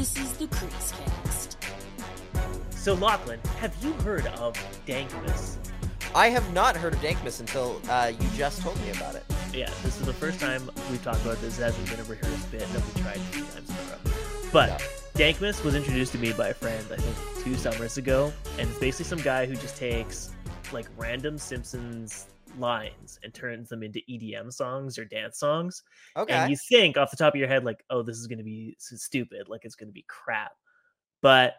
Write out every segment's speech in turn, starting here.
This is the Crease Cast. So, Lachlan, have you heard of Dankmus? I have not heard of Dankmus until uh, you just told me about it. Yeah, this is the first time we've talked about this. It hasn't been a rehearsed bit that we tried a few times in a row. But Yeah. Dankmus was introduced to me by a friend, I think, two summers ago. And it's basically some guy who just takes like random Simpsons lines and turns them into EDM songs or dance songs. Okay. and you think off the top of your head like oh this is going to be stupid like it's going to be crap but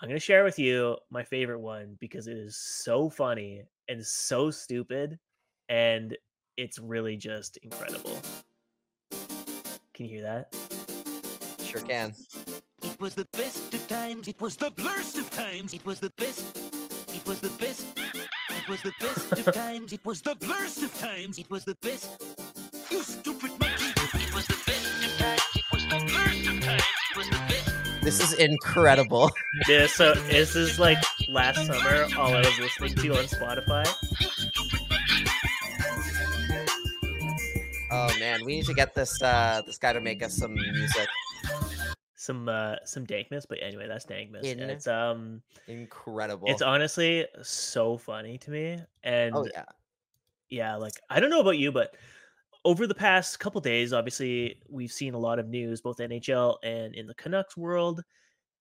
i'm going to share with you my favorite one because it is so funny and so stupid and it's really just incredible can you hear that sure can. It was the best of times. It was the blurst of times. It was the best. It was the best. It was the best of times. It was the blurst of times. It was the best. You stupid monkey. It was the best of times. It was the blurst of times. It was the best. This is incredible. yeah so this is like last summer all i was listening to on spotify Oh man, we need to get this uh this guy to make us some music. Some uh some dankness but anyway that's dankness and it's um Incredible. it's honestly so funny to me and oh yeah. yeah like i don't know about you but over the past couple days obviously we've seen a lot of news both nhl and in the canucks world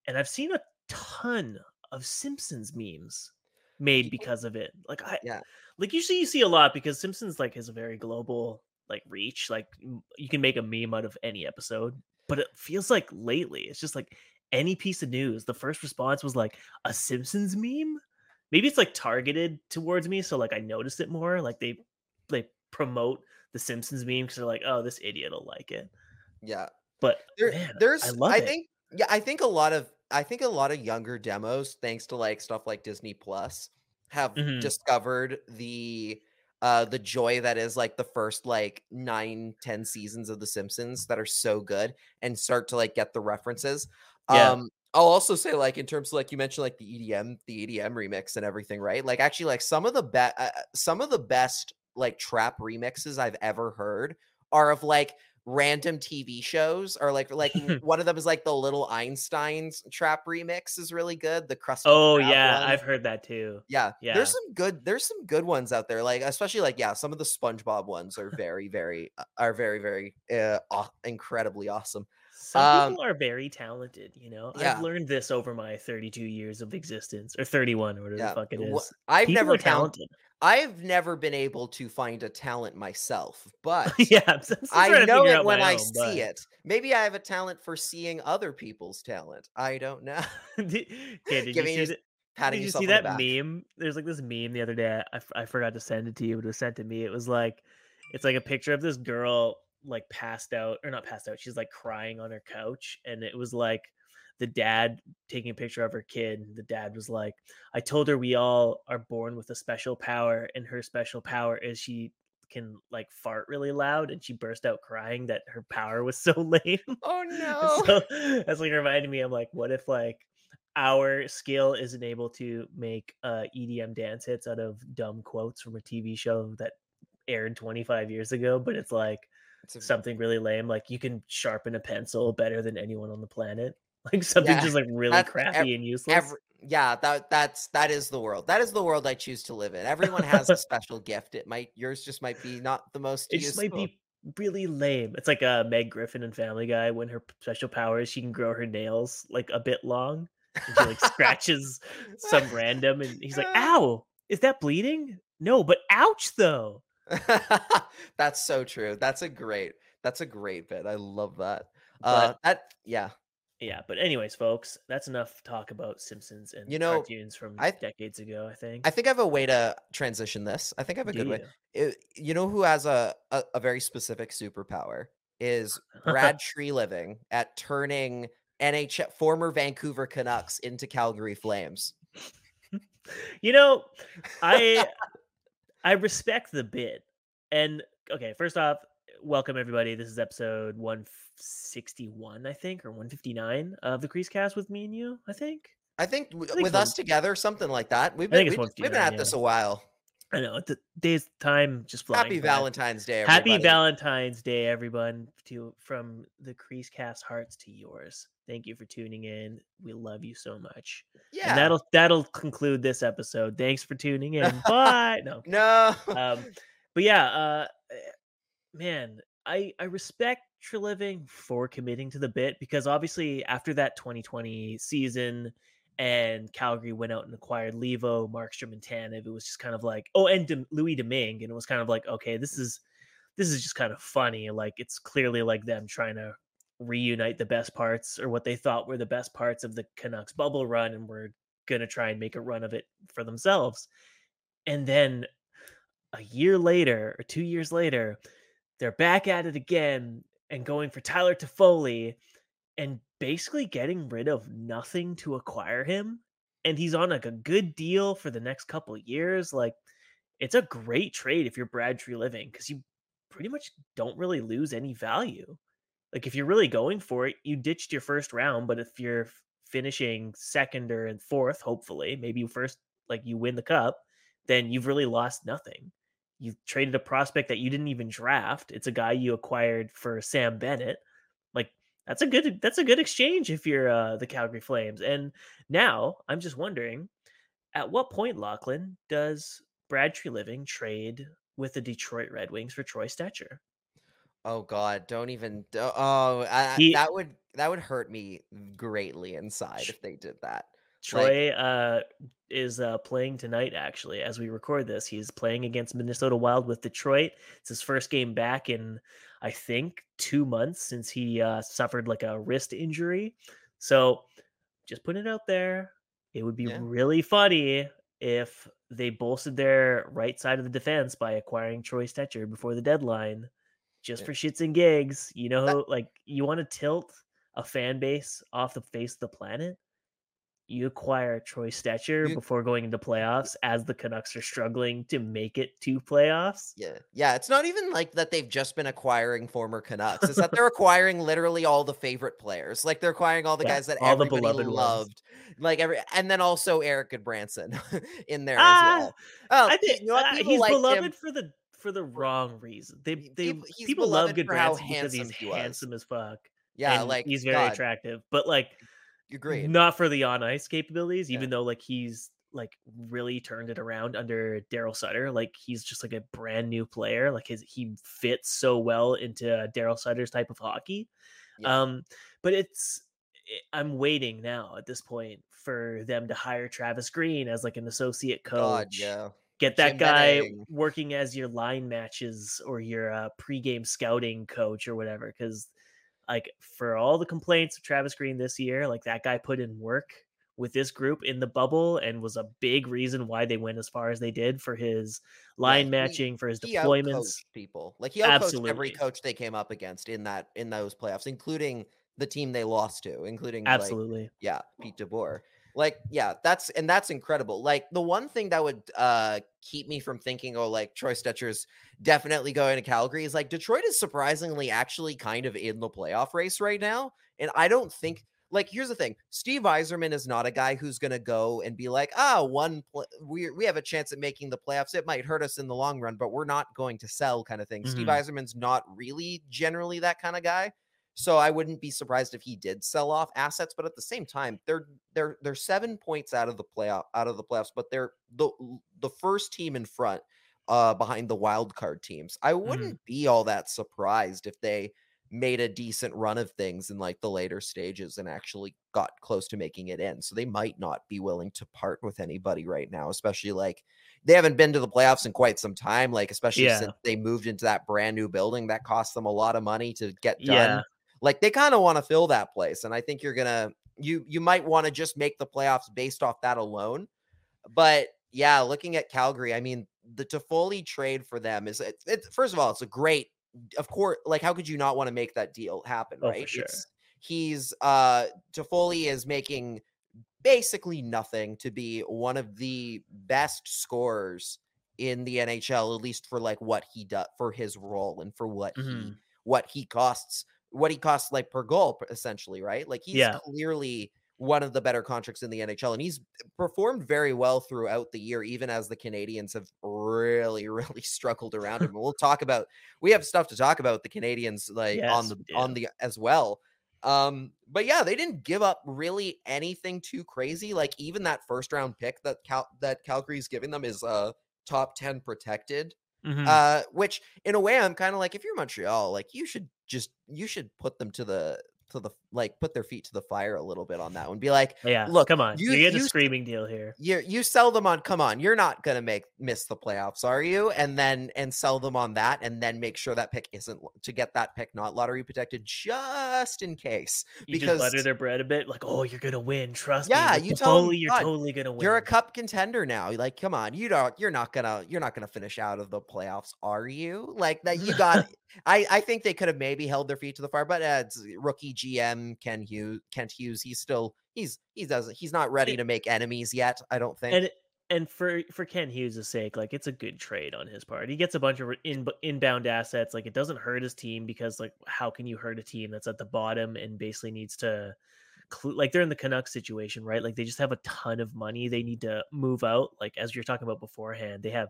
and i've seen a ton of simpsons memes made because of it like i Yeah. like usually you see a lot because simpsons like has a very global like reach like you can make a meme out of any episode but it feels like lately it's just like any piece of news the first response was like a simpsons meme maybe it's like targeted towards me so like i noticed it more like they they promote the simpsons meme because they're like oh this idiot will like it Yeah. but There, man, there's i I think yeah, I think a lot of I think a lot of younger demos, thanks to like stuff like Disney Plus, have Mhm. discovered the uh the joy that is like the first like nine, ten seasons of The Simpsons that are so good and start to like get the references. Yeah. Um I'll also say like in terms of like you mentioned like the EDM, the EDM remix and everything, right? Like actually like some of the best uh, some of the best like trap remixes I've ever heard are of like random TV shows or like like one of them is like the little Einstein's trap remix is really good. The crust. oh yeah i've heard that too yeah, yeah. There's some good. There's some good ones out there. Like especially like yeah, some of the SpongeBob ones are very very uh, are very very uh, aw- incredibly awesome. Some Um, people are very talented, you know. yeah. I've learned this over my 32 years of existence, or 31, or whatever Yeah, the fuck it is. I've People never talent. talented. I've never been able to find a talent myself, but yeah, I'm s- I'm I know it when my I own, see but- it. Maybe I have a talent for seeing other people's talent. I don't know. did, okay, did you see, Patting did you see that meme? There's like this meme the other day. I, f- I forgot to send it to you, but it was sent to me. It was like, it's like a picture of this girl like passed out, or not passed out. She's like crying on her couch, and it was like the dad taking a picture of her kid. The dad was like, I told her we all are born with a special power, and her special power is she can like fart really loud, and she burst out crying that her power was so lame. Oh no. so that's like reminded me. I'm like, what if like our skill isn't able to make uh, EDM dance hits out of dumb quotes from a TV show that aired 25 years ago, but it's like It's a- something really lame. Like you can sharpen a pencil better than anyone on the planet. Like something Yeah, just like really crappy and useless. Every, yeah, that that's that is the world. That is the world I choose to live in. Everyone has a special gift. It might yours just might be not the most it just might be really lame. It's like uh, Meg Griffin and Family Guy when her special power is she can grow her nails like a bit long. And she like scratches some random and he's like, ow, is that bleeding? No, but ouch though. that's so true. That's a great. That's a great bit. I love that. Uh, that yeah. Yeah, but anyways, folks, that's enough talk about Simpsons and You know, cartoons from I- decades ago, I think. I think I have a way to transition this. I think I have a Do good way. you? It- you know who has a, a a very specific superpower is Brad Treliving at turning NHL former Vancouver Canucks into Calgary Flames. You know, I I respect the bid. And okay, first off, welcome everybody. This is episode 161, I think, or 159 of the Crease Cast with me and you, I think. I think, w- think with us together, something like that. We've been, we've, we've been 159, at this a while. I know the days time just flying. Happy by. Valentine's Day, Happy. Valentine's Day, everyone! To from the Crease Cast hearts to yours. Thank you for tuning in. We love you so much. Yeah. And that'll that'll conclude this episode. Thanks for tuning in. Bye. No. no. Um, but yeah, uh, eh, man, I I respect Treliving for committing to the bit because obviously after that 2020 season and Calgary went out and acquired Leivo, Markstrom, and Tanev, it was just kind of like, oh, and Dem- Louis Domingue, and it was kind of like, okay, this is this is just kind of funny. Like it's clearly like them trying to reunite the best parts or what they thought were the best parts of the Canucks bubble run, and we're gonna try and make a run of it for themselves. And then a year later or two years later, they're back at it again and going for Tyler Toffoli and basically getting rid of nothing to acquire him. And he's on like a good deal for the next couple years. Like it's a great trade if you're Brad Treliving because you pretty much don't really lose any value. Like if you're really going for it, you ditched your first round, but if you're finishing second or and fourth, hopefully, maybe you first like you win the cup, then you've really lost nothing. You traded a prospect that you didn't even draft. It's a guy you acquired for Sam Bennett. Like that's a good that's a good exchange if you're uh, the Calgary Flames. And now I'm just wondering, at what point, Lachlan, does Brad Treliving trade with the Detroit Red Wings for Troy Stecher? Oh God, don't even. Oh, I- He- that would that would hurt me greatly inside if they did that. Troy uh, is uh, playing tonight, actually, as we record this. He's playing against Minnesota Wild with Detroit. It's his first game back in, I think, two months since he uh, suffered like a wrist injury. So just putting it out there. It would be Yeah. really funny if they bolstered their right side of the defense by acquiring Troy Stecher before the deadline, just Yeah. for shits and gigs. You know, like you want to tilt a fan base off the face of the planet you acquire Troy Stecher You- before going into playoffs as the Canucks are struggling to make it to playoffs. Yeah, yeah. It's not even like that they've just been acquiring former Canucks. It's that they're acquiring literally all the favorite players. Like they're acquiring all the Yeah, guys that all the everybody beloved ones. loved. Like every, and then also Erik Gudbranson in there Ah, as well. Oh, I think you know uh, he's like him- beloved for the for the wrong reason. They they people- people, love beloved Gudbranson because handsome he's he handsome as fuck. Yeah, and like he's very God, attractive, but like Agreed. not for the on ice capabilities. Yeah. Even though like he's like really turned it around under Daryl Sutter. Like he's just like a brand new player. Like his he fits so well into Daryl Sutter's type of hockey. Yeah. Um, but it's i- I'm waiting now at this point for them to hire Travis Green as like an associate coach. God, yeah. Get that Jim guy Benning. working as your line matches or your uh, pregame scouting coach or whatever. Because like for all the complaints of Travis Green this year, like that guy put in work with this group in the bubble and was a big reason why they went as far as they did for his line he- matching, for his He deployments. people. Like he outcoached every coach they came up against in that in those playoffs, including the team they lost to, including like, Absolutely. yeah, Pete DeBoer. Like, yeah, that's and that's incredible. Like the one thing that would uh keep me from thinking, oh, like Troy Stecher's definitely going to Calgary is like Detroit is surprisingly actually kind of in the playoff race right now. And I don't think like here's the thing Steve Yzerman is not a guy who's going to go and be like, ah, one we we have a chance at making the playoffs. It might hurt us in the long run, but we're not going to sell kind of thing. Steve Mhm. Yzerman's not really generally that kind of guy. So I wouldn't be surprised if he did sell off assets, but at the same time, they're they're they're seven points out of the playoff out of the playoffs, but they're the the first team in front uh behind the wild card teams. I wouldn't be all that surprised if they made a decent run of things in like the later stages and actually got close to making it in. So they might not be willing to part with anybody right now, especially like they haven't been to the playoffs in quite some time, like especially Yeah. since they moved into that brand new building that cost them a lot of money to get done Yeah. Like they kind of want to fill that place and i think you're gonna you you might want to just make the playoffs based off that alone but yeah looking at calgary i mean the Toffoli trade for them is it's, it's first of all it's a great of course like how could you not want to make that deal happen Oh, right sure. he's uh Toffoli is making basically nothing to be one of the best scorers in the NHL at least for like what he does for his role and for what he Mhm. what he costs what he costs like per goal essentially right like he's Yeah. clearly one of the better contracts in the NHL, and he's performed very well throughout the year, even as the Canadiens have really, really struggled around him. We'll talk about we have stuff to talk about the Canadiens like on the we on the as well. Um, but yeah, they didn't give up really anything too crazy. Like even that first round pick that Cal that Calgary's giving them is uh top 10 protected. Mhm. Uh, which in a way I'm kind of like, if you're Montreal, like you should just you should put them to the to the like put their feet to the fire a little bit on that one. Be like, yeah, look, come on, you- you, get a you screaming deal here. you you sell them on come on you're not gonna make miss the playoffs are you and then and sell them on that and then make sure that pick isn't to get that pick not lottery protected just in case You because- just butter their bread a bit, like, oh, you're gonna win. Trust Yeah, me. Yeah, you tell 'em, Toffoli, you're "God, totally gonna win. you're a cup contender now like come on you don't you're not gonna you're not gonna finish out of the playoffs are you like that you got i i think they could have maybe held their feet to the fire but uh, it's rookie gm ken hughes kent hughes he's still he's he doesn't he's not ready to make enemies yet i don't think and and for for Ken Hughes' sake, like it's a good trade on his part. He gets a bunch of in, inbound assets. Like it doesn't hurt his team because like how can you hurt a team that's at the bottom and basically needs to like they're in the Canucks situation, right? Like they just have a ton of money they need to move out. Like as you're talking about beforehand, they have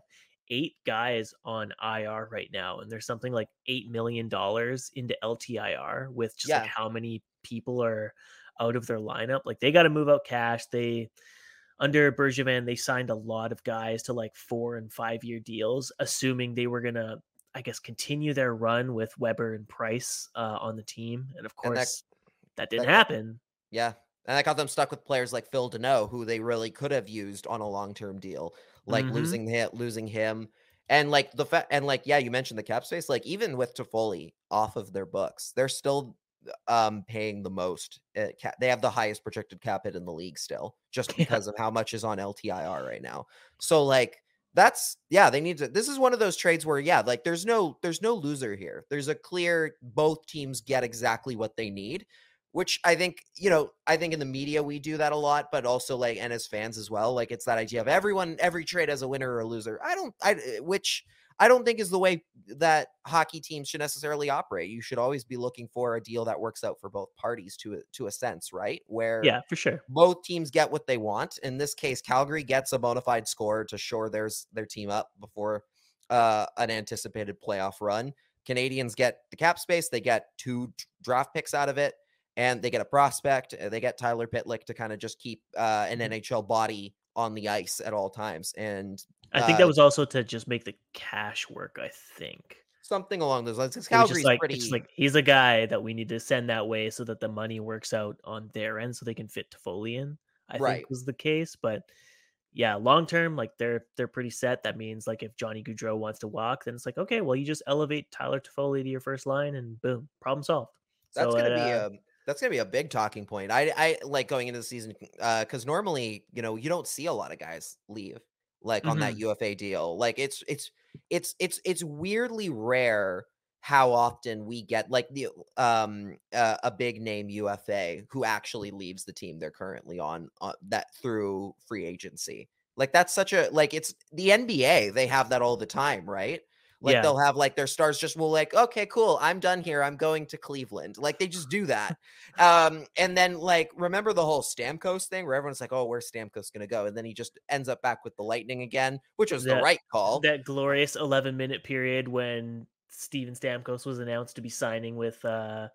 eight guys on IR right now, and there's something like eight million dollars into LTIR with just like Yeah. how many people are out of their lineup. Like they got to move out cash. They under Bergevin, they signed a lot of guys to like four and five year deals, assuming they were gonna, I guess, continue their run with Weber and Price uh, on the team. And of And that- course, that, didn't that- happen. Yeah. And I got them stuck with players like Phil Danault, who they really could have used on a long term deal, like Mhm. losing him, losing him, and like the fact, and like yeah, you mentioned the cap space. Like even with Toffoli off of their books, they're still um paying the most. At ca- they have the highest projected cap hit in the league still, just Yeah. because of how much is on LTIR right now. So like that's yeah, they need to. This is one of those trades where yeah, like there's no there's no loser here. There's a clear both teams get exactly what they need which I think, you know, I think in the media we do that a lot, but also like and as fans as well. Like it's that idea of everyone, every trade has a winner or a loser. I don't, I which I don't think is the way that hockey teams should necessarily operate. You should always be looking for a deal that works out for both parties to a, to a sense, right? Where Yeah, for sure. both teams get what they want. In this case, Calgary gets a bona fide scorer to shore theirs their team up before uh, an anticipated playoff run. Canadiens get the cap space. They get two draft picks out of it, and they get a prospect. uh, They get Tyler Pitlick to kind of just keep uh, an Mhm. NHL body on the ice at all times, and I think uh, that was also to just make the cash work. I think. something along those lines. 'cause It was Calgary's like pretty. like he's a guy that we need to send that way so that the money works out on their end so they can fit Toffoli in. I Right. think was the case, but yeah, long term, like they're they're pretty set. That means like if Johnny Gaudreau wants to walk, then it's like okay, well you just elevate Tyler Toffoli to your first line and boom, problem solved. That's So, gonna be uh, a that's gonna be a big talking point. I I like going into the season because normally you know you don't see a lot of guys leave like on Mm-hmm. that UFA deal. Like it's it's it's it's it's weirdly rare how often we get like the um uh, a big name UFA who actually leaves the team they're currently on uh, that through free agency. Like that's such a like it's the NBA. They have that all the time, right? Like Yeah. they'll have like their stars just will like, okay, cool, I'm done here. I'm going to Cleveland. Like they just do that. um, and then like remember the whole Stamkos thing where everyone's like, oh, where's Stamkos gonna go? And then he just ends up back with the Lightning again, which was the right call. that glorious 11 minute period when Steven Stamkos was announced to be signing with uh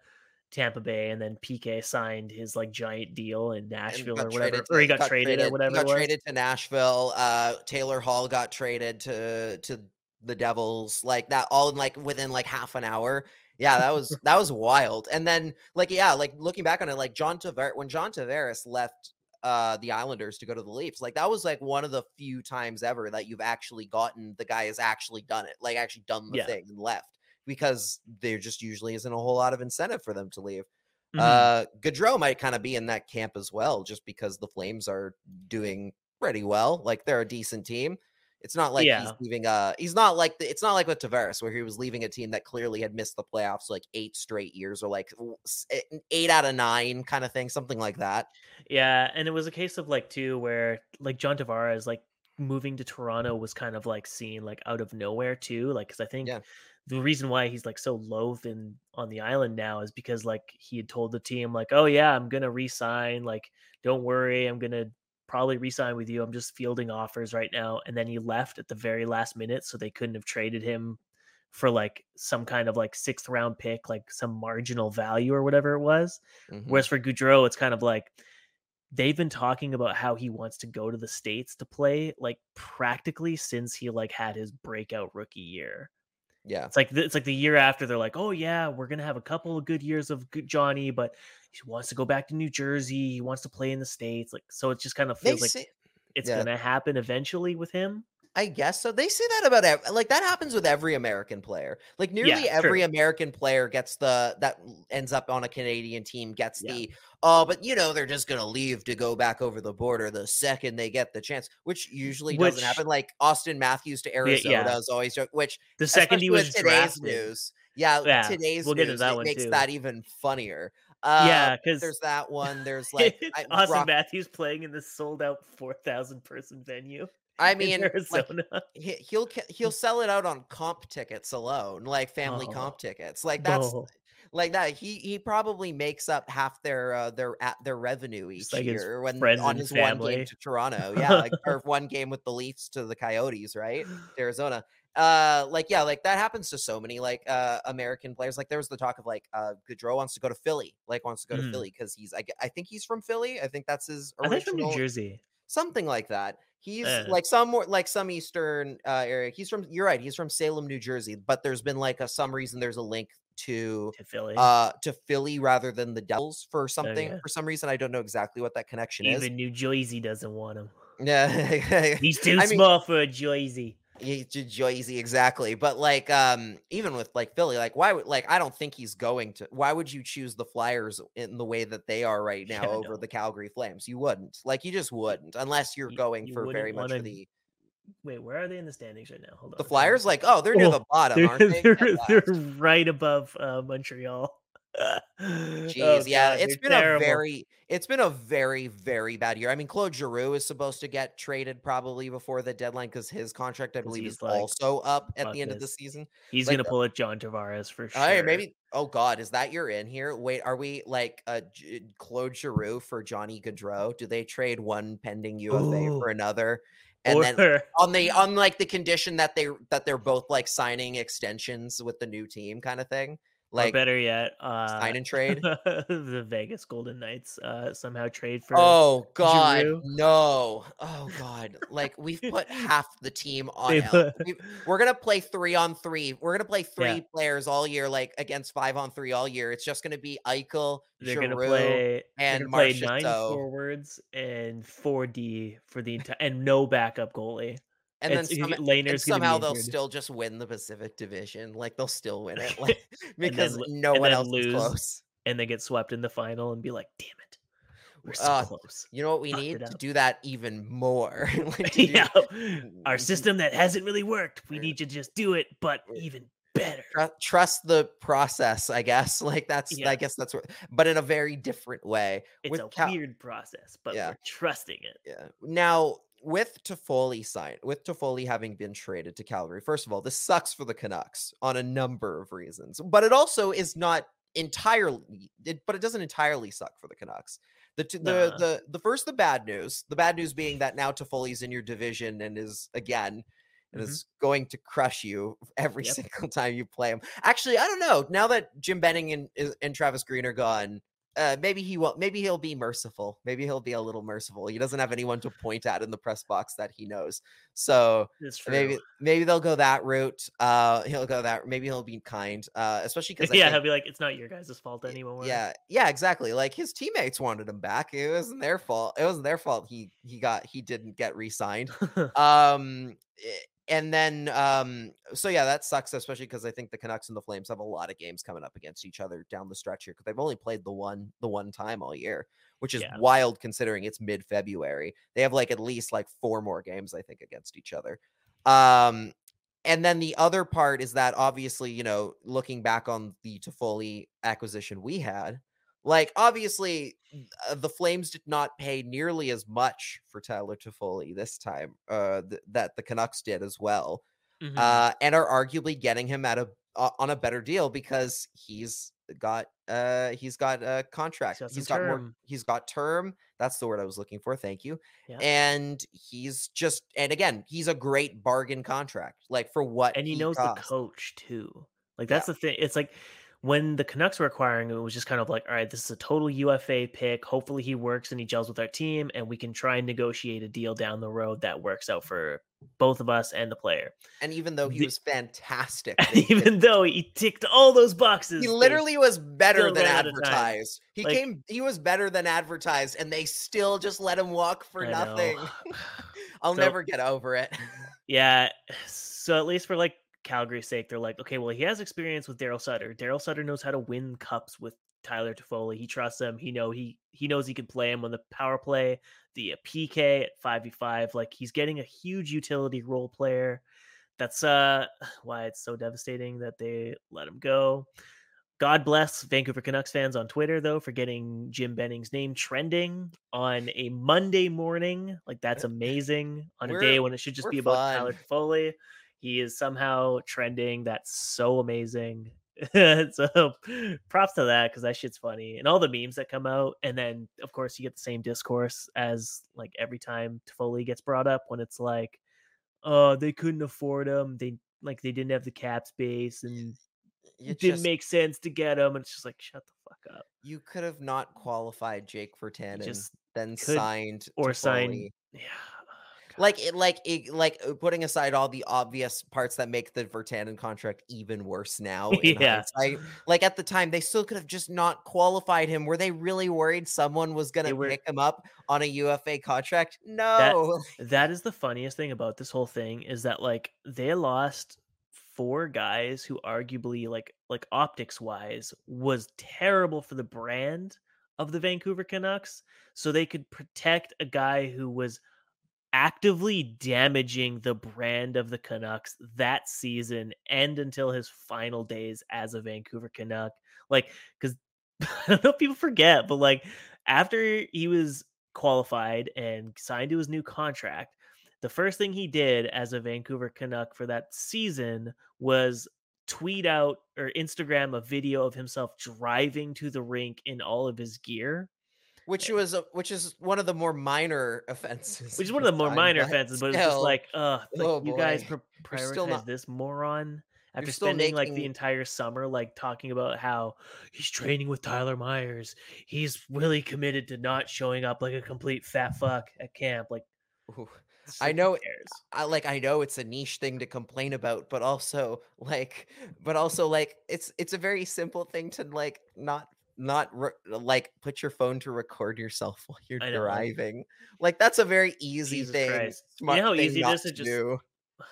Tampa Bay and then PK signed his like giant deal in Nashville or whatever traded or he to- got, traded, or whatever He got traded to Nashville. Uh, Taylor Hall got traded to to the Devils. Like that, all in like within like half an hour. Yeah, that was that was wild. And then like yeah, like looking back on it, like John Tavares when John Tavares left uh the Islanders to go to the Leafs, like that was like one of the few times ever that you've actually gotten the guy has actually done it, like actually done the Yeah. thing and left because there just usually isn't a whole lot of incentive for them to leave. Mhm. Uh, Gaudreau might kind of be in that camp as well, just because the Flames are doing pretty well. Like they're a decent team. It's not like he's leaving. Uh, he's not like the, it's not like with Tavares where he was leaving a team that clearly had missed the playoffs like eight straight years or like eh, eight out of nine kind of thing, something like that. Yeah, and it was a case of like too where like John Tavares like moving to Toronto was kind of like seen like out of nowhere too, like because I think Yeah. the reason why he's like so loath in on the island now is because like he had told the team like, "Oh yeah, I'm gonna resign. Like, don't worry, I'm gonna probably resign with you. I'm just fielding offers right now." And then he left at the very last minute, so they couldn't have traded him for like some kind of like sixth round pick, like some marginal value or whatever it was. Mhm. Whereas for Gaudreau, it's kind of like they've been talking about how he wants to go to the states to play, like practically since he like had his breakout rookie year. Yeah. It's like th- it's like the year after they're like, oh yeah, we're gonna have a couple of good years of good Johnny, but he wants to go back to New Jersey. He wants to play in the states. Like so, it just kind of They feels like say, it's yeah. gonna happen eventually with him. I guess so. They say that about ev- like that happens with every American player. Like nearly Yeah, every true. American player gets the that ends up on a Canadian team gets Yeah. the oh, but you know they're just gonna leave to go back over the border the second they get the chance, which usually doesn't happen. Like Austin Matthews to Arizona yeah. is always joke- which The second he was today's drafted, news. Yeah, Yeah, today's we'll news that makes too. that even funnier. Uh, Yeah, 'cause- there's that one. There's like I, Austin Brock- Matthews playing in this sold out four thousand person venue I mean, like, Arizona. he, he'll he'll sell it out on comp tickets alone, like family Oh. comp tickets. Like that's Oh, like that. He he probably makes up half their uh, their at their revenue each like year when on his one game to Toronto. Yeah, like or one game with the Leafs to the Coyotes, right? To Arizona. Uh, like yeah, like that happens to so many like uh American players. Like there was the talk of like uh Gaudreau wants to go to Philly, like wants to go to Mhm. Philly because he's I, I think he's from Philly. I think that's his I think from original New Jersey. something like that. He's Eh. like some more like some eastern uh, area. He's from you're right. He's from Salem, New Jersey. But there's been like a some reason there's a link to To Philly, uh to Philly rather than the Devils for something yeah. for some reason. I don't know exactly what that connection is. even New Jersey doesn't want him. Yeah, He's too I mean- small for a Jersey. He's J- Jersey exactly. But like um even with like Philly, like why would like I don't think he's going to. Why would you choose the Flyers in the way that they are right now Yeah, over no. the Calgary Flames? You wouldn't. Like you just wouldn't unless you're You- going you for very much wanna the Wait, where are they in the standings right now? Hold on. The Flyers, like, oh, they're near Oh, the bottom, they're, aren't they? they're, they're right above uh, Montreal. Jeez, Oh, yeah, God, it's been a very, it's been a very, very bad year. I mean, Claude Giroux is supposed to get traded probably before the deadline because his contract, I believe, is like, also up at the end of the season. He's like, gonna uh, pull it John Tavares for sure. Oh, maybe. Oh God, is that your in here? Wait, are we like uh, Claude Giroux for Johnny Gaudreau? Do they trade one pending UFA Ooh. for another? And or then on the on like the condition that they that they're both like signing extensions with the new team, kind of thing. Or Like better yet, uh, sign and trade. the Vegas Golden Knights uh, somehow trade for. Oh God, Giroux. no! Oh God, like we've put half the team on. Put- We- We're gonna play three on three. We're gonna play three Yeah. players all year, like against five on three all year. It's just gonna be Eichel, they're Giroux, gonna play. and gonna play nine forwards and four D for the entire and no backup goalie. And then some, and somehow they'll still just win the Pacific Division. Like they'll still win it, like because lo- no one then else lose. is close. and they get swept in the final and be like, "Damn it, we're so Uh, close." You know what we Fucked need to do that even more. like, do- yeah, our system that hasn't really worked. We need to just do it, but even better. trust the process i guess like that's Yeah. i guess that's what but in a very different way It's with a Cal- weird process, but Yeah. we're trusting it. yeah now with Toffoli sign with Toffoli having been traded to Calgary first of all this sucks for the Canucks on a number of reasons but it also is not entirely it, but it doesn't entirely suck for the Canucks the, t- the Nah. the the first the bad news the bad news being that now Toffoli's in your division and is again and Mhm. is going to crush you every Yep. single time you play him. Actually, I don't know. Now that Jim Benning and, and Travis Green are gone, uh, maybe he will. Maybe he'll be merciful. Maybe he'll be a little merciful. He doesn't have anyone to point at in the press box that he knows. So maybe maybe they'll go that route. Uh, he'll go that. Maybe he'll be kind. Uh, especially because yeah, I he'll be like, it's not your guys' fault anymore. yeah, yeah, exactly. Like his teammates wanted him back. It wasn't their fault. It wasn't their fault. He he got he didn't get re-signed um eh, and then um so yeah that sucks especially because i think the canucks and the flames have a lot of games coming up against each other down the stretch here because they've only played the one the one time all year which is Yeah. wild considering it's mid-february they have like at least like four more games i think against each other um and then the other part is that obviously you know looking back on the Toffoli acquisition we had like obviously uh, the Flames did not pay nearly as much for Tyler Toffoli this time uh, th- that the Canucks did as well, Mhm. uh, and are arguably getting him at a uh, on a better deal because he's got uh he's got a contract. got he's got more. term. He's got term. That's the word I was looking for. Thank you. Yeah. And he's just and again he's a great bargain contract. Like for what and he, he knows costs. the coach too. Like that's the thing. It's like when the Canucks were acquiring him, it was just kind of like, all right, this is a total UFA pick. Hopefully he works and he gels with our team, and we can try and negotiate a deal down the road that works out for both of us and the player. And even though he The- was fantastic, they did- Even though he ticked all those boxes, he literally was better than ran out of time. advertised. He Like- came. He was better than advertised, and they still just let him walk for I nothing. I'll So- never get over it. Yeah. So at least for like Calgary's sake, they're like, okay, well, he has experience with Daryl Sutter. Daryl Sutter knows how to win cups with Tyler Toffoli. He trusts him. He know he he knows he can play him on the power play, the uh, PK at five v five. Like he's getting a huge utility role player. That's uh why it's so devastating that they let him go. God bless Vancouver Canucks fans on Twitter though for getting Jim Benning's name trending on a Monday morning. Like that's amazing on a We're- day when it should just be about Tyler fun. Foley. He is somehow trending. That's so amazing. so props to that because that shit's funny and all the memes that come out. And then of course you get the same discourse as like every time Foley gets brought up when it's like, oh, they couldn't afford him. They like they didn't have the cap space and You it didn't make sense to get him. And it's just like, shut the fuck up. You could have not qualified Jake Virtanen, just then could- signed Or Toffoli. sign. Yeah. Like it, like it, like uh, putting aside all the obvious parts that make the Virtanen contract even worse now. Yeah. hindsight, like at the time, they still could have just not qualified him. Were they really worried someone was going to were- pick him up on a UFA contract? No. that is the funniest thing about this whole thing is that like they lost four guys who arguably like like optics wise was terrible for the brand of the Vancouver Canucks so they could protect a guy who was actively damaging the brand of the Canucks that season and until his final days as a Vancouver Canuck like cuz I don't know if people forget but like after he was qualified and signed to his new contract, the first thing he did as a Vancouver Canuck for that season was tweet out or Instagram a video of himself driving to the rink in all of his gear, which was a, which is one of the more minor offenses. which is one of the more minor offenses, but it's just like, uh, like oh you guys boy. pr- You're still prioritize not- this moron after spending like the entire summer like talking about how he's training with Tyler Myers. He's really committed to not showing up like a complete fat fuck at camp. Like Ooh. I know-? I like I know it's a niche thing to complain about, but also like but also like it's it's a very simple thing to like not not re- like put your phone to record yourself while you're driving. Like that's a very easy Jesus thing. Christ. You know how easy not is just- do.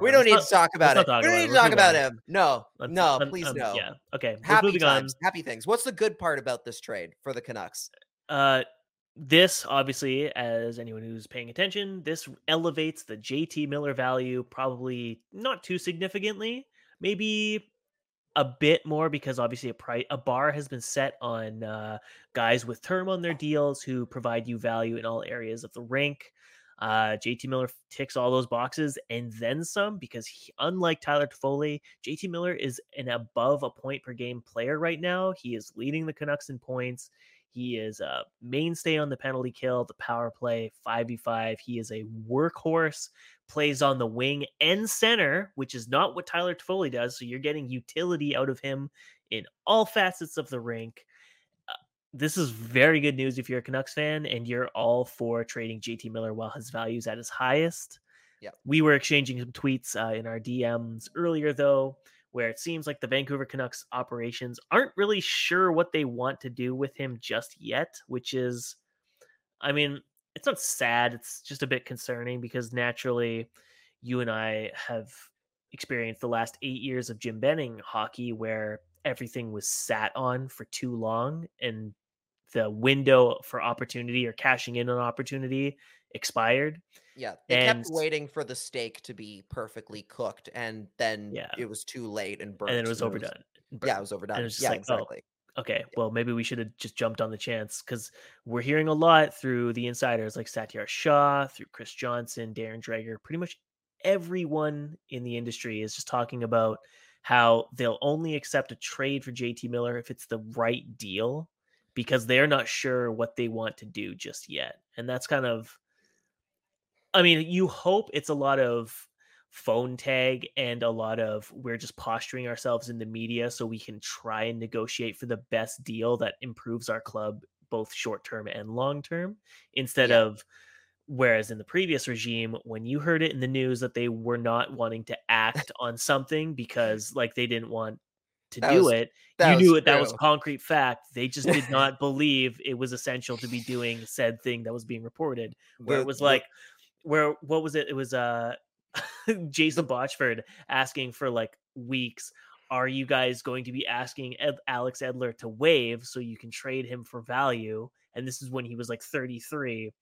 We don't need not- to talk about it. talk We don't need to talk about him. No, let's- no, um, please um, no. Yeah. Okay. Happy moving on. times, happy things. What's the good part about this trade for the Canucks? Uh, this obviously, as anyone who's paying attention, this elevates the JT Miller value probably not too significantly, maybe a bit more because obviously a price a bar has been set on uh, guys with term on their deals who provide you value in all areas of the rink. Uh, JT Miller ticks all those boxes and then some because he, unlike Tyler Toffoli, JT Miller is an above a point per game player right now. He is leading the Canucks in points. He is a mainstay on the penalty kill, the power play, 5v5. He is a workhorse, plays on the wing and center, which is not what Tyler Toffoli does. So you're getting utility out of him in all facets of the rink. Uh, this is very good news if you're a Canucks fan and you're all for trading JT Miller while his value is at his highest. Yeah, We were exchanging some tweets uh, in our DMs earlier, though, where it seems like the Vancouver Canucks operations aren't really sure what they want to do with him just yet, which is, I mean, it's not sad. It's just a bit concerning because naturally, you and I have experienced the last eight years of Jim Benning hockey where everything was sat on for too long and the window for opportunity or cashing in on opportunity expired. Yeah, they And- kept waiting for the steak to be perfectly cooked, and then Yeah. it was too late and burnt. and then it was and overdone. Yeah, it was overdone. it's just yeah, like, oh, exactly. okay, well, maybe we should have just jumped on the chance because we're hearing a lot through the insiders like Satiar Shah, through Chris Johnston, Darren Dreger, pretty much everyone in the industry is just talking about how they'll only accept a trade for JT Miller if it's the right deal because they're not sure what they want to do just yet. And that's kind of I mean, you hope it's a lot of phone tag and a lot of we're just posturing ourselves in the media so we can try and negotiate for the best deal that improves our club both short term and long term instead Yeah. of whereas in the previous regime when you heard it in the news that they were not wanting to act on something because like they didn't want to That do was- it you knew it that was concrete fact they just did not believe it was essential to be doing said thing that was being reported where The- it was like where what was it? It was uh jason botchford asking for like weeks are you guys going to be asking Ed- alex edler to waive so you can trade him for value? And this is when he was like 33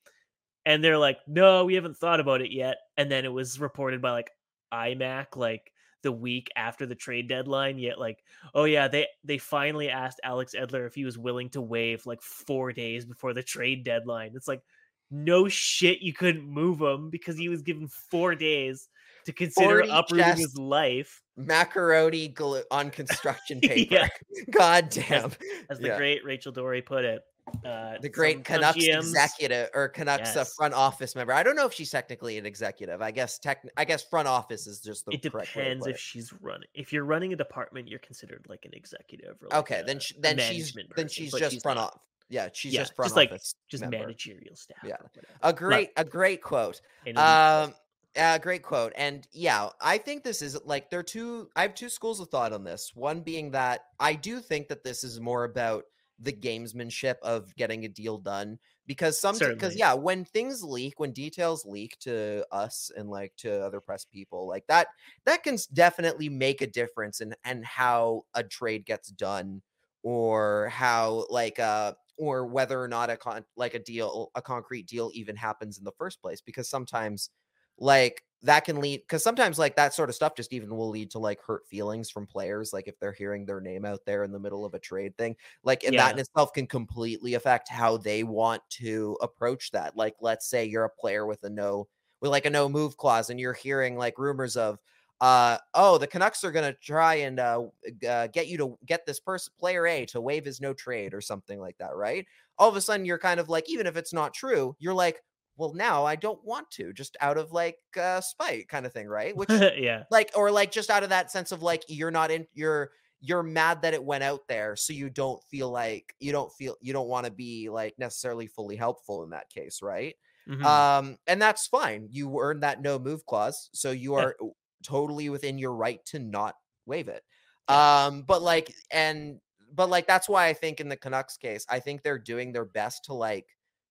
and they're like no we haven't thought about it yet. And then it was reported by like imac like the week after the trade deadline yet like oh yeah they they finally asked alex edler if he was willing to waive like four days before the trade deadline. It's like no shit you couldn't move him because he was given four days to consider 40 uprooting his life macaroni glu- on construction paper. Yeah. God damn. as the Yeah. great rachel doerrie put it uh the great some- some Canucks GMs executive or Canucks uh, Yes. front office member. I don't know if she's technically an executive. I guess tech. I guess front office is just the it depends if it. she's running if you're running a department you're considered like an executive or like Okay, then a- sh- a then she's management then she's just front off. Yeah, she's Yeah, just front just like- just member. managerial staff Yeah. A great a great quote. Um, uh, great quote. And yeah, I think this is like there are two. I have two schools of thought on this. One being that I do think that this is more about the gamesmanship of getting a deal done because some because yeah, when things leak, when details leak to us and like to other press people, like that that can definitely make a difference in and how a trade gets done or how like uh or whether or not a con like a deal a concrete deal even happens in the first place because sometimes like that can lead because sometimes like that sort of stuff just even will lead to like hurt feelings from players like if they're hearing their name out there in the middle of a trade thing like and that in itself can completely affect how they want to approach that like let's say you're a player with a no with like a no move clause and you're hearing like rumors of uh oh the canucks are going to try and uh, uh get you to get this person player a to waive his no trade or something like that right? All of a sudden you're kind of like even if it's not true you're like well now i don't want to just out of like uh spite kind of thing right? Which yeah. like or like just out of that sense of like you're not in you're you're mad that it went out there so you don't feel like you don't feel you don't want to be like necessarily fully helpful in that case right? Mhm. um and that's fine you earned that no move clause so you are totally within your right to not waive it. Um but like and but like that's why i think in the canucks case i think they're doing their best to like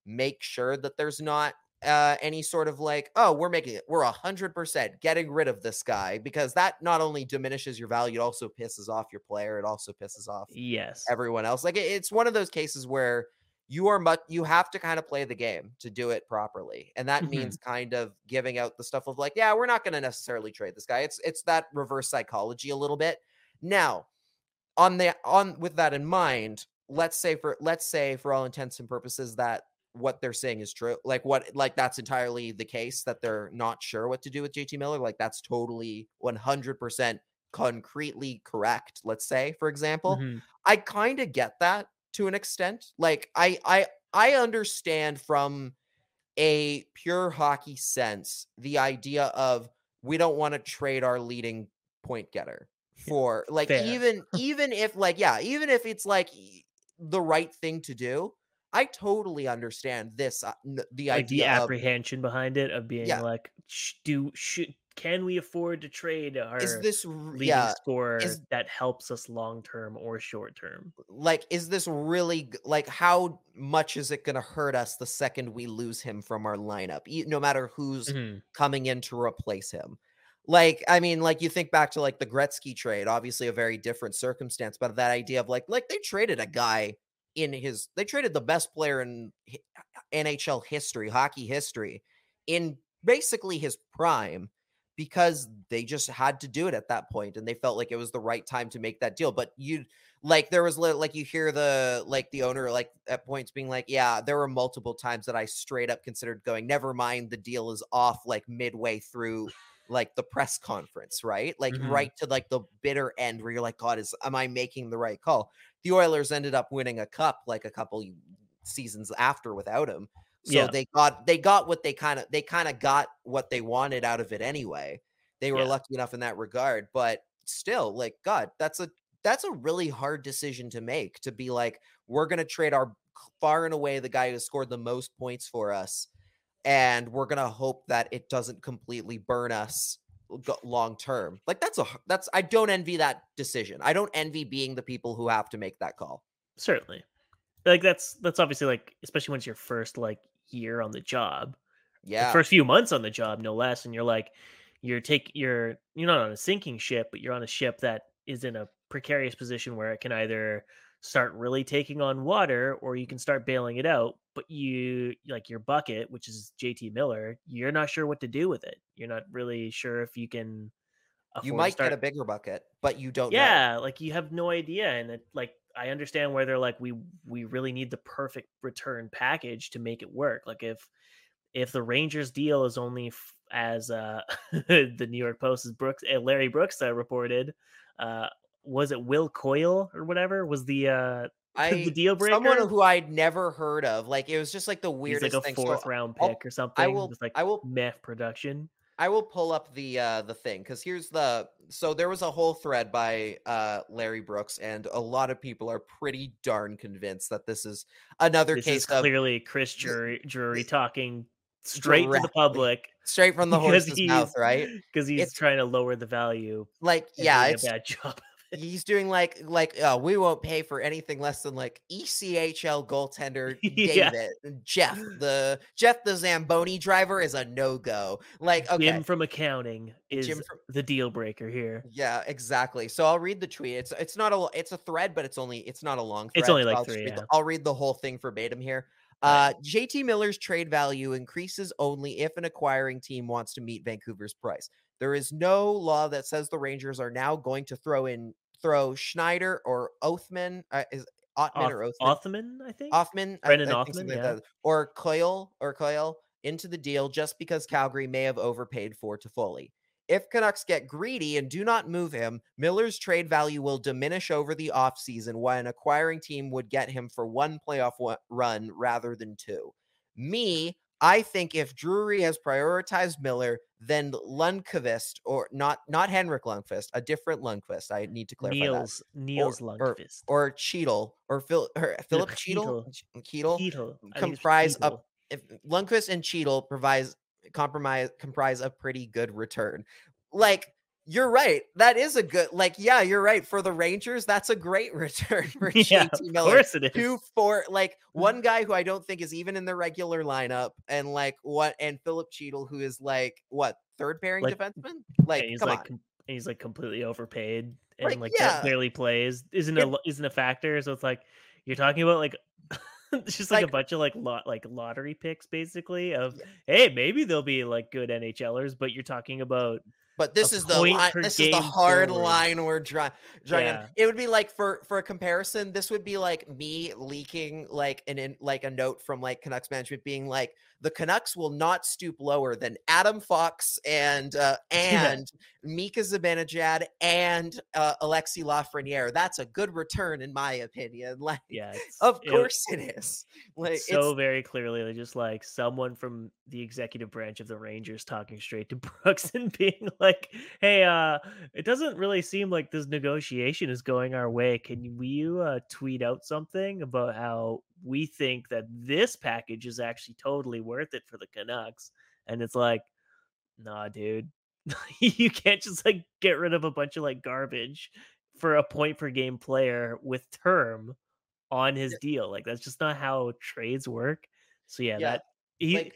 make sure that there's not uh any sort of like oh we're making it we're a hundred percent getting rid of this guy because that not only diminishes your value it also pisses off your player it also pisses off yes. everyone else. Like it- it's one of those cases where you are much you have to kind of play the game to do it properly. And that Mhm. means kind of giving out the stuff of like, yeah, we're not going to necessarily trade this guy. It's it's that reverse psychology a little bit. Now, on the on with that in mind, let's say for let's say for all intents and purposes that what they're saying is true. Like what like that's entirely the case that they're not sure what to do with JT Miller. Like that's totally 100% concretely correct, let's say, for example. Mhm. I kind of get that to an extent. Like I I I understand from a pure hockey sense the idea of we don't want to trade our leading point getter for like Fair. even even if like yeah, even if it's like the right thing to do, I totally understand this uh, the like the idea of apprehension behind it of being Yeah. like do should can we afford to trade our is this leading yeah scorer is- that helps us long term or short term like is this really like how much is it going to hurt us the second we lose him from our lineup no matter who's Mhm. coming in to replace him like i mean like you think back to like the gretzky trade obviously a very different circumstance but that idea of like like they traded a guy in his they traded the best player in nhl history hockey history in basically his prime because they just had to do it at that point and they felt like it was the right time to make that deal but you like there was like you hear the like the owner like at points being like yeah there were multiple times that i straight up considered going never mind the deal is off like midway through like the press conference, right? Like Mhm. right to like the bitter end where you're like, God, is am I making the right call? The Oilers ended up winning a cup like a couple seasons after without him. So Yeah. they got they got what they kind of they kind of got what they wanted out of it anyway. They were Yeah. lucky enough in that regard, but still, like God, that's a that's a really hard decision to make to be like, we're gonna trade our far and away the guy who scored the most points for us, and we're gonna hope that it doesn't completely burn us long term. Like that's a that's I don't envy that decision. I don't envy being the people who have to make that call. Certainly. Like that's that's obviously like especially when it's your first like year on the job. Yeah. the first few months on the job, no less, and you're like, you're take you're you're not on a sinking ship, but you're on a ship that is in a precarious position where it can either start really taking on water or you can start bailing it out. But you like your bucket, which is JT Miller, you're not sure what to do with it. You're not really sure if you can. you might start- get a bigger bucket, but you don't. know. yeah like you have no idea and it like i understand where they're like we we really need the perfect return package to make it work like if if the rangers deal is only f- as uh the new york post's brooks uh, larry brooks uh, reported uh was it will coyle or whatever was the uh I the deal breaker someone who I'd never heard of. Like it was just like the He's weirdest like a thing. So fourth round I'll- pick or something I will- with like I will meth production I will pull up the uh the thing because here's the so there was a whole thread by uh Larry Brooks and a lot of people are pretty darn convinced that this is another this case is of clearly chris drury, drury talking straight to the public straight from the horse's mouth, right? because he's It's- trying to lower the value Like yeah, it's a bad job. He's doing like like uh, we won't pay for anything less than like ECHL goaltender Yeah. David Jeff the Jeff the Zamboni driver is a no go. Like okay, Jim from accounting is from- the deal breaker here. Yeah, exactly. So I'll read the tweet. It's it's not a it's a thread, but it's only it's not a long thread. It's only like I'll three, read the- I'll read the whole thing verbatim here. Uh, JT Miller's trade value increases only if an acquiring team wants to meet Vancouver's price. There is no law that says the Rangers are now going to throw in throw Schneider or Othmann uh, is Othmann Oth- or Othmann Othmann, I think. Othmann, I- Brendan I think Othmann, something like or Coyle or Coyle into the deal just because Calgary may have overpaid for Toffoli. If Canucks get greedy and do not move him, Miller's trade value will diminish over the offseason while an acquiring team would get him for one playoff run rather than two. Me, I think if Drury has prioritized Miller, then Lundkvist or not not Henrik Lundqvist, a different Lundkvist. I need to clarify that Nils Nils or- Lundkvist. or Chytil or Phil or Filip Chytil, Chytil, Chytil. It's comprise Chytil. if Lundkvist and Chytil provides compromise comprise a pretty good return. Like you're right. That is a good like yeah, you're right. For the Rangers, that's a great return for yeah, JT of Miller. course it is. Two for like mm. one guy who I don't think is even in the regular lineup, and like what and Filip Chytil, who is like what third pairing Like- defenseman? Like he's come like on. he's like completely overpaid and Like, like yeah. barely plays. Isn't a isn't a factor. So it's like you're talking about like it's just like, Like- a bunch of like lot like lottery picks basically of Yeah. hey maybe they'll be like good NHLers, but you're talking about But this is the line, this is the hard forward. line we're drawing. drawing. Yeah. It would be like for for a comparison, this would be like me leaking like an in, like a note from like Canucks management being like the Canucks will not stoop lower than Adam Fox and uh, and Mika Zibanejad and uh, Alexi Lafreniere. That's a good return in my opinion. Like yeah. Of course it is. Like so very clearly just like someone from the executive branch of the Rangers talking straight to Brooks and being like, "Hey, uh, it doesn't really seem like this negotiation is going our way. Can you, will you uh, tweet out something about how we think that this package is actually totally worth it for the Canucks?" And it's like, "Nah, dude, you can't just like get rid of a bunch of like garbage for a point per game player with term." on his deal. Like that's just not how trades work. So yeah, Yeah, that he like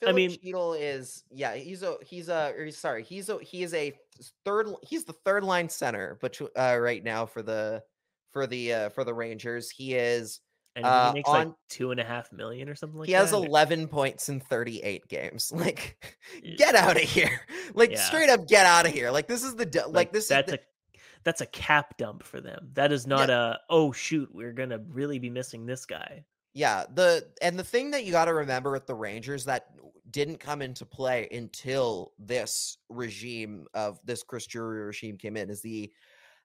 Filip mean- Chytil is yeah he's a he's a he's- sorry he's a he is a third he's the third line center but uh, right now for the for the uh, for the Rangers he is and uh, he makes like on- two and a half million or something like that. he has 11 points in 38 games like get out of here like Yeah. straight up get out of here like this is the de- like, this that's is the, a that's a cap dump for them. That is not a oh shoot, we're gonna really be missing this guy. Yeah, the and the thing that you got to remember with the Rangers that didn't come into play until this regime of this Chris Drury regime came in is the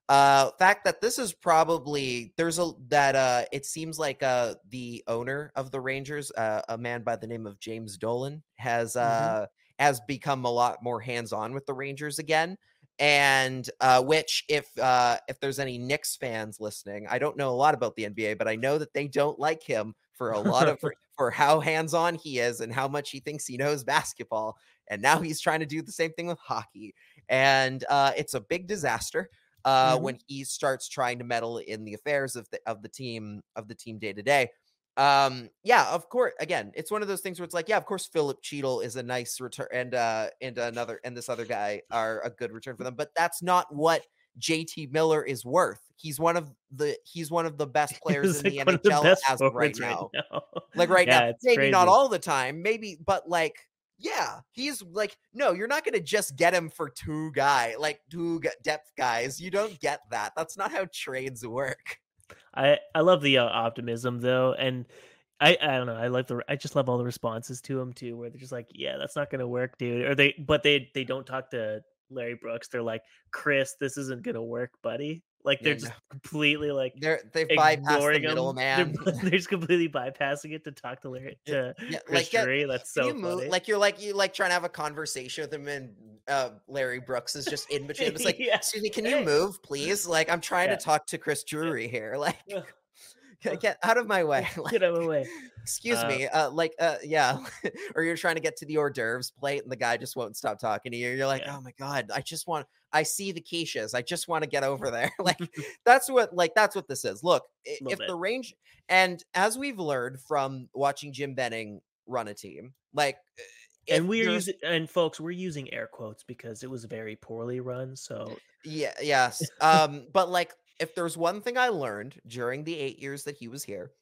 uh fact that this is probably there's a that uh it seems like uh the owner of the Rangers uh, a man by the name of James Dolan has uh has become a lot more hands-on with the Rangers again. And uh which if uh if there's any Knicks fans listening I don't know a lot about the NBA but I know that they don't like him for a lot of for, for how hands-on he is and how much he thinks he knows basketball. And now he's trying to do the same thing with hockey. And uh it's a big disaster uh, Mhm. when he starts trying to meddle in the affairs of the of the team of the team day to day. Um, yeah, of course. Again, it's one of those things where it's like, yeah, of course, Filip Chytil is a nice return, and uh, and another and this other guy are a good return for them, but that's not what JT Miller is worth. He's one of the he's one of the best players in the like the NHL best as of right now now. like right Yeah, now maybe not all the time maybe but like yeah he's like no you're not going to just get him for two guy like two depth guys you don't get that that's not how trades work I I love the uh, optimism though, and I I don't know. I like the I just love all the responses to him too, where they're just like, yeah, that's not gonna work, dude. Or they but they they don't talk to Larry Brooks. They're like, Chris, this isn't gonna work, buddy. Like they're Yeah, just no. completely like they're they bypassed the middleman. They're, they're just completely bypassing it to talk to Larry to yeah, like, yeah, That's so you move like you're like you like trying to have a conversation with him and uh Larry Brooks is just in between. It's like, Yeah. excuse me, can you move, please? Like I'm trying to talk to Chris Drury here. Like. get- out of my way. Like, Get out of my way. Excuse Uh, me. Uh, like, uh, yeah. or you're trying to get to the hors d'oeuvres plate, and the guy just won't stop talking to you. You're like, Yeah. oh my god, I just want. I see the quiches. I just want to get over there. like, that's what. Like, that's what this is. Look, if the range, and as we've learned from watching Jim Benning run a team, like, uh, And we're using and folks, we're using air quotes because it was very poorly run. So Yeah, yes. Um, but like if there's one thing I learned during the eight years that he was here,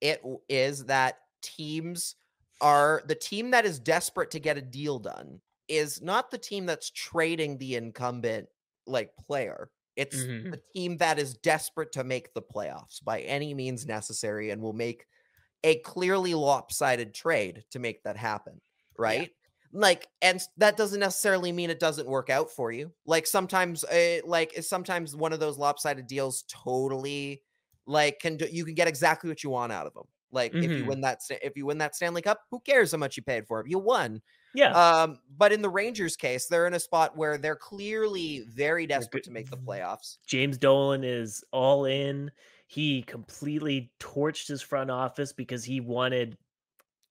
it is that teams are the team that is desperate to get a deal done is not the team that's trading the incumbent like player. It's Mhm. the team that is desperate to make the playoffs by any means necessary and will make a clearly lopsided trade to make that happen. Right. Like, and that doesn't necessarily mean it doesn't work out for you. Like sometimes, uh, like it's sometimes one of those lopsided deals totally, like, can do, you can get exactly what you want out of them. Like if you Mhm. win that, if you win that Stanley Cup, who cares how much you paid for it? You won. yeah, Um, but in the Rangers case, they're in a spot where they're clearly very desperate to make the playoffs. James Dolan is all in. He completely torched his front office because he wanted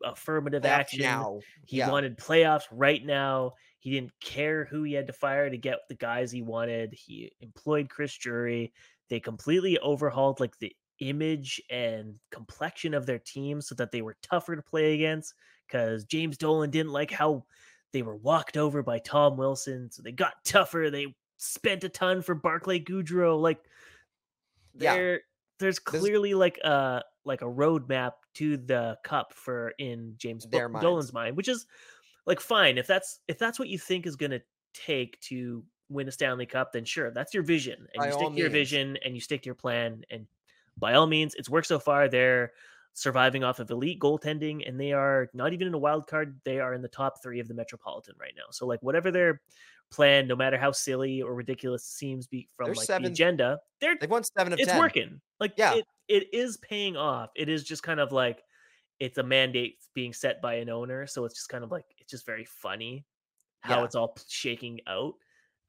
affirmative action. now. He yeah. wanted playoffs right now. He didn't care who he had to fire to get the guys he wanted. He employed Chris Drury. They completely overhauled like the image and complexion of their team so that they were tougher to play against because James Dolan didn't like how they were walked over by Tom Wilson. So they got tougher. They spent a ton for Barclay Goodrow. Like Yeah. there there's clearly like a like a roadmap to the cup for in James Their Bo- Dolan's mind, which is like fine if that's if that's what you think is going to take to win a Stanley Cup, then sure, that's your vision, and By you stick to your vision and you stick to your plan, and by all means, it's worked so far. They're surviving off of elite goaltending, and they are not even in a wild card. They are in the top three of the Metropolitan right now. So like whatever their plan, no matter how silly or ridiculous it seems be from They're like seven- the agenda, they're They've won seven of it's ten. working. Like Yeah. it, it is paying off. It is just kind of like it's a mandate being set by an owner, so it's just kind of like it's just very funny how Yeah. it's all shaking out.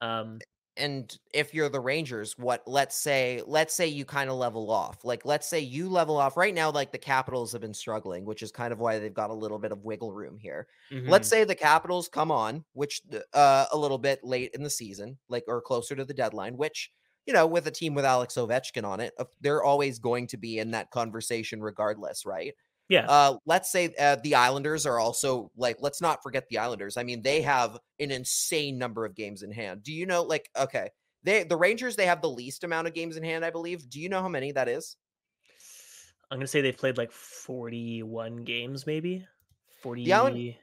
Um, and if you're the Rangers, what let's say let's say you kind of level off. Like let's say you level off right now like the Capitals have been struggling, which is kind of why they've got a little bit of wiggle room here. Let's mhm, say the Capitals come on, which uh a little bit late in the season, like or closer to the deadline, which you know, with a team with Alex Ovechkin on it, they're always going to be in that conversation regardless, right? Yeah, Uh, let's say uh, the Islanders are also like, let's not forget the Islanders. I mean, they have an insane number of games in hand. Do you know, like, okay, they the Rangers they have the least amount of games in hand, I believe. Do you know how many that is? I'm gonna say they've played like 41 games, maybe 40. Island-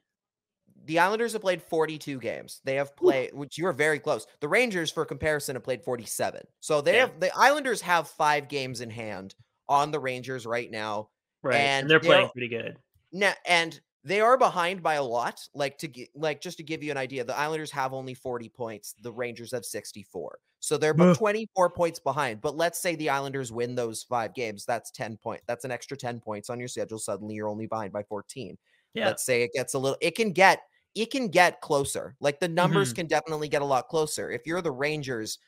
The Islanders have played 42 games. They have played, which you are very close. The Rangers, for comparison, have played 47. So they Yeah. have the Islanders have five games in hand on the Rangers right now. Right, and, and they're they're- playing pretty good. Now, and they are behind by a lot. Like to like just to give you an idea, the Islanders have only 40 points, the Rangers have 64. So they're about 24 points behind. But let's say the Islanders win those 5 games, that's 10 point. That's an extra 10 points on your schedule. Suddenly you're only behind by 14. Yeah. Let's say it gets a little it can get it can get closer. Like the numbers Mhm. can definitely get a lot closer. If you're the Rangers,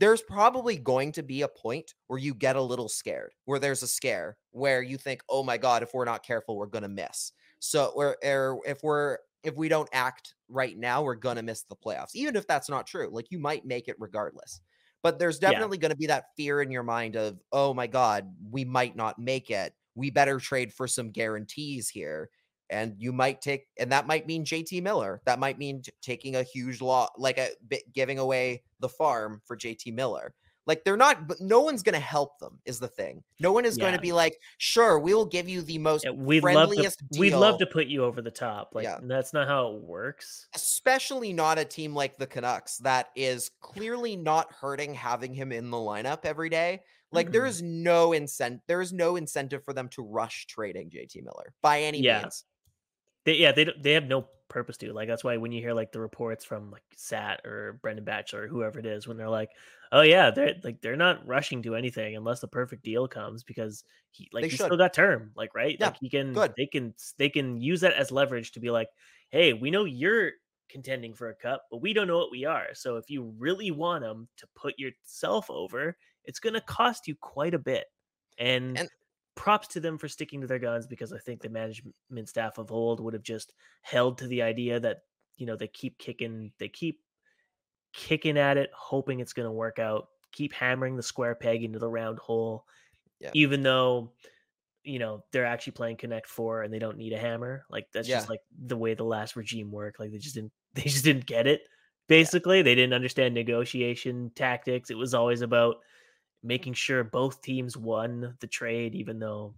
there's probably going to be a point where you get a little scared, where there's a scare, where you think, "Oh my god, if we're not careful, we're going to miss." So, or, or if we're if we don't act right now, we're going to miss the playoffs. Even if that's not true, like you might make it regardless. But there's Yeah. definitely going to be that fear in your mind of, "Oh my god, we might not make it. We better trade for some guarantees here." And you might take, and that might mean JT Miller. That might mean t- taking a huge law, like a bit, giving away the farm for JT Miller. Like they're not, but no one's going to help them. Is the thing. No one is going to be like, sure, we will give you the most Yeah, we'd love to friendliest we'd love to put you over the top. Like Yeah. that's not how it works. especially not a team like the Canucks that is clearly not hurting having him in the lineup every day. Like there Mhm. is no incentive. There is no incentive for them to rush trading JT Miller by any Yeah. means. They, yeah, they don't- they have no purpose to. Like that's why when you hear like the reports from like Sat or Brendan Batchelor or whoever it is, when they're like, "Oh yeah, they're like they're not rushing to anything unless the perfect deal comes because he like They he should. still got term, like right? Yeah, Like he can good. they can they can use that as leverage to be like, hey, we know you're contending for a cup, but we don't know what we are. So if you really want them to put yourself over, it's going to cost you quite a bit. And, And- props to them for sticking to their guns because I think the management staff of old would have just held to the idea that you know they keep kicking, they keep kicking at it, hoping it's going to work out, keep hammering the square peg into the round hole, Yeah. even though you know they're actually playing Connect Four and they don't need a hammer. Like that's just like the way the last regime worked. Like they just didn't, they just didn't get it. Basically, they didn't understand negotiation tactics. It was always about making sure both teams won the trade, even though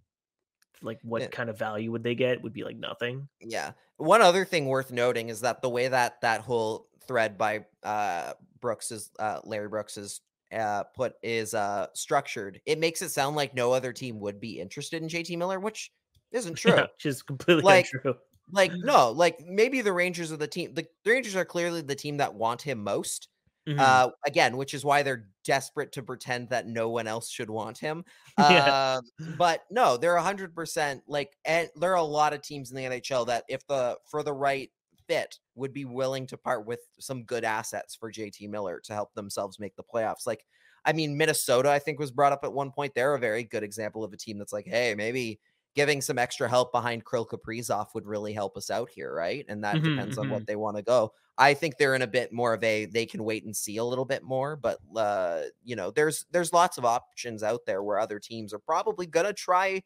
like what Yeah. kind of value would they get would be like nothing. Yeah. One other thing worth noting is that the way that that whole thread by uh Brooks is uh Larry Brooks is uh put is uh structured, it makes it sound like no other team would be interested in JT Miller, which isn't true. Yeah, which is completely Like, untrue. Like no, like maybe the Rangers are the team. The, the Rangers are clearly the team that want him most. Mhm. Uh, again, which is why they're desperate to pretend that no one else should want him. Yeah. Um, but no, they're hundred percent like, and there are a lot of teams in the NHL that, if the for the right fit, would be willing to part with some good assets for JT Miller to help themselves make the playoffs. Like, I mean, Minnesota, I think was brought up at one point. They're a very good example of a team that's like, hey, maybe giving some extra help behind Kirill Kaprizov would really help us out here, right? And that Mhm, depends on mhm. what they want to go. I think they're in a bit more of a they can wait and see a little bit more, but uh, you know, there's there's lots of options out there where other teams are probably gonna try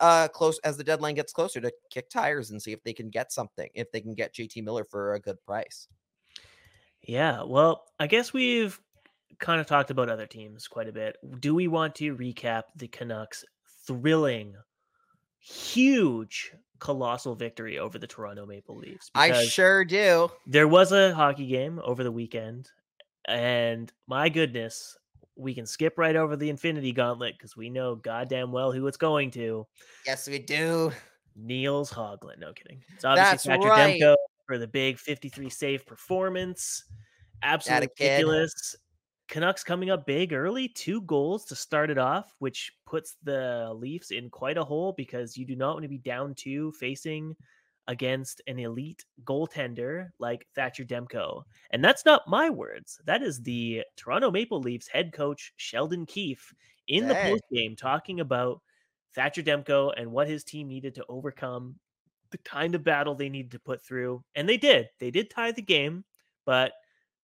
uh close as the deadline gets closer to kick tires and see if they can get something, if they can get JT Miller for a good price. Yeah, well, I guess we've kind of talked about other teams quite a bit. Do we want to recap the Canucks' thrilling, huge, colossal victory over the Toronto Maple Leafs? I sure do. there was a hockey game over the weekend, and my goodness, we can skip right over the Infinity Gauntlet because we know goddamn well who it's going to. Yes, we do. Niels Hoglund. No kidding. It's obviously That's Thatcher right. Demko for the big 53 save performance. Absolutely ridiculous. Canucks coming up big early, two goals to start it off, which puts the Leafs in quite a hole because you do not want to be down two facing against an elite goaltender like Thatcher Demko. And that's not my words. That is the Toronto Maple Leafs head coach Sheldon Keefe in the Hey. post game talking about Thatcher Demko and what his team needed to overcome the kind of battle they needed to put through. And they did. They did tie the game, but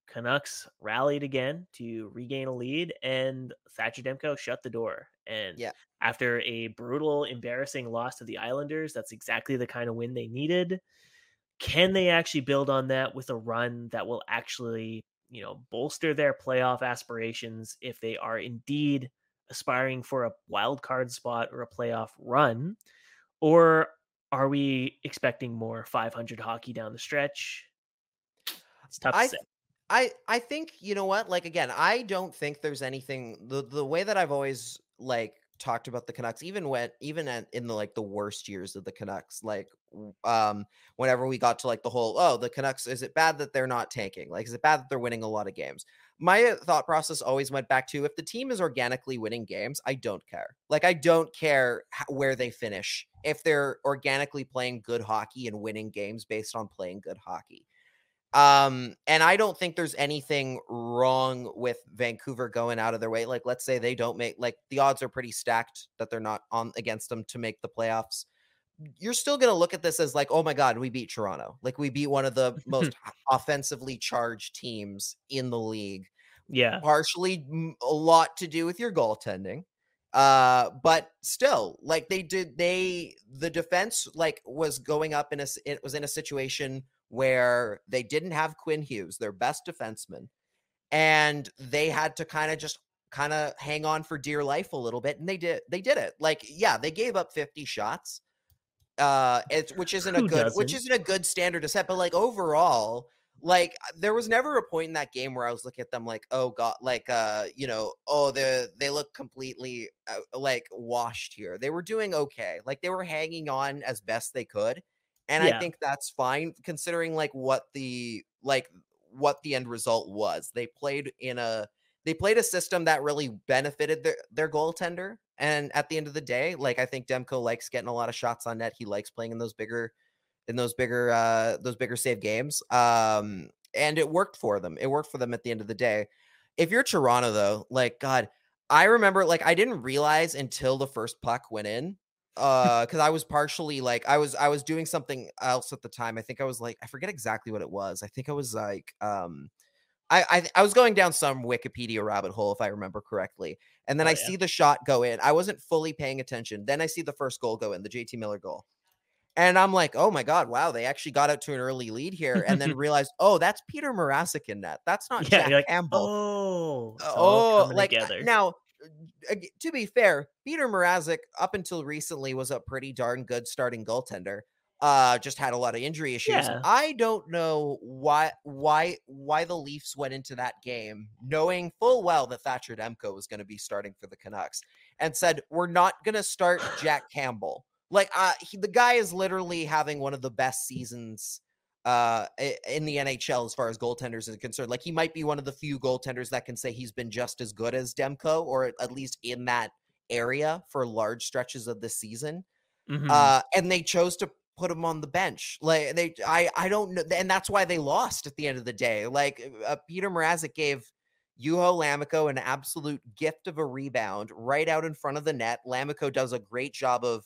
Canucks rallied again to regain a lead, and Thatcher Demko shut the door. And Yeah. after a brutal, embarrassing loss to the Islanders, that's exactly the kind of win they needed. Can they actually build on that with a run that will actually, you know, bolster their playoff aspirations if they are indeed aspiring for a wild card spot or a playoff run? Or are we expecting more 500 hockey down the stretch? It's tough to I say. I I think you know what like again I don't think there's anything the the way that I've always like talked about the Canucks, even when even at, in the like the worst years of the Canucks, like um whenever we got to like the whole oh the Canucks is it bad that they're not tanking? Like is it bad that they're winning a lot of games? My uh, thought process always went back to if the team is organically winning games, I don't care. Like I don't care h- where they finish if they're organically playing good hockey and winning games based on playing good hockey. Um, and I don't think there's anything wrong with Vancouver going out of their way. Like, let's say they don't make like the odds are pretty stacked that they're not on against them to make the playoffs. You're still gonna look at this as like, oh my god, we beat Toronto. Like we beat one of the most offensively charged teams in the league. Yeah. Partially a lot to do with your goaltending. Uh, but still, like they did, they the defense like was going up in a it was in a situation where they didn't have Quinn Hughes, their best defenseman, and they had to kind of just kind of hang on for dear life a little bit, and they did. They did it. Like, yeah, they gave up 50 shots, uh, it's which isn't a good, which doesn't? isn't a good standard to set. But like overall, like uh, there was never a point in that game where I was looking at them like, oh god, like uh, you know, oh they they look completely uh, like washed here. They were doing okay, like they were hanging on as best they could, and I think that's fine considering like what the like what the end result was. They played in a they played a system that really benefited their their goaltender. And at the end of the day, like I think Demko likes getting a lot of shots on net. He likes playing in those bigger in those bigger uh those bigger save games. Um and it worked for them. It worked for them at the end of the day. If you're Toronto though, like god, I remember like I didn't realize until the first puck went in uh because i was partially like i was i was doing something else at the time i think i was like i forget exactly what it was i think i was like um I, I I was going down some Wikipedia rabbit hole if I remember correctly, and then Oh, I yeah. see the shot go in. I wasn't fully paying attention. Then I see the first goal go in, the JT Miller goal, and I'm like, oh my god, wow, they actually got out to an early lead here, and then realized, oh, that's Peter Mrazek in net. That's not Yeah, Jack like, Campbell. Oh, Oh, like together. now, to be fair, Peter Mrazek up until recently was a pretty darn good starting goaltender. Uh, just had a lot of injury issues. Yeah. I don't know why why why the Leafs went into that game knowing full well that Thatcher Demko was going to be starting for the Canucks and said we're not going to start Jack Campbell. Like, uh, he, the guy is literally having one of the best seasons uh in the NHL as far as goaltenders is concerned. Like he might be one of the few goaltenders that can say he's been just as good as Demko or at- least in that area for large stretches of the season. Mhm. Uh and they chose to put him on the bench. Like they I I don't know and that's why they lost at the end of the day. Like uh, Peter Mrazek gave Juho Lammikko an absolute gift of a rebound right out in front of the net. Lammikko does a great job of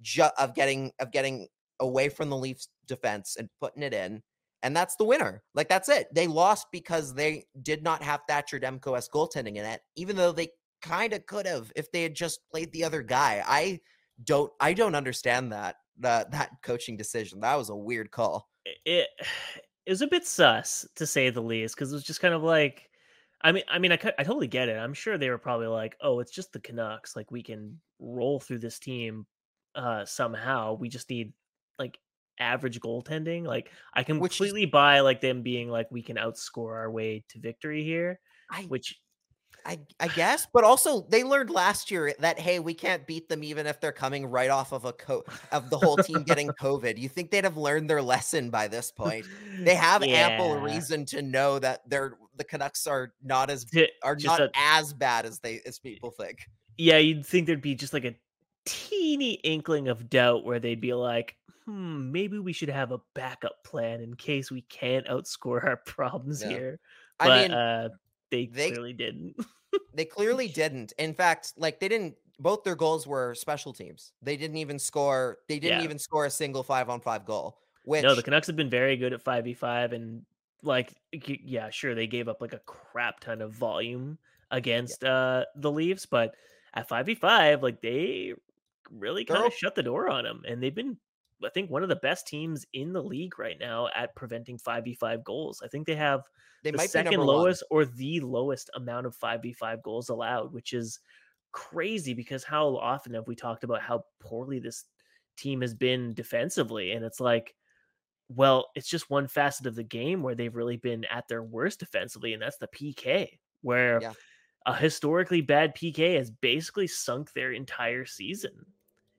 ju- of getting of getting away from the Leafs defense and putting it in. And that's the winner. Like that's it. They lost because they did not have Thatcher Demko as goaltending in it, even though they kind of could have if they had just played the other guy. I don't I don't understand that that that coaching decision. That was a weird call. it it was a bit sus to say the least because it was just kind of like I mean I mean I, I totally get it. I'm sure they were probably like, "Oh, it's just the Canucks. Like we can roll through this team uh somehow. We just need like average goaltending." Like I can Which is- completely buy like them being like we can outscore our way to victory here, I which I I guess, but also they learned last year that hey, we can't beat them even if they're coming right off of a co- of the whole team getting COVID. You think they'd have learned their lesson by this point? They have ample reason to know that they're the Canucks are not as are just not a- as bad as they as people think. yeah, you'd think there'd be just like a teeny inkling of doubt where they'd be like, hmm, maybe we should have a backup plan in case we can't outscore our problems Yeah. here. I But mean, uh, they, they- clearly didn't. they clearly didn't. In fact, like they didn't. Both their goals were special teams. They didn't even score. They didn't Yeah. even score a single five on five goal. Which no, the Canucks have been very good at 5v5 and like yeah, sure they gave up like a crap ton of volume against uh the Leafs, but at 5v5 like they really kind of shut the door on them and they've been I think one of the best teams in the league right now at preventing 5v5 goals. I think they have they the second number one. lowest or the lowest amount of 5v5 goals allowed, which is crazy because how often have we talked about how poorly this team has been defensively? And it's like, well, it's just one facet of the game where they've really been at their worst defensively, and that's the PK, where Yeah. a historically bad PK has basically sunk their entire season.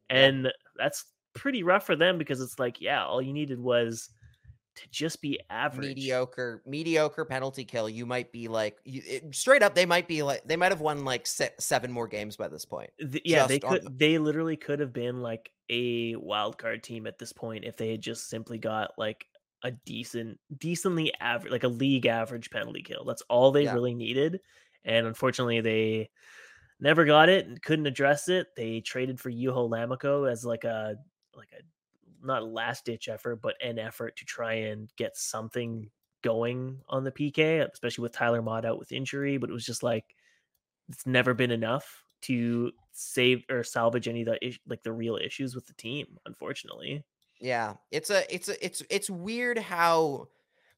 And that's pretty rough for them because it's like, yeah, all you needed was to just be average. mediocre mediocre penalty kill you might be like you, it, straight up they might be like they might have won like se- seven more games by this point Th- yeah, they could. They literally could have been like a wild card team at this point if they had just simply got like a decent, decently average, like a league average penalty kill. That's all they Yeah. really needed, and unfortunately, they never got it and couldn't address it. They traded for Juho Lammikko as like a like a not a last ditch effort, but an effort to try and get something going on the PK, especially with Tyler Motte out with injury. But it was just like it's never been enough to save or salvage any of the like the real issues with the team. Unfortunately, Yeah, it's a it's a it's it's weird how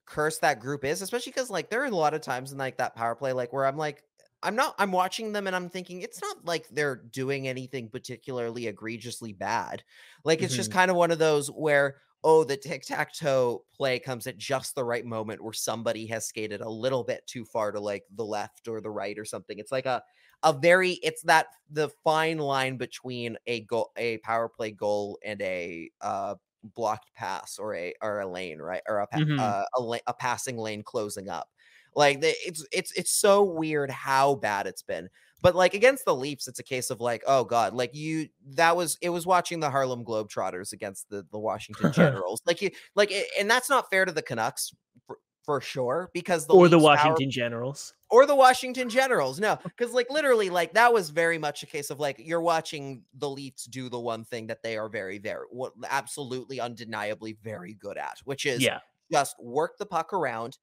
cursed that group is, especially because like there are a lot of times in like that power play, like where I'm like, I'm not I'm watching them and I'm thinking it's not like they're doing anything particularly egregiously bad. Like it's just kind of one of those where oh the tic tac toe play comes at just the right moment where somebody has skated a little bit too far to like the left or the right or something. It's like a a very it's that the fine line between a goal a power play goal and a uh blocked pass or a or a lane right or a pa- Mhm. uh, a, la- a passing lane closing up like the, it's it's it's so weird how bad it's been but like against the leafs it's a case of like oh god like you that was it was watching the harlem globetrotters against the the washington generals like you like it, and that's not fair to the canucks for, for sure because the or the Leafs power- Washington Generals. or the Washington Generals. No, because like literally, like that was very much a case of like you're watching the Leafs do the one thing that they are very, very, what absolutely undeniably very good at, which is Yeah, just work the puck around,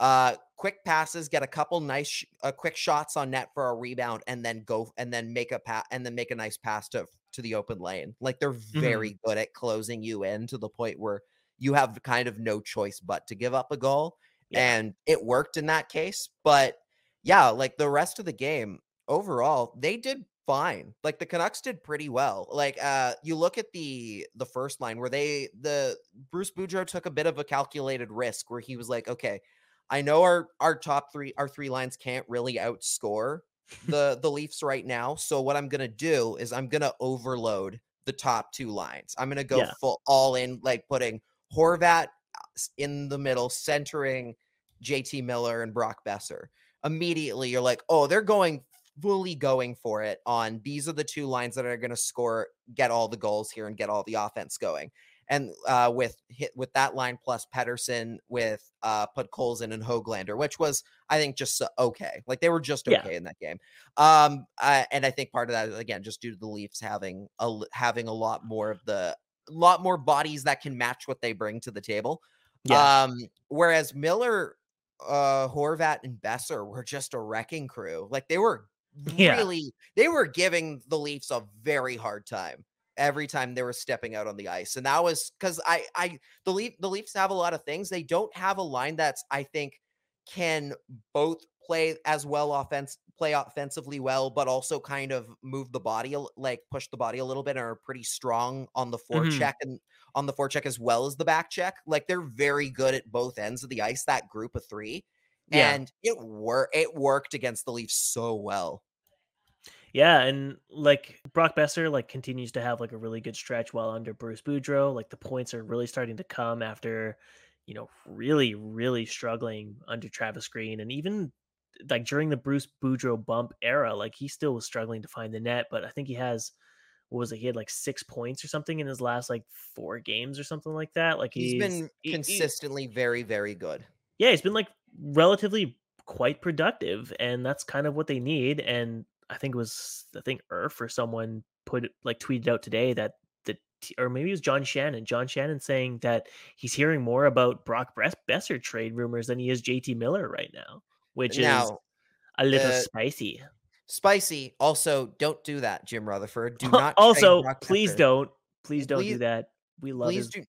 uh, quick passes, get a couple nice, uh, quick shots on net for a rebound, and then go and then make a pass and then make a nice pass to to the open lane. Like they're Mm-hmm. very good at closing you in to the point where you have kind of no choice but to give up a goal yeah. and it worked in that case. But yeah, like the rest of the game overall, they did fine. Like the Canucks did pretty well. Like uh you look at the the first line where they the Bruce Boudreau took a bit of a calculated risk where he was like, okay, I know our our top three our three lines can't really outscore the the Leafs right now. So what I'm gonna do is I'm gonna overload the top two lines. I'm gonna go Yeah. full all in, like putting Horvat uh, in the middle, centering JT Miller and Brock Boeser. Immediately, you're like, oh, they're going fully going for it on these are the two lines that are going to score, get all the goals here, and get all the offense going. And uh, with hit with that line plus Pettersson with uh, Podkolzin and Hoglander, which was I think just so- okay. Like they were just Yeah. okay in that game. Um, uh, and I think part of that is, again just due to the Leafs having a having a lot more of the lot more bodies that can match what they bring to the table. Yeah. Um, whereas Miller, uh, Horvat, and Boeser were just a wrecking crew. Like they were Yeah. really, they were giving the Leafs a very hard time every time they were stepping out on the ice, and that was because I, I, the Leaf, the Leafs have a lot of things. They don't have a line that's I think can both play as well offense play offensively well but also kind of move the body like push the body a little bit and are pretty strong on the Mhm. forecheck and on the forecheck as well as the back check like they're very good at both ends of the ice that group of 3 Yeah. and it worked it worked against the Leafs so well Yeah, and like Brock Boeser like continues to have like a really good stretch while under Bruce Boudreau. Like the points are really starting to come after, you know, really, really struggling under Travis Green. And even like during the Bruce Boudreau bump era, like he still was struggling to find the net. But I think he has what was it? He had like six points or something in his last like four games or something like that. Like he's been he- he- consistently very very good yeah, he's been like relatively quite productive, and that's kind of what they need. And I think it was I think Earth or someone put like tweeted out today that the or maybe it was John Shannon. John Shannon saying that he's hearing more about Brock Boeser trade rumors than he is JT Miller right now, which is a little uh, spicy. spicy also don't do that Jim Rutherford do not also, please Boeser. don't, please don't Please- do that. We love his do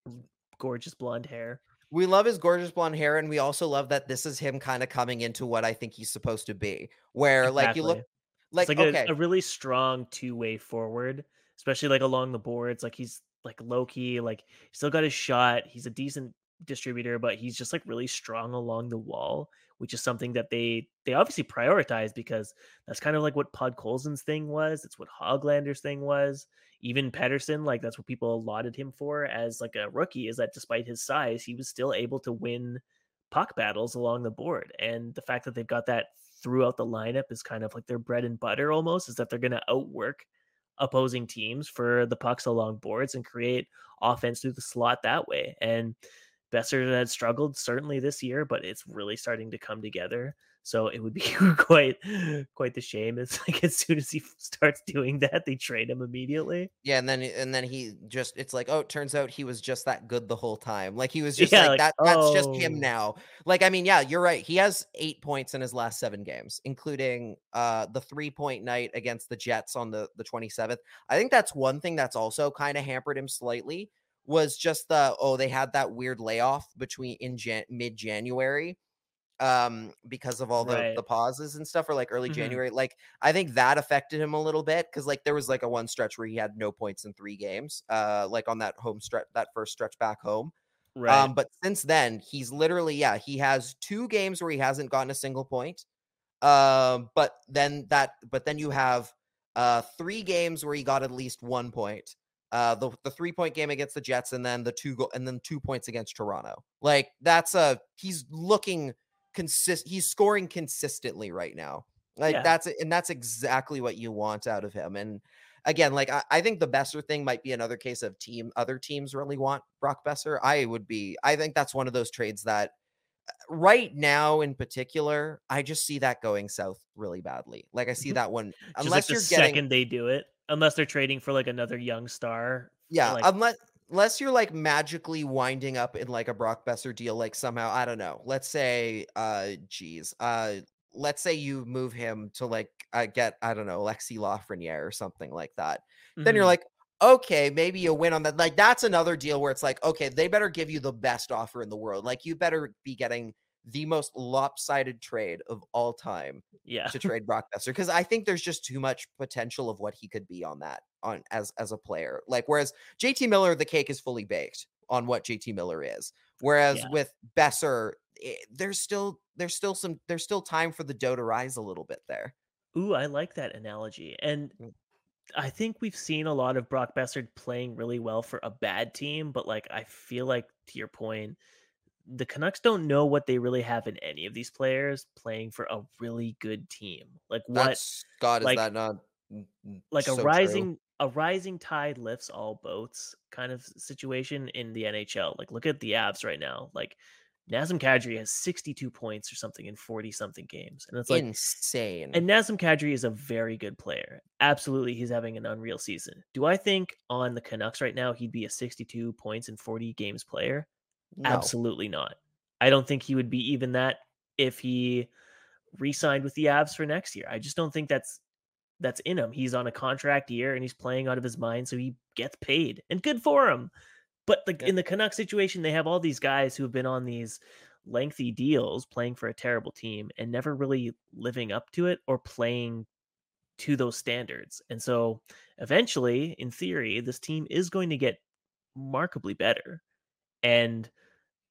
gorgeous blonde hair. We love his gorgeous blonde hair, and we also love that this is him kind of coming into what I think he's supposed to be. Where like you look Exactly. Like, it's like okay, a, a really strong two way forward, especially like along the boards. Like he's like low key, like still got his shot. He's a decent distributor, but he's just like really strong along the wall, which is something that they they obviously prioritize because that's kind of like what Podkolzin's thing was. It's what Hoglander's thing was. Even Pettersson, like that's what people lauded him for as like a rookie, is that despite his size, he was still able to win puck battles along the board. And the fact that they've got that throughout the lineup is kind of like their bread and butter almost, is that they're gonna outwork opposing teams for the pucks along boards and create offense through the slot that way. And Boeser had struggled certainly this year, but it's really starting to come together. So it would be quite quite the shame. It's like as soon as he starts doing that, they trade him immediately. Yeah, and then and then he just it's like, oh, it turns out he was just that good the whole time. Like he was just Yeah, like, like, that that's just him oh. now. Like, I mean, yeah, you're right. He has eight points in his last seven games, including uh the three-point night against the Jets on the, the 27th. I think that's one thing that's also kind of hampered him slightly was just the oh, they had that weird layoff between in Jan- mid-January um because of all the Right. the pauses and stuff or like early Mhm. January like I think that affected him a little bit cuz like there was like a one stretch where he had no points in 3 games uh like on that home stretch that first stretch back home Right. um but since then he's literally yeah he has two games where he hasn't gotten a single point um but then that but then you have uh 3 games where he got at least 1 point uh the, the three point game against the Jets and then the two go and then two points against Toronto. Like that's a he's looking consist he's scoring consistently right now. Like Yeah. that's and that's exactly what you want out of him. And again, like I, I think the Boeser thing might be another case of team other teams really want Brock Boeser. I would be I think that's one of those trades that uh, right now in particular, I just see that going south really badly. Like I see Mhm. that one like unless the you're getting second they do it, unless they're trading for like another young star. Yeah, like- unless unless you're like magically winding up in like a Brock Boeser deal, like somehow I don't know. Let's say, uh, geez, uh, let's say you move him to like uh, get I don't know Alexi Lafreniere or something like that. Then you're Mhm. like, okay, maybe you win on that. Like that's another deal where it's like, okay, they better give you the best offer in the world. Like you better be getting the most lopsided trade of all time yeah. to trade Brock Boeser because I think there's just too much potential of what he could be on that on as as a player. Like whereas JT Miller, the cake is fully baked on what JT Miller is. Whereas Yeah. with Boeser, eh, there's still there's still some there's still time for the dough to rise a little bit there. Ooh, I like that analogy. And Mm. I think we've seen a lot of Brock Boeser playing really well for a bad team, but like I feel like to your point, the Canucks don't know what they really have in any of these players playing for a really good team. Like what That's God, is that not n- n- like so a true? A rising tide lifts all boats kind of situation in the NHL. Like look at the Avs right now. Like Nazem Kadri has 62 points or something in 40 something games. And it's like insane. and Nazem Kadri is a very good player. Absolutely, he's having an unreal season. Do I think on the Canucks right now he'd be a 62 points in 40 games player? No. Absolutely not. I don't think he would be even that if he re-signed with the Avs for next year. I just don't think that's that's in him. He's on a contract year and he's playing out of his mind, so he gets paid, and good for him. But like Yeah. in the Canucks situation, they have all these guys who have been on these lengthy deals playing for a terrible team and never really living up to it or playing to those standards. And so eventually, in theory, this team is going to get markedly better. And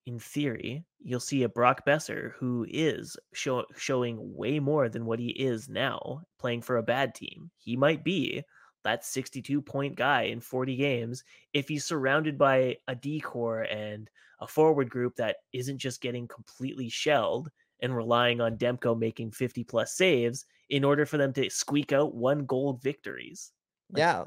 in theory, you'll see a Brock Boeser who is show, showing way more than what he is now playing for a bad team. He might be that 62 point guy in 40 games if he's surrounded by a D corps and a forward group that isn't just getting completely shelled and relying on Demko making 50 plus saves in order for them to squeak out one goal victories. Like- yeah.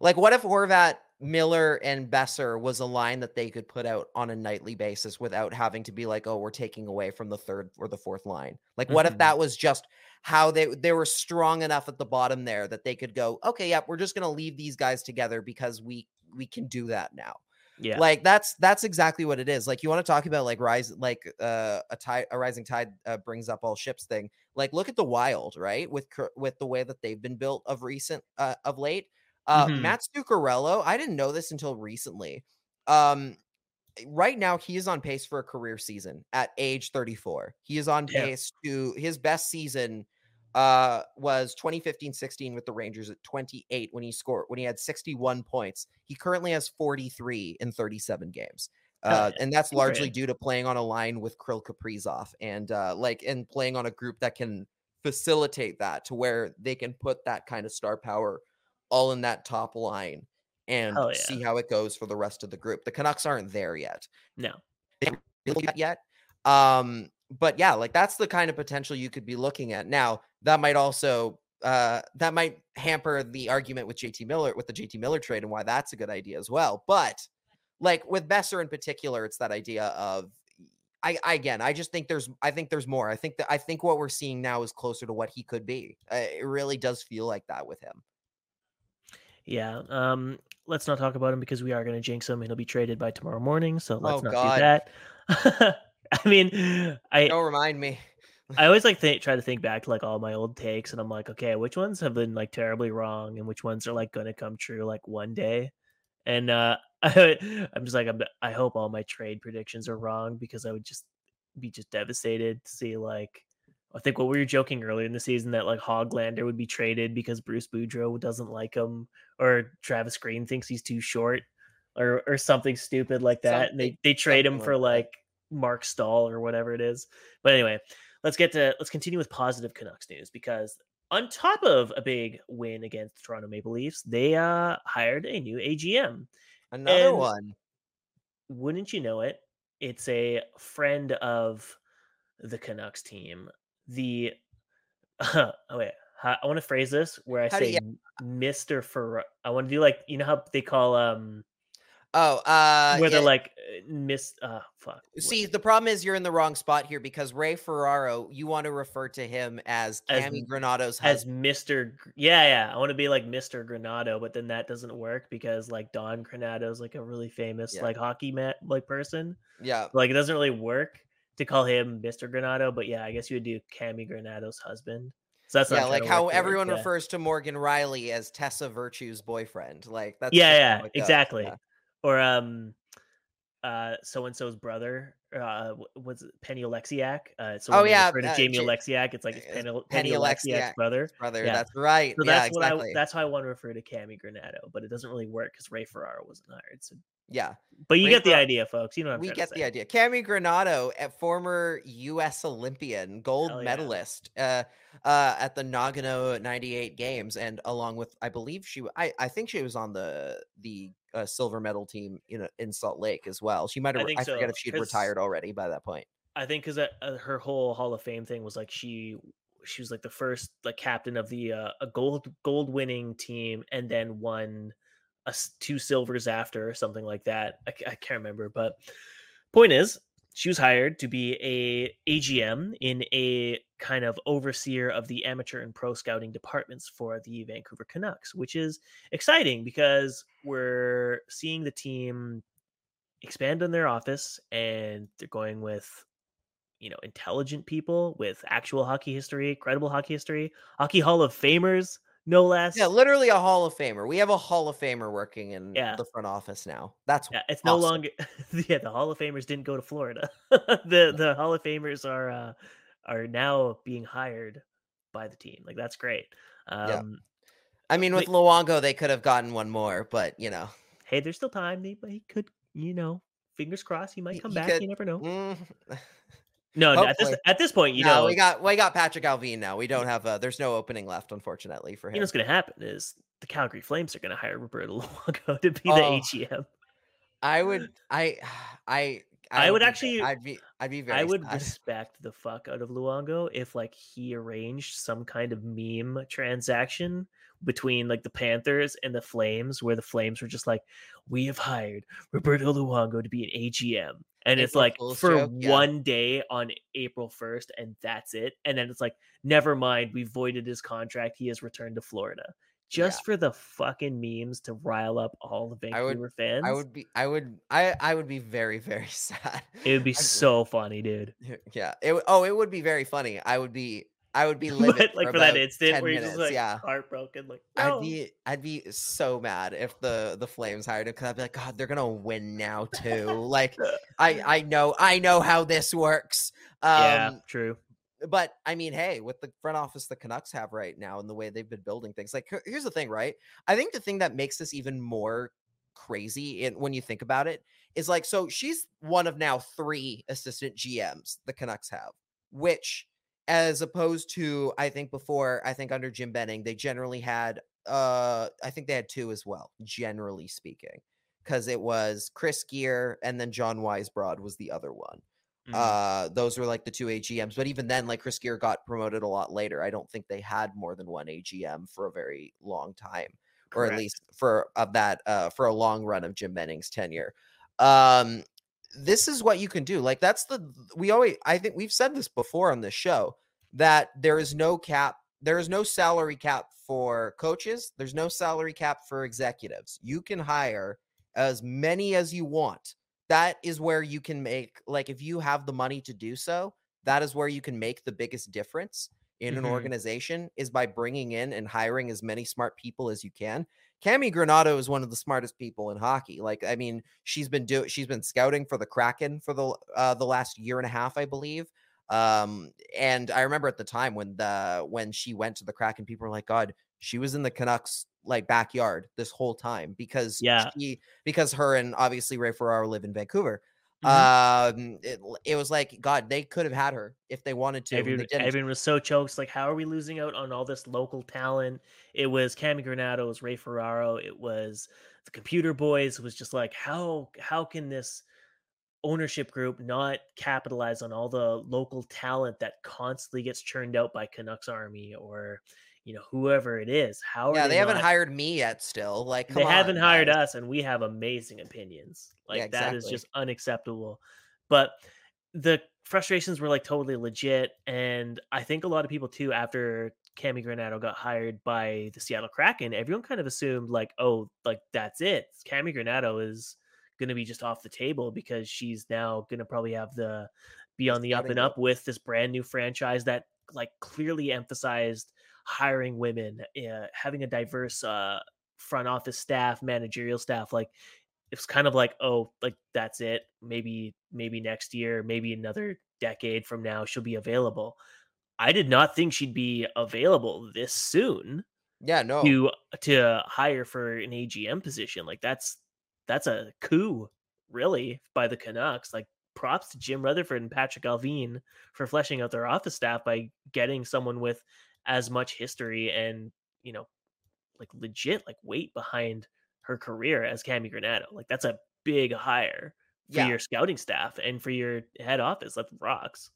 Like what if Horvat, Miller, and Boeser was a line that they could put out on a nightly basis without having to be like, oh, we're taking away from the third or the fourth line? Like, what Mhm. if that was just how they they were strong enough at the bottom there that they could go, okay, yep, we're just gonna leave these guys together because we we can do that now. Yeah. Like that's that's exactly what it is. Like you want to talk about like rise like uh, a tide a rising tide uh, brings up all ships thing. Like look at the Wild, right? With cur- with the way that they've been built of recent uh, of late. Uh, Mhm. Matt Zuccarello, I didn't know this until recently. Um, right now he is on pace for a career season at age 34. He is on Yeah. pace to his best season uh was 2015-16 with the Rangers at 28 when he scored when he had 61 points. He currently has 43 in 37 games. Uh, and that's largely due to playing on a line with Kirill Kaprizov and uh, like and playing on a group that can facilitate that to where they can put that kind of star power all in that top line and yeah. see how it goes for the rest of the group. The Canucks aren't there yet No. really yet. Um, but yeah, like that's the kind of potential you could be looking at. Now, that might also uh that might hamper the argument with JT Miller with the JT Miller trade and why that's a good idea as well. But like with Boeser in particular, it's that idea of I, I again, I just think there's I think there's more. I think that I think what we're seeing now is closer to what he could be. Uh, it really does feel like that with him. Yeah. Um, let's not talk about him because we are going to jinx him. and He'll be traded by tomorrow morning. So let's Oh, not God. do that. I mean, I Don't remind me. I always like think try to think back to like all my old takes, and I'm like, okay, which ones have been like terribly wrong, and which ones are like going to come true like one day. And uh, I, I'm just like, I'm, I hope all my trade predictions are wrong because I would just be just devastated to see like. I think what we were joking earlier in the season that like Hoglander would be traded because Bruce Boudreau doesn't like him, or Travis Green thinks he's too short, or or something stupid like that. and they they trade him for like Marc Staal or whatever it is. But anyway, let's get to let's continue with positive Canucks news because on top of a big win against the Toronto Maple Leafs, they uh hired a new AGM. Another And- one. Wouldn't you know it? It's a friend of the Canucks team. The oh wait, I want to phrase this where I How say you- Mr. Fer. I want to do like you know how they call um Oh, uh where yeah, they're like uh, Miss uh fuck. See, the problem is you're in the wrong spot here because Ray Ferraro, you want to refer to him as As Cammi m- Granato's as. Mr. Yeah, yeah. I want to be like Mr. Granato, but then that doesn't work because like Don Granato's like a really famous Yeah. like hockey mat like person. Yeah. Like it doesn't really work to call him Mr. Granato, but yeah, I guess you would do Cammi Granato's husband. So that's Yeah, like how everyone yeah. refers to Morgan Rielly as Tessa Virtue's boyfriend. Like that's Yeah, yeah, how it goes, exactly. yeah. Or um, uh, so and so's brother. Uh, was Penny Oleksiak? Uh, so Oh, yeah, refer to uh, Jamie Ja- Oleksiak, it's like it's uh, Penny, Penny, Penny Oleksiak's brother. Brother, Yeah. that's right. So yeah, that's what exactly. I that's how I want to refer to Cammi Granato, but it doesn't really work because Ray Ferraro wasn't hired. So, yeah. but you Ray get the idea, folks. You know what I'm we get the idea. Cammi Granato, a former U.S. Olympian, gold yeah. medalist uh, uh, at the Nagano '98 games, and along with, I believe she, I, I think she was on the the uh, silver medal team in in Salt Lake as well. She might I have. I, forget so, if she'd 'cause- retired already by that point. I think because uh, her whole Hall of Fame thing was like she she was like the first like captain of the uh, a gold gold winning team, and then won a two silvers after or something like that. I, I can't remember, but point is she was hired to be a AGM in a kind of overseer of the amateur and pro scouting departments for the Vancouver Canucks, which is exciting because we're seeing the team expand on their office and they're going with you know intelligent people with actual hockey history credible hockey history hockey hall of famers no less. Yeah, literally a Hall of Famer. We have a Hall of Famer working in Yeah. the front office now. That's Yeah, it's no longer yeah the hall of famers didn't go to florida. The the hall of famers are uh are now being hired by the team. Like that's great. Yeah. um I mean, with Luongo, they could have gotten one more, but you know, hey there's still time. He, he could you know fingers crossed he might come he back. could- you never know. Mm, no no, at this at this point you no, know we got we got Patrik Allvin now. We don't have. Uh, there's no opening left, unfortunately, for you him. know what's going to happen is the Calgary Flames are going to hire Roberto Luongo to be the Oh, AGM. I would. I. I. I would be ve- actually- I'd be. I'd be very. I would sad. respect the fuck out of Luongo if like he arranged some kind of meme transaction between like the Panthers and the Flames, where the Flames were just like, "We have hired Roberto Luongo to be an AGM," and it's like Fool's for joke, yeah. one day on April first, and that's it. And then it's like, "Never mind, we voided his contract. He has returned to Florida." Just for the fucking memes to rile up all the I would- Vancouver fans. I would be. I would. I. I would be very. Very sad. It would be so funny, dude. Yeah. It. Oh, it would be very funny. I would be. I would be livid like for, that instant where you're minutes. just like yeah. heartbroken, like no. I'd be I'd be so mad if the the Flames hired him because I'd be like, God, they're gonna win now too. like I I know I know how this works. Um, yeah, true. but I mean, hey, with the front office the Canucks have right now and the way they've been building things, like here's the thing, right? I think the thing that makes this even more crazy in, when you think about it is like so she's one of now three assistant GMs the Canucks have, which as opposed to I think before I think under Jim Benning they generally had uh I think they had two as well, generally speaking, because it was Chris Gear and then John Weisbrod was the other one. Mhm. Uh, those were like the two AGMs, but even then, like Chris Gear got promoted a lot later. I don't think they had more than one AGM for a very long time, or at least for of that uh for a long run of Jim Benning's tenure. Um, this is what you can do. Like that's the we always I think we've said this before on this show that there is no cap, there is no salary cap for coaches. There's no salary cap for executives. You can hire as many as you want that is where you can make like if you have the money to do so that is where you can make the biggest difference in an Mhm. organization is by bringing in and hiring as many smart people as you can Cammi Granato is one of the smartest people in hockey. Like, I mean, she's been doing, she's been scouting for the Kraken for the uh, the last year and a half, I believe. Um, and I remember at the time when the when she went to the Kraken, people were like, "God, she was in the Canucks like backyard this whole time because Yeah. she because her and obviously Ray Ferraro live in Vancouver. Mhm. Um, it, it was like God, they could have had her if they wanted to. Everyone, they everyone was so choked. Like, how are we losing out on all this local talent? It was Cammi Granato, it was Ray Ferraro, it was the Computer Boys. It was just like, how how can this ownership group not capitalize on all the local talent that constantly gets churned out by Canucks Army or you know whoever it is? How are yeah, they, haven't not- hired me yet. Still, like they come haven't on, hired us and we have amazing opinions like Yeah, that is just unacceptable but the frustrations were like totally legit and i think a lot of people too after Cammi Granato got hired by the Seattle Kraken, everyone kind of assumed like, oh, like that's it. Cammi Granato is going to be just off the table because she's now going to probably have the be on the up and up with this brand new franchise that like clearly emphasized hiring women, uh, having a diverse uh, front office staff, managerial staff. Like it's kind of like, oh, like that's it. Maybe maybe next year, maybe another decade from now, she'll be available. I did not think she'd be available this soon Yeah, no. to to hire for an AGM position. Like that's that's a coup, really, by the Canucks. Like props to Jim Rutherford and Patrik Allvin for fleshing out their office staff by getting someone with as much history and you know, like legit like weight behind her career as Cammi Granato. Like that's a big hire for Yeah. your scouting staff and for your head office. That rocks.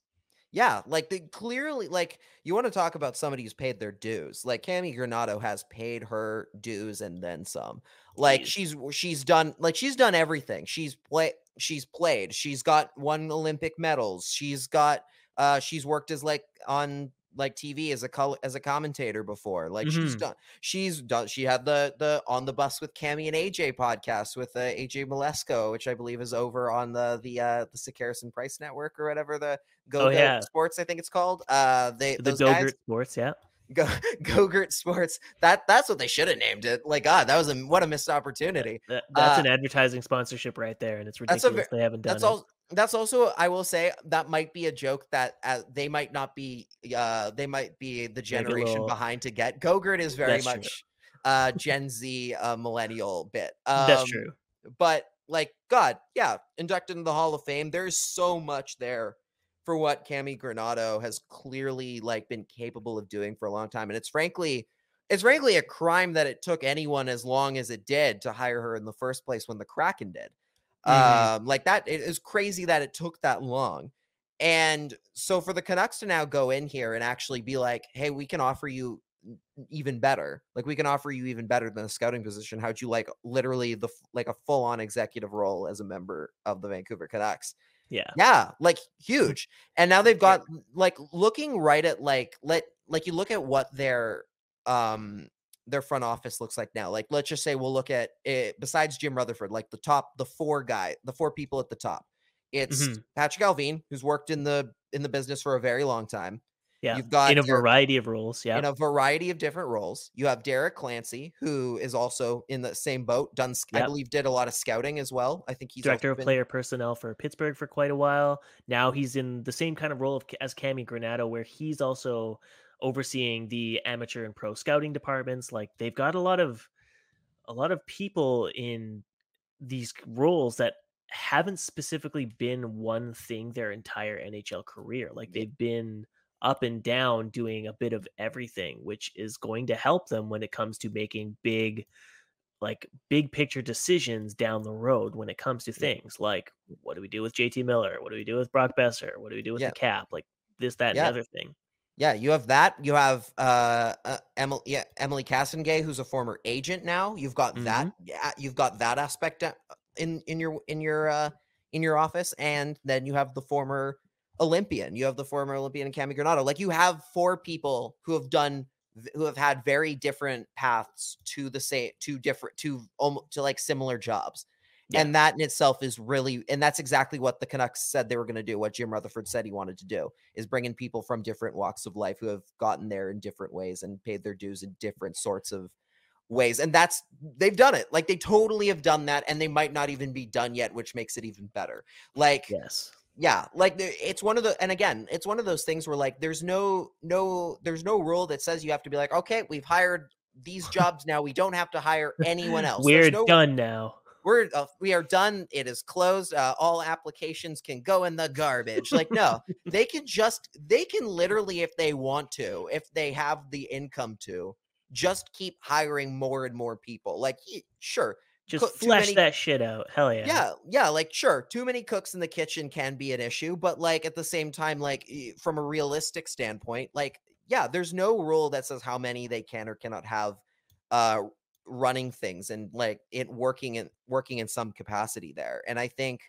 Yeah, like they clearly like you want to talk about somebody who's paid their dues. Like Cammi Granato has paid her dues and then some. Like Jeez. she's she's done like she's done everything. She's play she's played. She's got won Olympic medals. She's got uh she's worked as like on like TV as a col- as a commentator before. Like she's Mhm. done she's done she had the the on the bus with Cammi and AJ podcast with uh, AJ Mleczko, which I believe is over on the the uh the Sicarison Price Network or whatever the Go Oh, yeah. Sports, I think it's called. Uh, they The those Go guys, Sports, yeah. Go Gogurt Sports. That that's what they should have named it. Like God, that was a what a missed opportunity. That, that's Uh, an advertising sponsorship right there, and it's That's a ridiculous they haven't done That's it. all. That's also I will say that might be a joke that uh, they might not be. Uh, they might be the generation little- behind to get. Gogurt is very That's true. much uh Gen Z uh, millennial bit. Um, That's true. but like god yeah inducted into the hall of fame there's so much there for what cammi granato has clearly like been capable of doing for a long time and it's frankly it's frankly a crime that it took anyone as long as it did to hire her in the first place when the kraken did Mhm. um like that it is crazy that it took that long and so for the canucks to now go in here and actually be like hey we can offer you even better like we can offer you even better than a scouting position how'd you like literally the like a full-on executive role as a member of the vancouver canucks Yeah. yeah like huge and now they've Yeah. got like looking right at like let like you look at what their um their front office looks like now like let's just say we'll look at it besides jim rutherford like the top the four guy the four people at the top it's Mhm. patrik allvin who's worked in the in the business for a very long time Yeah. you've got in a Derek- variety of roles. Yeah. in a variety of different roles. You have Derek Clancy, who is also in the same boat. Done, sc- I believe, did a lot of scouting as well. I think he's Director of been- player personnel for Pittsburgh for quite a while. Now he's in the same kind of role of, as Cammi Granato, where he's also overseeing the amateur and pro scouting departments. Like they've got a lot of a lot of people in these roles that haven't specifically been one thing their entire NHL career. Like they've been up and down doing a bit of everything, which is going to help them when it comes to making big like big picture decisions down the road when it comes to things like what do we do with JT Miller? What do we do with Brock Boeser? What do we do with Yeah. the cap? Like this, that, Yeah. and other thing. Yeah, you have that. You have uh, uh Emily yeah, Emilie Castonguay, who's a former agent now. You've got that. Yeah, you've got that aspect uh, in in your in your uh in your office, and then you have the former Olympian. You have the former Olympian and Cammi Granato. Like you have four people who have done who have had very different paths to the same to different to almost to like similar jobs. Yeah. And that in itself is really, and that's exactly what the Canucks said they were going to do. What Jim Rutherford said he wanted to do is bring in people from different walks of life who have gotten there in different ways and paid their dues in different sorts of ways. And that's, they've done it. Like they totally have done that. And they might not even be done yet, which makes it even better. Like, Yes. yeah like it's one of the and again it's one of those things where like there's no no there's no rule that says you have to be like okay we've hired these jobs now we don't have to hire anyone else We're no, done now. We're uh, we are done it is closed uh, all applications can go in the garbage like no they can just they can literally if they want to if they have the income to just keep hiring more and more people like sure Just Cook flesh many- that shit out. Hell yeah. yeah, yeah, like sure, too many cooks in the kitchen can be an issue, but like at the same time, like from a realistic standpoint, like yeah, there's no rule that says how many they can or cannot have uh running things and like it working in working in some capacity there. And I think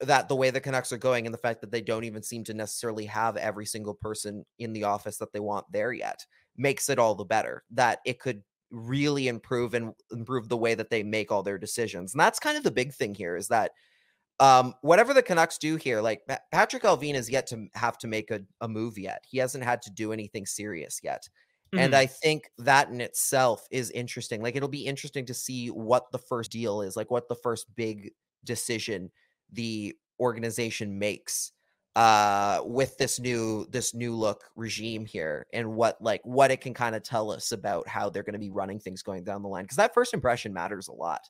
that the way the Canucks are going and the fact that they don't even seem to necessarily have every single person in the office that they want there yet makes it all the better that it could really improve and improve the way that they make all their decisions. And that's kind of the big thing here is that um whatever the Canucks do here, like Patrik Allvin has yet to have to make a, a move yet. He hasn't had to do anything serious yet. And Mhm. I think that in itself is interesting. Like it'll be interesting to see what the first deal is, like what the first big decision the organization makes uh with this new this new look regime here and what like what it can kind of tell us about how they're going to be running things going down the line because that first impression matters a lot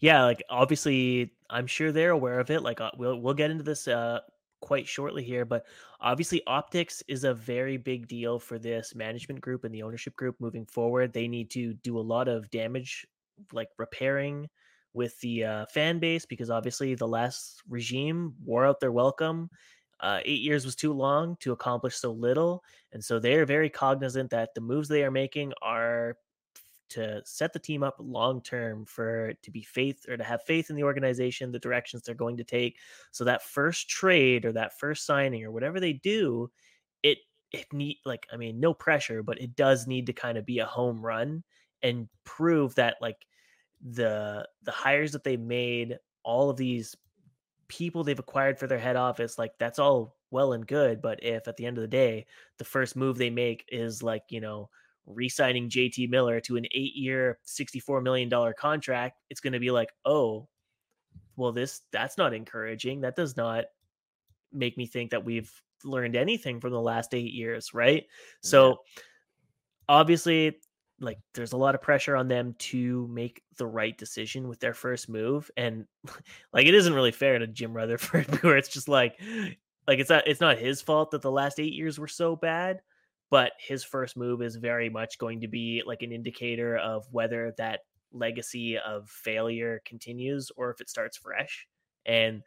yeah like obviously i'm sure they're aware of it like uh, we'll we'll get into this uh quite shortly here but obviously optics is a very big deal for this management group and the ownership group moving forward. They need to do a lot of damage like repairing with the uh, fan base because obviously the last regime wore out their welcome uh, eight years was too long to accomplish so little and so they're very cognizant that the moves they are making are to set the team up long term for to be faith or to have faith in the organization, the directions they're going to take. So that first trade or that first signing or whatever they do, it it need like I mean no pressure, but it does need to kind of be a home run and prove that like the the hires that they made, all of these people they've acquired for their head office, like that's all well and good. But if at the end of the day, the first move they make is like, you know, re-signing JT Miller to an eight-year, $64 million contract, it's going to be like, oh, well, this that's not encouraging. That does not make me think that we've learned anything from the last eight years, right? So obviously, like there's a lot of pressure on them to make the right decision with their first move. And like it isn't really fair to Jim Rutherford, where it's just like like it's not it's not his fault that the last eight years were so bad but his first move is very much going to be like an indicator of whether that legacy of failure continues or if it starts fresh and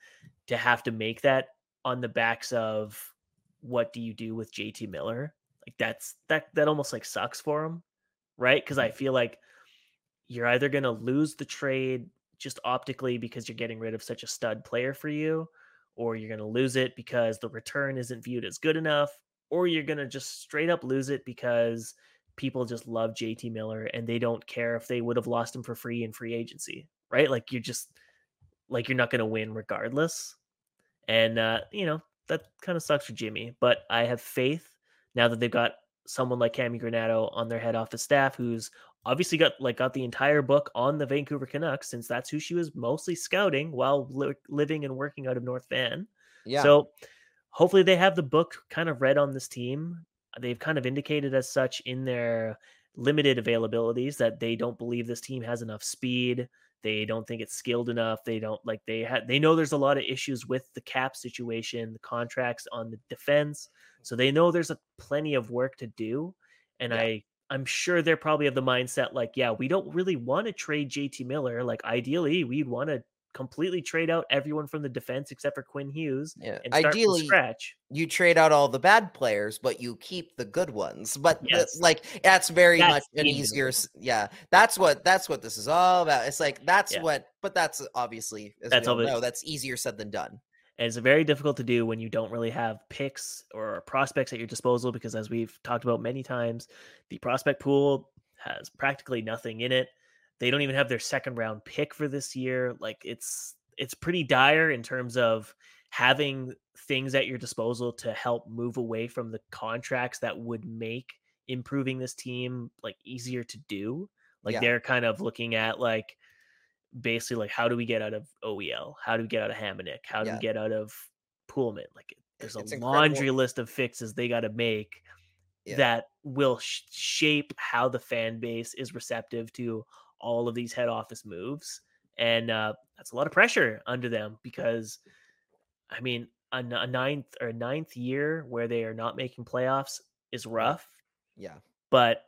to have to make that on the backs of what do you do with JT Miller? Like that's that that almost like sucks for him right? Because I mm. feel like you're either going to lose the trade just optically because you're getting rid of such a stud player for you or you're going to lose it because the return isn't viewed as good enough or you're going to just straight up lose it because people just love JT Miller and they don't care if they would have lost him for free in free agency, right? Like you're just like you're not going to win regardless. And uh, you know, that kind of sucks for Jimmy, but I have faith now that they've got someone like Cammi Granato on their head office staff who's obviously got like got the entire book on the Vancouver Canucks since that's who she was mostly scouting while li- living and working out of North Van. yeah So hopefully they have the book kind of read on this team. They've kind of indicated as such in their limited availabilities that they don't believe this team has enough speed. They don't think it's skilled enough. They don't like they had they know there's a lot of issues with the cap situation, the contracts on the defense. So they know there's a plenty of work to do. And Yeah. I I'm sure they're probably of the mindset like, yeah, we don't really want to trade JT Miller. Like ideally, we'd want to completely trade out everyone from the defense except for Quinn Hughes Yeah. and start Ideally, scratch. you trade out all the bad players, but you keep the good ones. But the- like that's very That's much an easier. Yeah, that's what that's what this is all about. It's like that's Yeah. what, but that's obviously as That's we all obvi- know, that's easier said than done. And it's very difficult to do when you don't really have picks or prospects at your disposal because, as we've talked about many times, the prospect pool has practically nothing in it. They don't even have their second round pick for this year. Like it's it's pretty dire in terms of having things at your disposal to help move away from the contracts that would make improving this team like easier to do. Like Yeah. they're kind of looking at like basically like how do we get out of OEL? How do we get out of Hamonic? How do Yeah. we get out of Poolman? Like there's it's a incredible. laundry list of fixes they got to make Yeah. that will sh- shape how the fan base is receptive to all of these head office moves and uh, that's a lot of pressure under them because i mean a ninth or a ninth year where they are not making playoffs is rough Yeah, but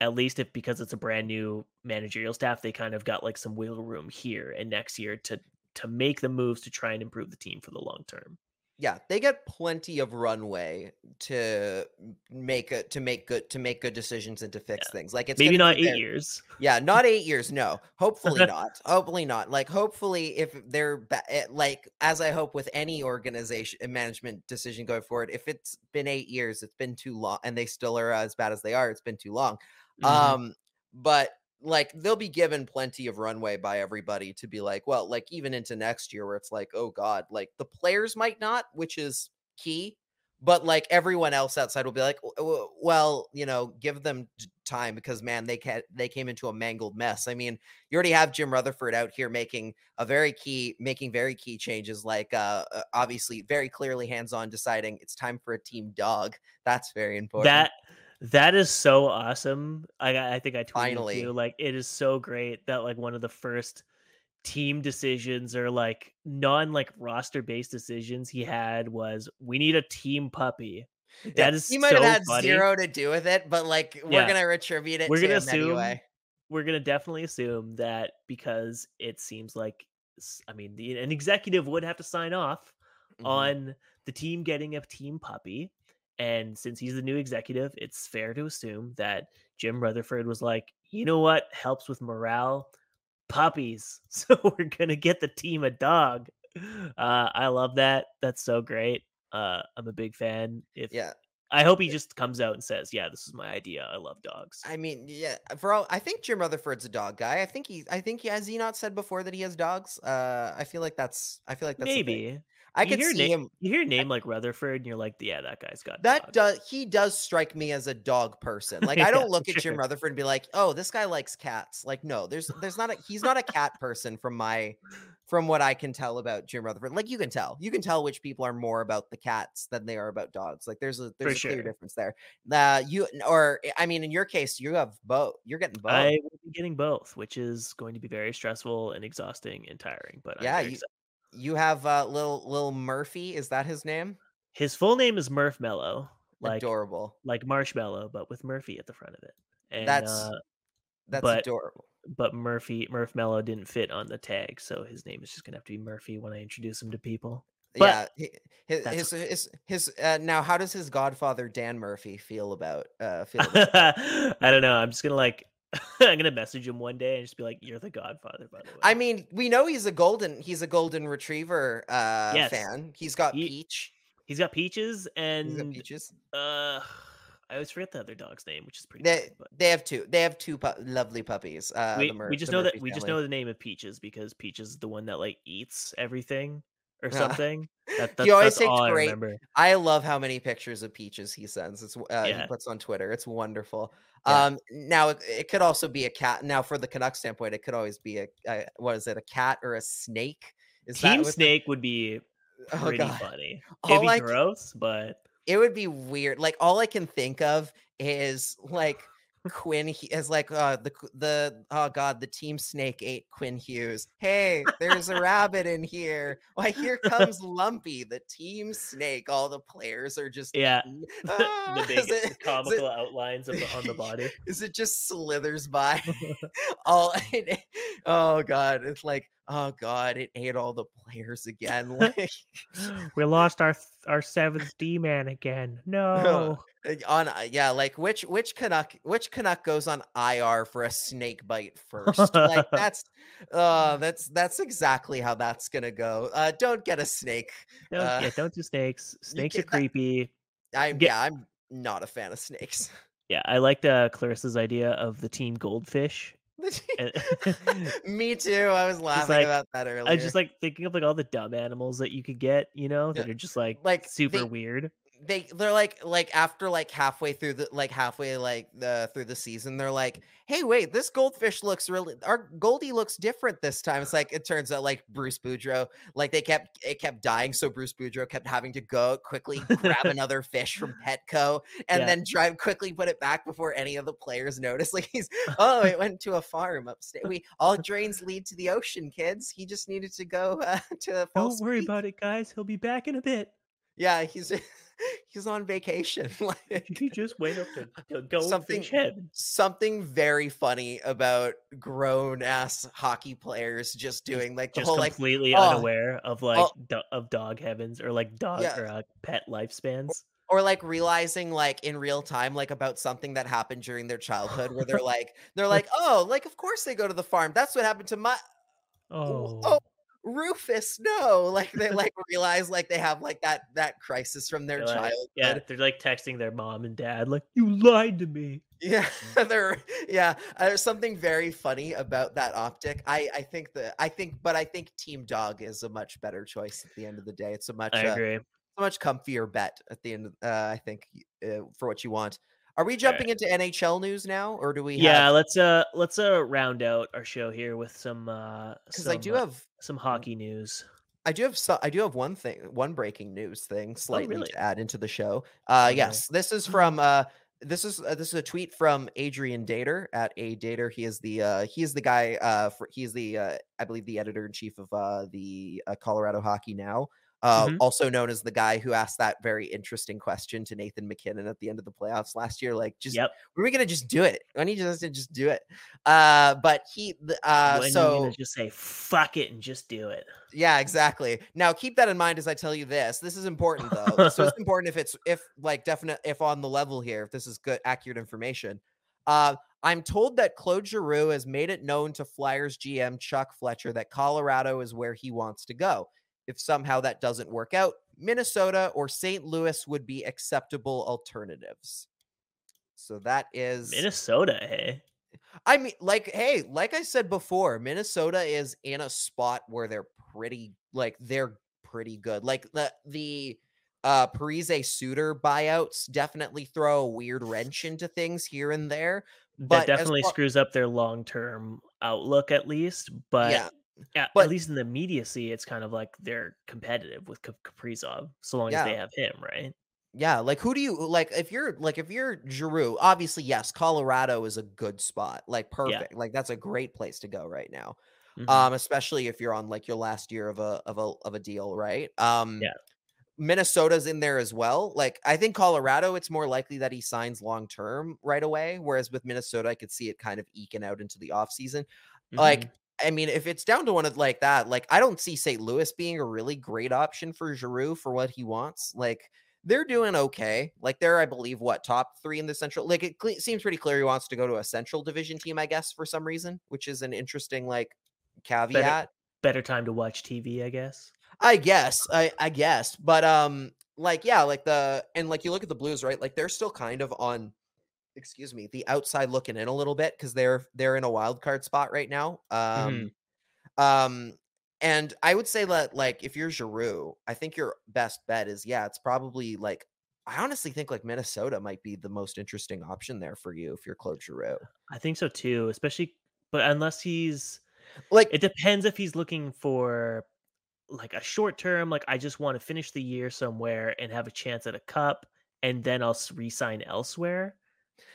at least if because it's a brand new managerial staff they kind of got like some wiggle room here and next year to to make the moves to try and improve the team for the long term yeah, they get plenty of runway to make a to make good to make good decisions and to fix things. Like it's maybe not eight years Yeah, not eight years. No, hopefully not. Hopefully not. Like, hopefully, if they're eh, like, as I hope with any organization management decision going forward, if it's been eight years, it's been too long, and they still are as bad as they are. It's been too long. Mhm. Um, but like, they'll be given plenty of runway by everybody to be like, well, like even into next year, where it's like, oh god, like the players might not, which is key. But like everyone else outside will be like, "W- w- well, you know, give them time because man, they can they came into a mangled mess. I mean, you already have Jim Rutherford out here making a very key, making very key changes, like uh, uh, obviously very clearly hands on, deciding it's time for a team dog. That's very important. That that is so awesome. I I think I tweeted Finally. you like it is so great that like one of the first team decisions or like non like roster based decisions he had was we need a team puppy. Like, Yeah, That is he might so have had funny. zero to do with it, but like we're Yeah. gonna retribute it. We're to gonna him assume anyway. we're gonna definitely assume that because it seems like I mean the, an executive would have to sign off Mhm. on the team getting a team puppy. And since he's the new executive, it's fair to assume that Jim Rutherford was like, you know what helps with morale? Puppies. So we're gonna get the team a dog. Uh, I love that. That's so great. Uh, I'm a big fan. If Yeah, I hope he just comes out and says, "Yeah, this is my idea. I love dogs." I mean, yeah. For all, I think Jim Rutherford's a dog guy. I think he, I think he has he not said before that he has dogs. Uh, I feel like that's, I feel like that's. Maybe I You could hear see him. You hear a name like Rutherford, and you're like, "Yeah, that guy's got That dogs." does he does strike me as a dog person. Like I don't look for at Jim. Rutherford and be like, oh, this guy likes cats. Like no, there's there's not a he's not a cat person from my from what I can tell about Jim Rutherford. Like you can tell, you can tell which people are more about the cats than they are about dogs. Like there's a there's a sure. clear difference there. Uh, you or I mean, in your case, you have both. You're getting both. I will be getting both, which is going to be very stressful and exhausting and tiring. But Yeah, you-. You have uh, little little Murphy. Is that his name? his full name is Murph Mellow, like adorable. like marshmallow, but with Murphy at the front of it. And That's uh, That's but- adorable. but Murphy Murph Mellow didn't fit on the tag, so his name is just gonna have to be Murphy when I introduce him to people. yeah, but he- his his his, his uh, now. How does his godfather Dan Murphy feel about uh feel? About I don't know. I'm just gonna like I'm gonna message him one day and just be like, "You're the Godfather, by the way." I mean, we know he's a golden he's a golden retriever uh Yes. fan. He's got He- Peach. he's got Peaches He's got and Peaches. uh, I always forget the other dog's name, which is pretty. They funny, but they have two. They have two pu- lovely puppies. Uh, we, the Mur- we just know that Murphy we just know the name of Peaches because Peaches is the one that like eats everything or Yeah. something. That, that's, he always that's takes all I great. remember. I love how many pictures of peaches he sends. It's uh, he puts on Twitter. It's wonderful. Yeah. Um, now it, it could also be a cat. Now for the Canucks standpoint, it could always be a, a what is it? A cat or a snake? Is that Team what the- Snake would be Oh, pretty God. funny. All It'd be I gross, but It would be weird. Like all I can think of is like Quinn as like uh the the oh god the team snake ate Quinn Hughes. Hey, there's a rabbit in here. Why here comes Lumpy, the team snake. All the players are just Yeah. the Ah, big is it- is it- comical outlines of the, on the body. is it just slithers by all oh god it's like oh god it ate all the players again like we lost our our seventh D man again. No. on uh, yeah like which which canuck which canuck goes on ir for a snake bite first like that's uh that's that's exactly how that's gonna go uh don't get a snake Don't, uh, yeah, don't do snakes. Snakes are creepy. i'm Get- yeah i'm not a fan of snakes Yeah, I liked uh, Clarissa's idea of the team goldfish. Me too i was laughing like- about that earlier I was just like thinking of like all the dumb animals that you could get, you know, that Yeah, are just like like, super they- weird. They they're like like after like halfway through the like halfway like the through the season they're like hey wait this goldfish looks really our goldie looks different this time it's like it turns out like bruce boudreau like they kept it kept dying so bruce boudreau kept having to go quickly grab another fish from petco and Yeah. then drive quickly put it back before any of the players notice like he's oh it went to a farm upstate we all drains lead to the ocean kids he just needed to go uh, to Don't worry about it, guys. He'll be back in a bit. Yeah he's he's on vacation like He just went up to, to goldfish Something- heaven. something very funny about grown ass hockey players just doing like the Just whole like completely oh, unaware of like oh. do- of dog heavens or like dog Yeah. or uh, pet lifespans. or like realizing like in real time like about something that happened during their childhood where they're like they're like oh like of course they go to the farm that's what happened to my Oh, oh Rufus no like they like realize like they have like that that crisis from their They're like- yeah, they're like texting their mom and dad, like you lied to me. Yeah, there. Yeah, uh, there's something very funny about that optic. I I think that I think, but I think Team Dog is a much better choice at the end of the day. It's a much I uh, agree. a much comfier bet at the end. Of, uh, I think uh, for what you want. Are we jumping into NHL news now, or do we? Yeah, have, let's uh let's uh round out our show here with some uh because I do uh, have some hockey news. I do have so, I do have one thing, one breaking news thing slightly really? to add into the show. Uh, yes, this is from uh, this is uh, this is a tweet from Adrian Dater at a Dater. He is the uh, he is the guy uh, for he is the uh, I believe the editor in chief of uh, the uh, Colorado Hockey Now. Uh, Mhm. Also known as the guy who asked that very interesting question to Nathan MacKinnon at the end of the playoffs last year. Like, just Yep. when are we gonna just do it? When he just to just do it? Uh, but he uh, when so just say fuck it and just do it. yeah, exactly. Now keep that in mind as I tell you this. This is important though. so it's important if it's if like definite if on the level here, if this is good accurate information. Uh I'm told that Claude Giroux has made it known to Flyers GM Chuck Fletcher that Colorado is where he wants to go. If somehow that doesn't work out, Minnesota or St. Louis would be acceptable alternatives. So that is Minnesota, hey. I mean, like, hey, like I said before, Minnesota is in a spot where they're pretty, like, they're pretty good. Like the the uh Parise Suter buyouts definitely throw a weird wrench into things here and there. But as definitely far- screws up their long term outlook at least. But yeah, yeah, but- at least in the immediacy, it's kind of like they're competitive with Kap- Kaprizov so long Yeah. as they have him, right? yeah. Like, who do you like? If you're like, if you're Giroux, obviously, yes, Colorado is a good spot. Like, perfect. Like, that's a great place to go right now. Mhm. um especially if you're on like your last year of a of a of a deal right um Yeah. minnesota's in there as well like i think colorado it's more likely that he signs long term right away whereas with minnesota i could see it kind of eking out into the off season like. I mean if it's down to one of like that like i don't see st louis being a really great option for Giroux for what he wants like they're doing okay. Like they're, I believe, what top three in the central. Like it cle- seems pretty clear he wants to go to a central division team, I guess, for some reason, which is an interesting like caveat. better time to watch TV, I guess. I guess. I I guess. But um like yeah, like the and like you look at the Blues, right? Like they're still kind of on excuse me, the outside looking in a little bit cuz they're they're in a wild card spot right now. Um um and I would say that like if you're Giroux, I think your best bet is yeah, it's probably like I honestly think like Minnesota might be the most interesting option there for you if you're Claude Giroux. I think so too, especially but unless he's Like it depends if he's looking for like a short term like I just want to finish the year somewhere and have a chance at a cup and then I'll re-sign elsewhere.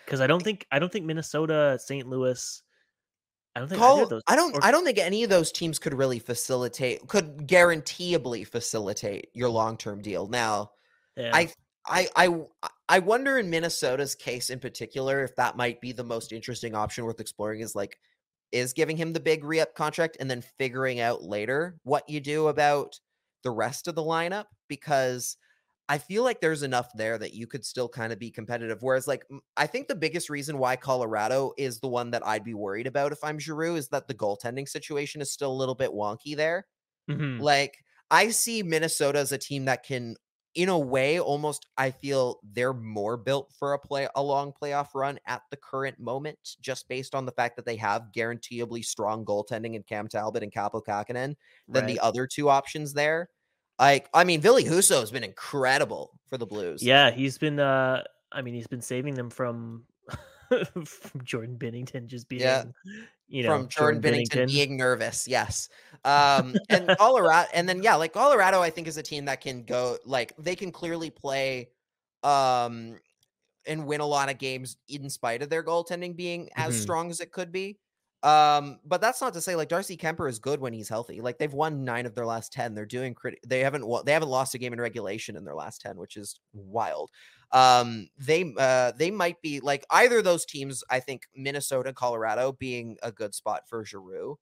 Because I don't think I don't think Minnesota, St. Louis. I don't think either of Call, those. I don't. or- I don't think any of those teams could really facilitate, could guaranteeably facilitate your long term deal. Now, yeah. I wonder in Minnesota's case in particular if that might be the most interesting option worth exploring. Is like, is giving him the big re up contract and then figuring out later what you do about the rest of the lineup because I feel like there's enough there that you could still kind of be competitive. Whereas, like, I think the biggest reason why Colorado is the one that I'd be worried about if I'm Giroux is that the goaltending situation is still a little bit wonky there. Mhm. Like, I see Minnesota as a team that can, in a way, almost I feel they're more built for a play a long playoff run at the current moment, just based on the fact that they have guaranteeably strong goaltending in Cam Talbot and Kaapo Kahkonen than the other two options there. Like, I mean, Ville Husso has been incredible for the Blues. Yeah, he's been. uh I mean, he's been saving them from from Jordan Binnington just being, Yeah. you know, from Jordan, Binnington, being nervous. Yes. Um, and Colorado, and then yeah, like Colorado, I think is a team that can go like they can clearly play, um, and win a lot of games in spite of their goaltending being as Mhm. strong as it could be. Um, but that's not to say like Darcy Kuemper is good when he's healthy. Like they've won nine of their last ten. They're doing pretty. They haven't. wa- They haven't lost a game in regulation in their last ten, which is wild. Um, they uh they might be like either of those teams. I think Minnesota, Colorado being a good spot for Giroux.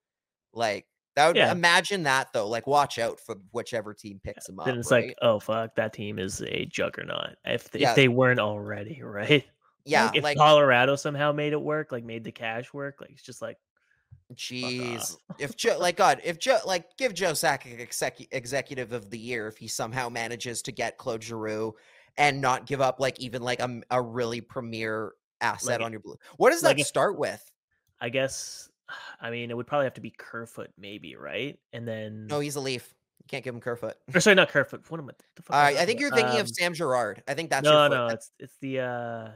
Like that would Yeah. imagine that though. Like watch out for whichever team picks him up. Then it's right? like, oh fuck, that team is a juggernaut. If they, Yeah. if they weren't already, right? yeah, Like, if like Colorado somehow made it work, like made the cash work, like it's just like Jeez, if Joe, like God, if Joe, like give Joe Sakic exec- executive of the year if he somehow manages to get Claude Giroux and not give up like even like a, a really premier asset Like- on your blue. What does that like if- start with? I guess. I mean, it would probably have to be Kerfoot, maybe, right? And then, No, he's a Leaf. You can't give him Kerfoot. or sorry, not Kerfoot. What am I? The fuck All I think you're thinking Um, of Sam Girard. I think that's no, your foot. no, That- it's it's the uh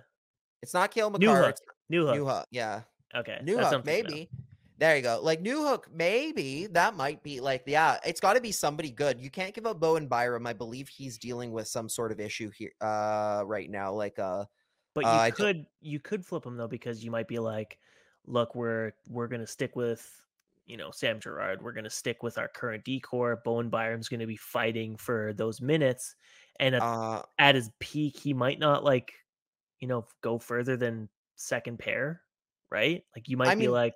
it's not Cale Makar. New Hook. Newhook. Yeah, Okay, Newhook. now. There you go. Like Newhook, maybe that might be like, yeah, it's got to be somebody good. You can't give up Bowen Byram. I believe he's dealing with some sort of issue here uh right now. Like uh But Uh, you I don't- could you could flip him though because you might be like, look, we're we're gonna stick with you know Sam Girard. We're gonna stick with our current D corps. Bowen Byram's gonna be fighting for those minutes, and at, uh at his peak, he might not like you know go further than second pair, right? Like you might be mean, like,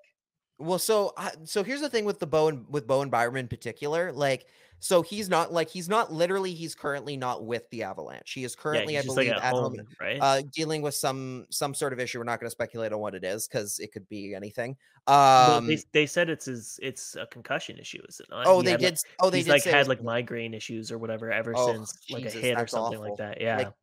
Well, so I- so here's the thing with the Bowen with Bowen Byram in particular. Like, so he's not like he's not literally he's currently not with the Avalanche. He is currently, he's I believe, like at, at home, home, right? uh, dealing with some some sort of issue. We're not going to speculate on what it is because it could be anything. Well, Um, they, they said it's his it's a concussion issue, is it not? oh, He they like- did. oh, they he's did like had like migraine issues or whatever ever Oh, since like a hit or something awful. like that. Yeah. Like,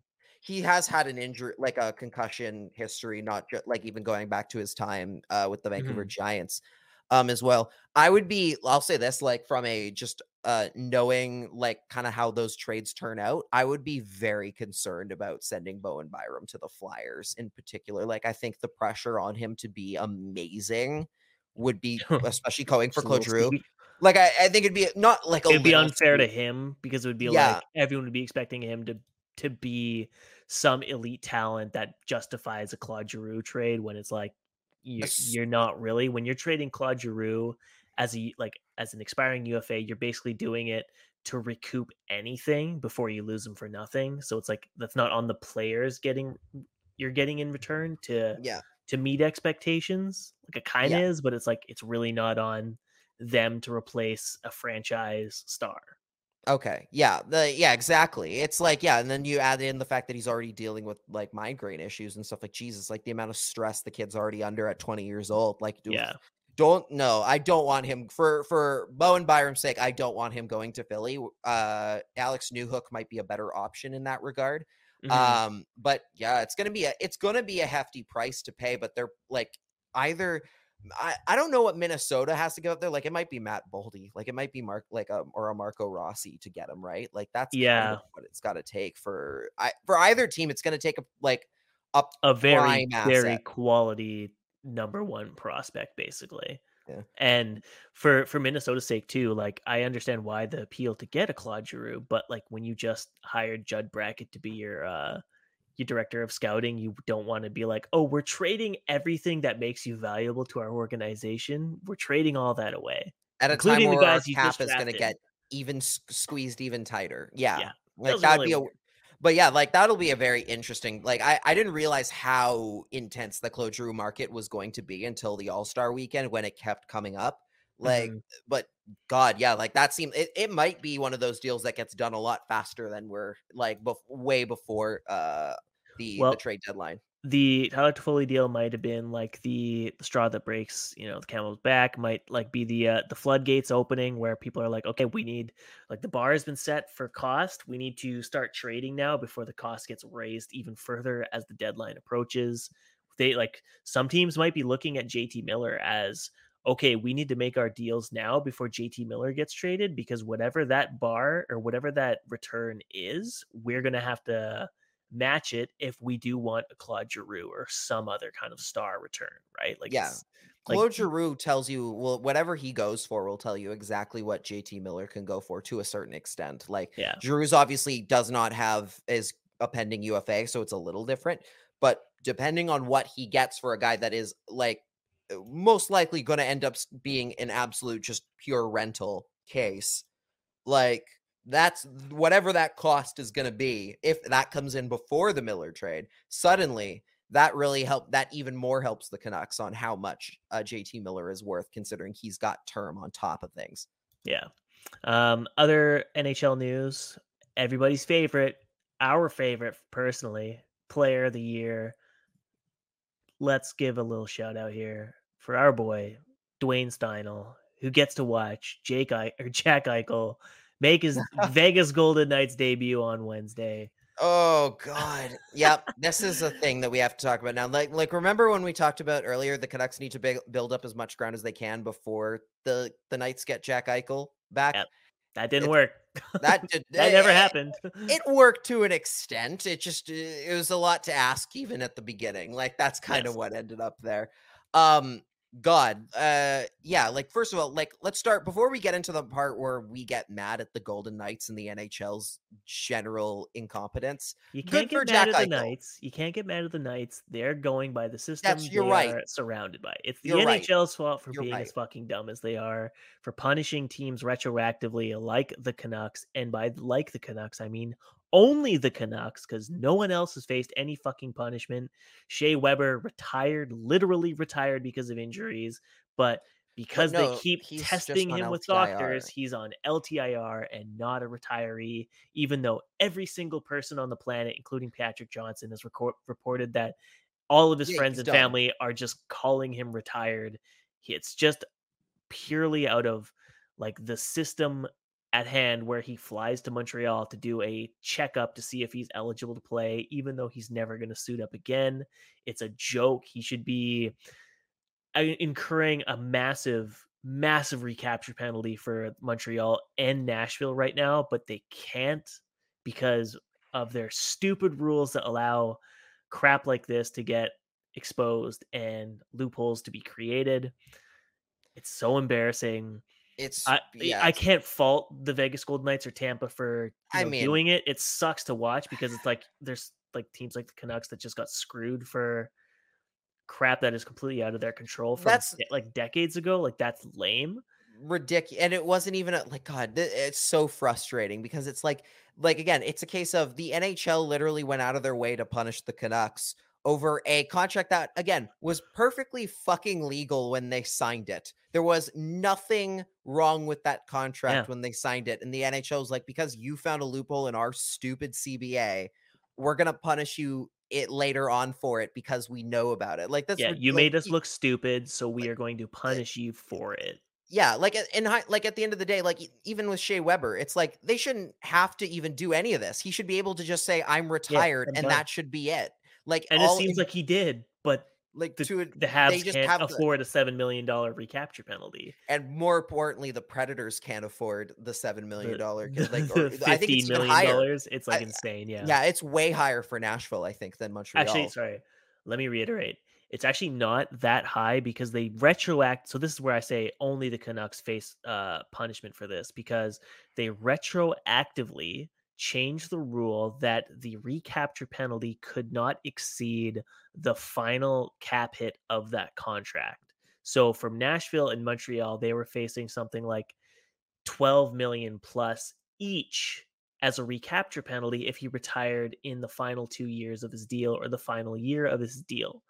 he has had an injury, like a concussion history, not just like even going back to his time uh, with the Vancouver Mm-hmm. Giants, um, as well. I would be, I'll say this, like from a just uh knowing like kind of how those trades turn out, I would be very concerned about sending Bowen Byram to the Flyers in particular. Like, I think the pressure on him to be amazing would be, especially going for Claude. Like, I, I think it'd be not like It'd be unfair to him because it would be Yeah. like everyone would be expecting him to to be some elite talent that justifies a Claude Giroux trade when it's like you're, you're not really when you're trading Claude Giroux as a like as an expiring UFA, you're basically doing it to recoup anything before you lose them for nothing. So it's like that's not on the players getting you're getting in return to Yeah. to meet expectations. Like it kind of Yeah. is, but it's like it's really not on them to replace a franchise star. Okay. Yeah. The yeah, exactly. It's like, yeah, and then you add in the fact that he's already dealing with like migraine issues and stuff like Jesus, like the amount of stress the kid's already under at 20 years old. Like do, Yeah. don't no, I don't want him for for Bowen Byram's sake, I don't want him going to Philly. Uh Alex Newhook might be a better option in that regard. Mhm. Um, but yeah, it's gonna be a it's gonna be a hefty price to pay, but they're like either I, I don't know what Minnesota has to give up there. Like it might be Matt Boldy, like it might be Mark like a or a Marco Rossi to get him right. Like that's kind Yeah. of what it's got to take for I for either team. It's going to take a like up a very very asset. quality number one prospect basically Yeah. and for for minnesota's sake too like i understand why the appeal to get a claude giroux but like when you just hired judd brackett to be your uh your director of scouting, you don't want to be like, oh, we're trading everything that makes you valuable to our organization. We're trading all that away. At a time the where our guys you cap is going to get even squeezed even tighter. Yeah. Yeah, Like that'd really be a work. but yeah, like that'll be a very interesting. Like I, I didn't realize how intense the Claude market was going to be until the All Star weekend when it kept coming up. Like, Mhm. but God, yeah, like that seemed it, it might be one of those deals that gets done a lot faster than we're like bef- way before uh the Well, the trade deadline. the Tyler Toffoli deal might have been like the, the straw that breaks, you know, the camel's back. Might like be the uh, the floodgates opening where people are like, okay, we need like the bar has been set for cost. We need to start trading now before the cost gets raised even further as the deadline approaches. They like some teams might be looking at JT Miller as okay, we need to make our deals now before JT Miller gets traded because whatever that bar or whatever that return is, we're gonna have to match it if we do want a Claude Giroux or some other kind of star return, right? Like, Yeah. it's- like- Claude Giroux tells you, well, whatever he goes for will tell you exactly what JT Miller can go for to a certain extent. Like yeah, Giroux's obviously does not have as a pending UFA, so it's a little different. But depending on what he gets for a guy that is like most likely going to end up being an absolute just pure rental case, like that's whatever that cost is going to be. If that comes in before the Miller trade, suddenly that really help. That even more helps the Canucks on how much uh, JT Miller is worth, considering he's got term on top of things. yeah. Um, other NHL news, everybody's favorite, our favorite personally, player of the year. Let's give a little shout out here for our boy Dwayne Steinel, who gets to watch Jake I- or Jack Eichel make his Vegas Golden Knights debut on Wednesday. Oh God. Yep. this is a thing that we have to talk about now. Like, like remember when we talked about earlier, the Canucks need to big, build up as much ground as they can before the the Knights get Jack Eichel back. Yep. That didn't It's- work. That did, that never eh, happened. It worked to an extent. It just it was a lot to ask even at the beginning. Like that's kind of what ended up there. Um God, uh yeah, like first of all, like let's start before we get into the part where we get mad at the Golden Knights and the NHL's general incompetence. You can't for get mad Jack at the Knights. You can't get mad at the Knights. They're going by the system you're right. surrounded by. It's the You're right. NHL's fault for You're being as fucking dumb as they are, for punishing teams retroactively like the Canucks. And by like the Canucks, I mean only the Canucks, because no one else has faced any fucking punishment. Shea Weber retired, literally retired because of injuries, but because no, they keep testing him with doctors, he's on LTIR and not a retiree, even though every single person on the planet, including Patrick Johnson, has record- reported that all of his Yeah, friends and done. family are just calling him retired. It's just purely out of like the system at hand where he flies to Montreal to do a checkup to see if he's eligible to play, even though he's never going to suit up again. It's a joke. He should be uh, incurring a massive, massive recapture penalty for Montreal and Nashville right now, but they can't because of their stupid rules that allow crap like this to get exposed and loopholes to be created. It's so embarrassing. It's I eh, yeah, I it's- can't fault the Vegas Golden Knights or Tampa for you I know, mean- doing it. It sucks to watch because it's like there's like teams like the Canucks that just got screwed for crap that is completely out of their control from That's- like decades ago. Like that's lame. ridiculous and it wasn't even a, like god it's so frustrating because it's like like again it's a case of the nhl literally went out of their way to punish the canucks over a contract that again was perfectly fucking legal when they signed it there was nothing wrong with that contract when they signed it and the nhl was like because you found a loophole in our stupid cba we're gonna punish you it later on for it because we know about it like that's yeah, you like, made us look stupid, so we are going to eh punish you for it. yeah, like high, like at the end of the day, like even with Shea Weber, it's like they shouldn't have to even do any of this. He should be able to just say, "I'm retired," I'm and done. that should be it. Like, And it seems in- like he did, but like the, to the they just can't afford a seven million dollar recapture penalty. and more importantly, the Predators can't afford the seven million dollar. Like, or, I think it's million higher. dollars. It's like I- insane. Yeah. Yeah. it's way higher for Nashville, I think, than Montreal. Actually, sorry. Let me reiterate. It's actually not that high because they retroact. So this is where I say only the Canucks face uh, punishment for this because they retroactively changed the rule that the recapture penalty could not exceed the final cap hit of that contract. So from Nashville and Montreal, they were facing something like 12 million plus each as a recapture penalty if he retired in the final two years of his deal or the final year of his deal.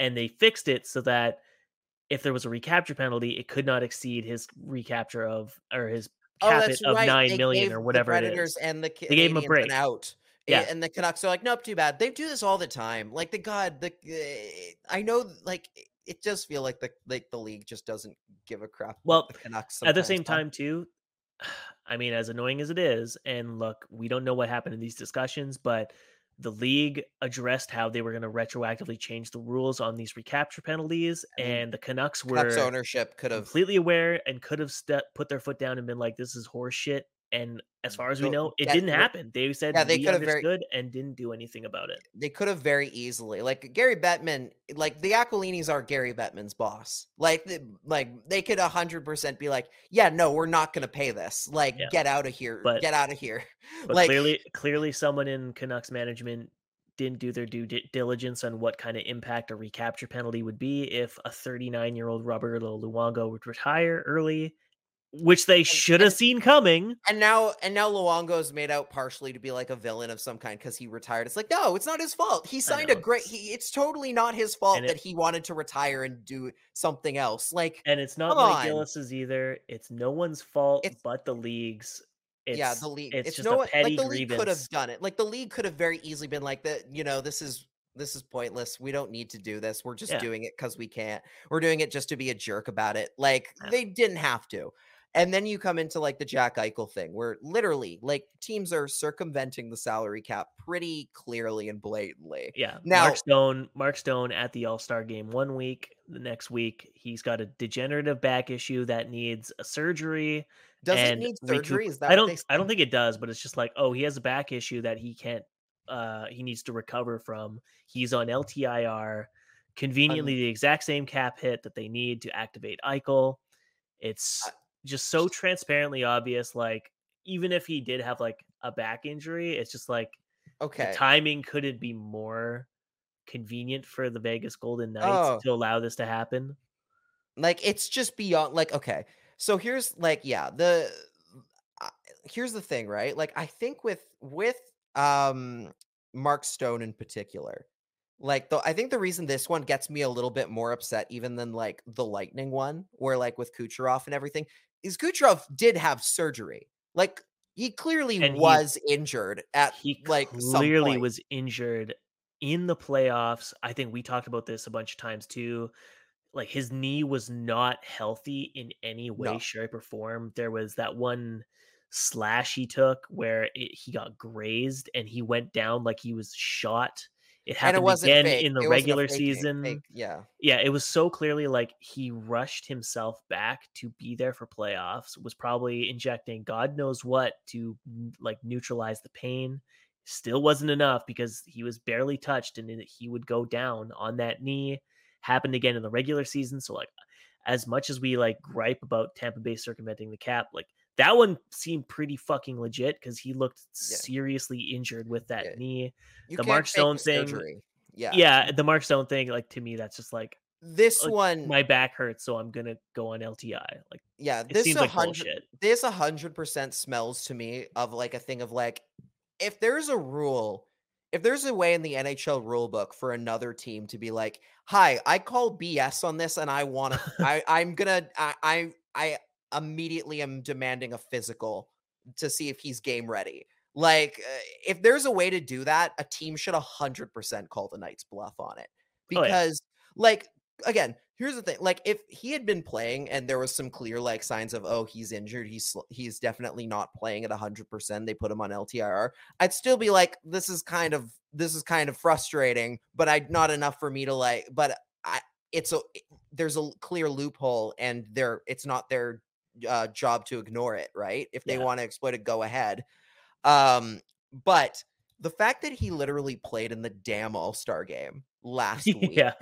And they fixed it so that if there was a recapture penalty, it could not exceed his recapture of or his cap that's it of right. nine They million or whatever it Predators is. and the They gave him a break. out. Yeah. And the Canucks are like, nope, too bad. They do this all the time. Like the God, the uh, I know, like it does feel like the like the league just doesn't give a crap. Well, the Canucks At the same time, too, I mean, as annoying as it is, and look, we don't know what happened in these discussions, but the league addressed how they were going to retroactively change the rules on these recapture penalties, And and the Canucks were Canucks ownership could have completely aware and could have ste- put their foot down and been like, "This is horse shit." And as mm, far as we know, it that- didn't happen. They said Yeah, they could have very- understood and didn't do anything about it. they could have very easily like Gary Bettman, like the Aquilinis are Gary Bettman's boss. Like, the, like they could hundred percent be like, yeah, no, we're not going to pay this. Like, Yeah. get out of here, But- get out of here. But like, clearly, clearly, someone in Canucks management didn't do their due diligence on what kind of impact a recapture penalty would be if a 39 year old Roberto Luongo would retire early, which they should have seen coming. and now and now Luongo's made out partially to be like a villain of some kind because he retired. It's like, no, it's not his fault. He signed know, a great. it's- He, it's totally not his fault that it- he wanted to retire and do something else. Like, And it's not Mike. Gillis's either. It's no one's fault It's- but the league's. It's, yeah, the league. It's, It's, just no a petty like the league could have done it. Like the league could have very easily been like that. You know, this is this is pointless. We don't need to do this. We're just Yeah. doing it because we can't. We're doing it just to be a jerk about it. Like Yeah. they didn't have to. And then you come into like the Jack Eichel thing, where literally like teams are circumventing the salary cap pretty clearly and blatantly. Yeah. Now- Mark Stone, Mark Stone at the All Star game one week. The next week, he's got a degenerative back issue that needs a surgery. Does it need recoup- surgery? Is that I don't. I don't think it does, but it's just like, oh, he has a back issue that he can't. Uh, he needs to recover from. He's on LTIR. Conveniently, the exact same cap hit that they need to activate Eichel. It's just so transparently obvious. Like, even if he did have like a back injury, it's just like Okay. the timing couldn't be more convenient for the Vegas Golden Knights Oh. to allow this to happen. like it's just beyond like okay so here's like yeah the uh, here's the thing right like i think with with um mark stone in particular like the i think the reason this one gets me a little bit more upset even than like the lightning one where like with kucherov and everything is kucherov did have surgery like he clearly And he- was injured at He like clearly was injured in the playoffs. I think we talked about this a bunch of times too. Like his knee was not healthy in any way, No. shape, or form. There was that one slash he took where it, he got grazed and he went down like he was shot. It happened it again fake. in the It regular fake- season. fake- yeah yeah, it was so clearly like he rushed himself back to be there for playoffs, was probably injecting God knows what to like neutralize the pain. Still wasn't enough because he was barely touched and he would go down on that knee. Happened again in the regular season. So, like, as much as we like gripe about Tampa Bay circumventing the cap, like that one seemed pretty fucking legit because he looked Yeah. seriously injured with that Yeah. knee. you The Mark Stone thing- surgery. yeah Yeah, the Mark Stone thing, like to me, that's just like this like, one my back hurts, so I'm gonna go on LTI. Like yeah this seems a like hundred bullshit. this a hundred percent smells to me of like a thing of like if there's a rule if there's a way in the nhl rule book for another team to be like hi i call bs on this and i want to i i'm gonna I, I i immediately am demanding a physical to see if he's game ready like uh, if there's a way to do that a team should hundred percent call the knights bluff on it Oh, yeah. because like again here's the thing like if he had been playing and there was some clear like signs of oh he's injured he's he's definitely not playing at 100% they put him on ltir i'd still be like this is kind of this is kind of frustrating but i not enough for me to like but i it's a there's a clear loophole and they're it's not their uh, job to ignore it right if they Yeah. want to exploit it go ahead um but the fact that he literally played in the damn all-star game last week yeah,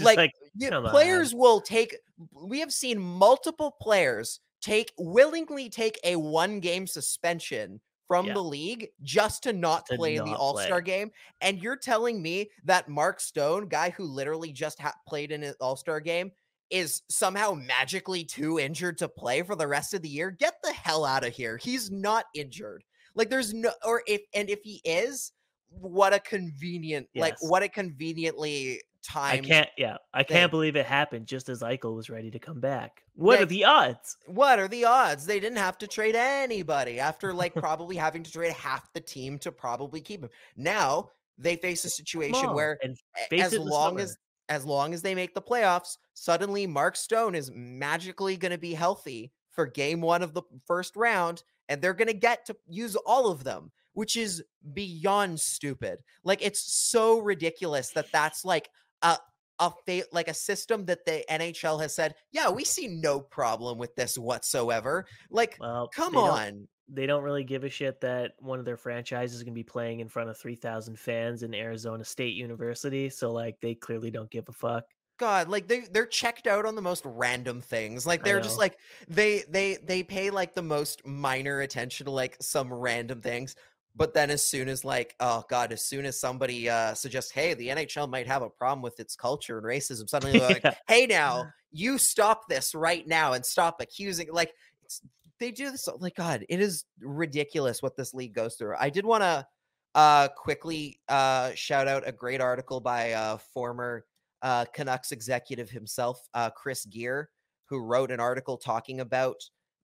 like, like, yeah, come on. players will take we have seen multiple players take willingly take a one game suspension from Yeah. the league just to not To play in the All Star game. And you're telling me that Mark Stone, guy who literally just ha- played in an All Star game, is somehow magically too injured to play for the rest of the year? Get the hell out of here. He's not injured. Like there's no or if and if he is, what a convenient like what a conveniently time. I can't. Yeah, I thing. can't believe it happened just as Eichel was ready to come back. What Yeah. are the odds? what are the odds? They didn't have to trade anybody after like probably having to trade half the team to probably keep him. Now they face a situation where as it in the long as as long as they make the playoffs, suddenly Mark Stone is magically going to be healthy for game 1 of the first round and they're going to get to use all of them, which is beyond stupid. Like it's so ridiculous that that's like a a fa- like a system that the NHL has said, "Yeah, we see no problem with this whatsoever." Like well, come on. They don't really give a shit that one of their franchises is going to be playing in front of 3,000 fans in Arizona State University. So, like, they clearly don't give a fuck. God, like they they're checked out on the most random things. Like they're just like they they they pay like the most minor attention to like some random things. But then as soon as like oh god, as soon as somebody uh suggests, hey, the NHL might have a problem with its culture and racism, suddenly they're like, hey now, you stop this right now and stop accusing like it's, they do this like god, it is ridiculous what this league goes through. I did want to uh quickly uh shout out a great article by uh former uh, Canucks executive himself, uh, Chris Gear, who wrote an article talking about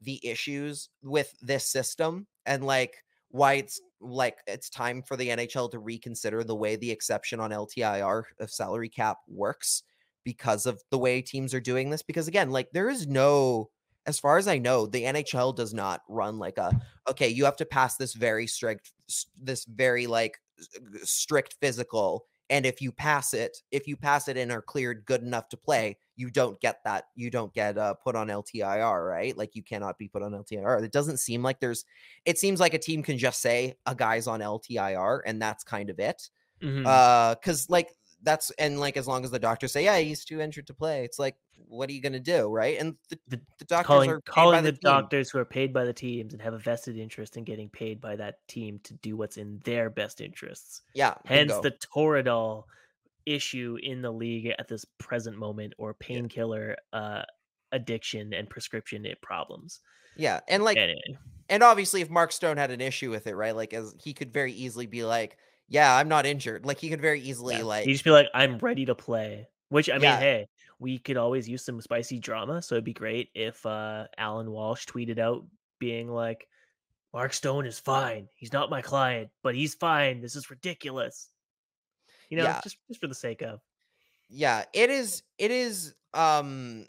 the issues with this system and like why it's like it's time for the NHL to reconsider the way the exception on LTIR of salary cap works because of the way teams are doing this. Because again, like there is no, as far as I know, the NHL does not run like a okay, you have to pass this very strict, this very like strict physical and if you pass it if you pass it and are cleared good enough to play you don't get that you don't get uh, put on ltir right like you cannot be put on ltir it doesn't seem like there's it seems like a team can just say a guy's on ltir and that's kind of it Mhm. uh because like that's and like as long as the doctors say yeah he's too injured to play it's like what are you gonna do right and the, The- the doctors calling are calling the, team. doctors who are paid by the teams and have a vested interest in getting paid by that team to do what's in their best interests. yeah Hence the Toradol issue in the league at this present moment, or painkiller uh, addiction and prescription problems. yeah and like Anyway, and obviously if mark stone had an issue with it right like as he could very easily be like yeah i'm not injured like he could very easily yeah, like he just be like, "I'm ready to play." Which I mean, Yeah. hey, we could always use some spicy drama, so it'd be great if uh, Alan Walsh tweeted out being like, "Mark Stone is fine. He's not my client, but he's fine. This is ridiculous." You know, Yeah. just just for the sake of. yeah it is it is um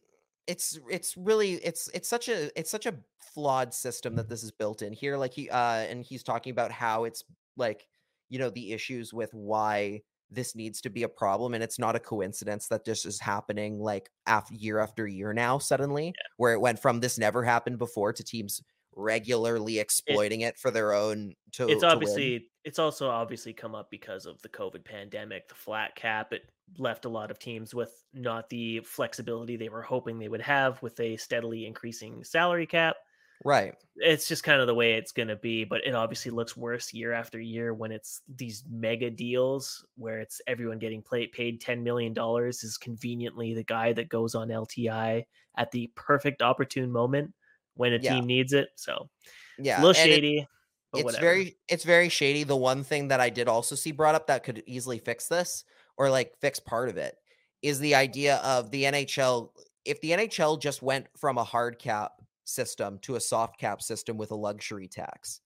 it's it's really it's it's such a it's such a flawed system that this is built in here like he uh and he's talking about how it's like you know the issues with why this needs to be a problem and it's not a coincidence that this is happening like after year after year now suddenly where it went from this never happened before to teams regularly exploiting it, for their own to it's to obviously it's also obviously come up because of the covid pandemic the flat cap it left a lot of teams with not the flexibility they were hoping they would have with a steadily increasing salary cap right it's just kind of the way it's going to be but it obviously looks worse year after year when it's these mega deals where it's everyone getting play, paid 10 million dollars is conveniently the guy that goes on LTI at the perfect opportune moment when a Yeah. team needs it so yeah a little and it- shady but it's whatever. very it's very shady the one thing that i did also see brought up that could easily fix this or like fix part of it is the idea of the nhl if the nhl just went from a hard cap system to a soft cap system with a luxury tax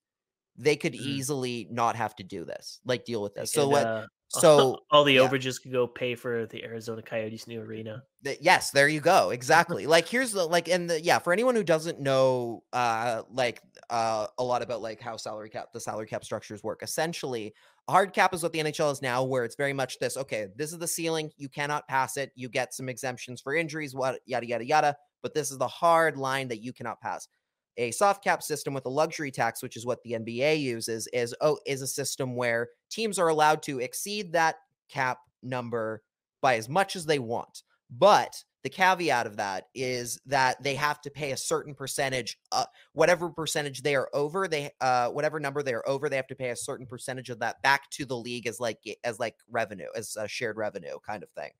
they could Mhm. easily not have to do this like deal with They this so could, what uh, so all the yeah. overages could go pay for the Arizona Coyotes new arena. Th- yes there you go exactly like here's the like and the yeah for anyone who doesn't know uh like uh a lot about like how salary cap the salary cap structures work essentially hard cap is what the nhl is now where it's very much this okay this is the ceiling you cannot pass it you get some exemptions for injuries what yada yada yada but this is the hard line that you cannot pass a soft cap system with a luxury tax which is what the nba uses is oh is a system where teams are allowed to exceed that cap number by as much as they want but the caveat of that is that they have to pay a certain percentage, uh, whatever percentage they are over, they uh, whatever number they are over, they have to pay a certain percentage of that back to the league as like as like revenue, as a shared revenue kind of thing.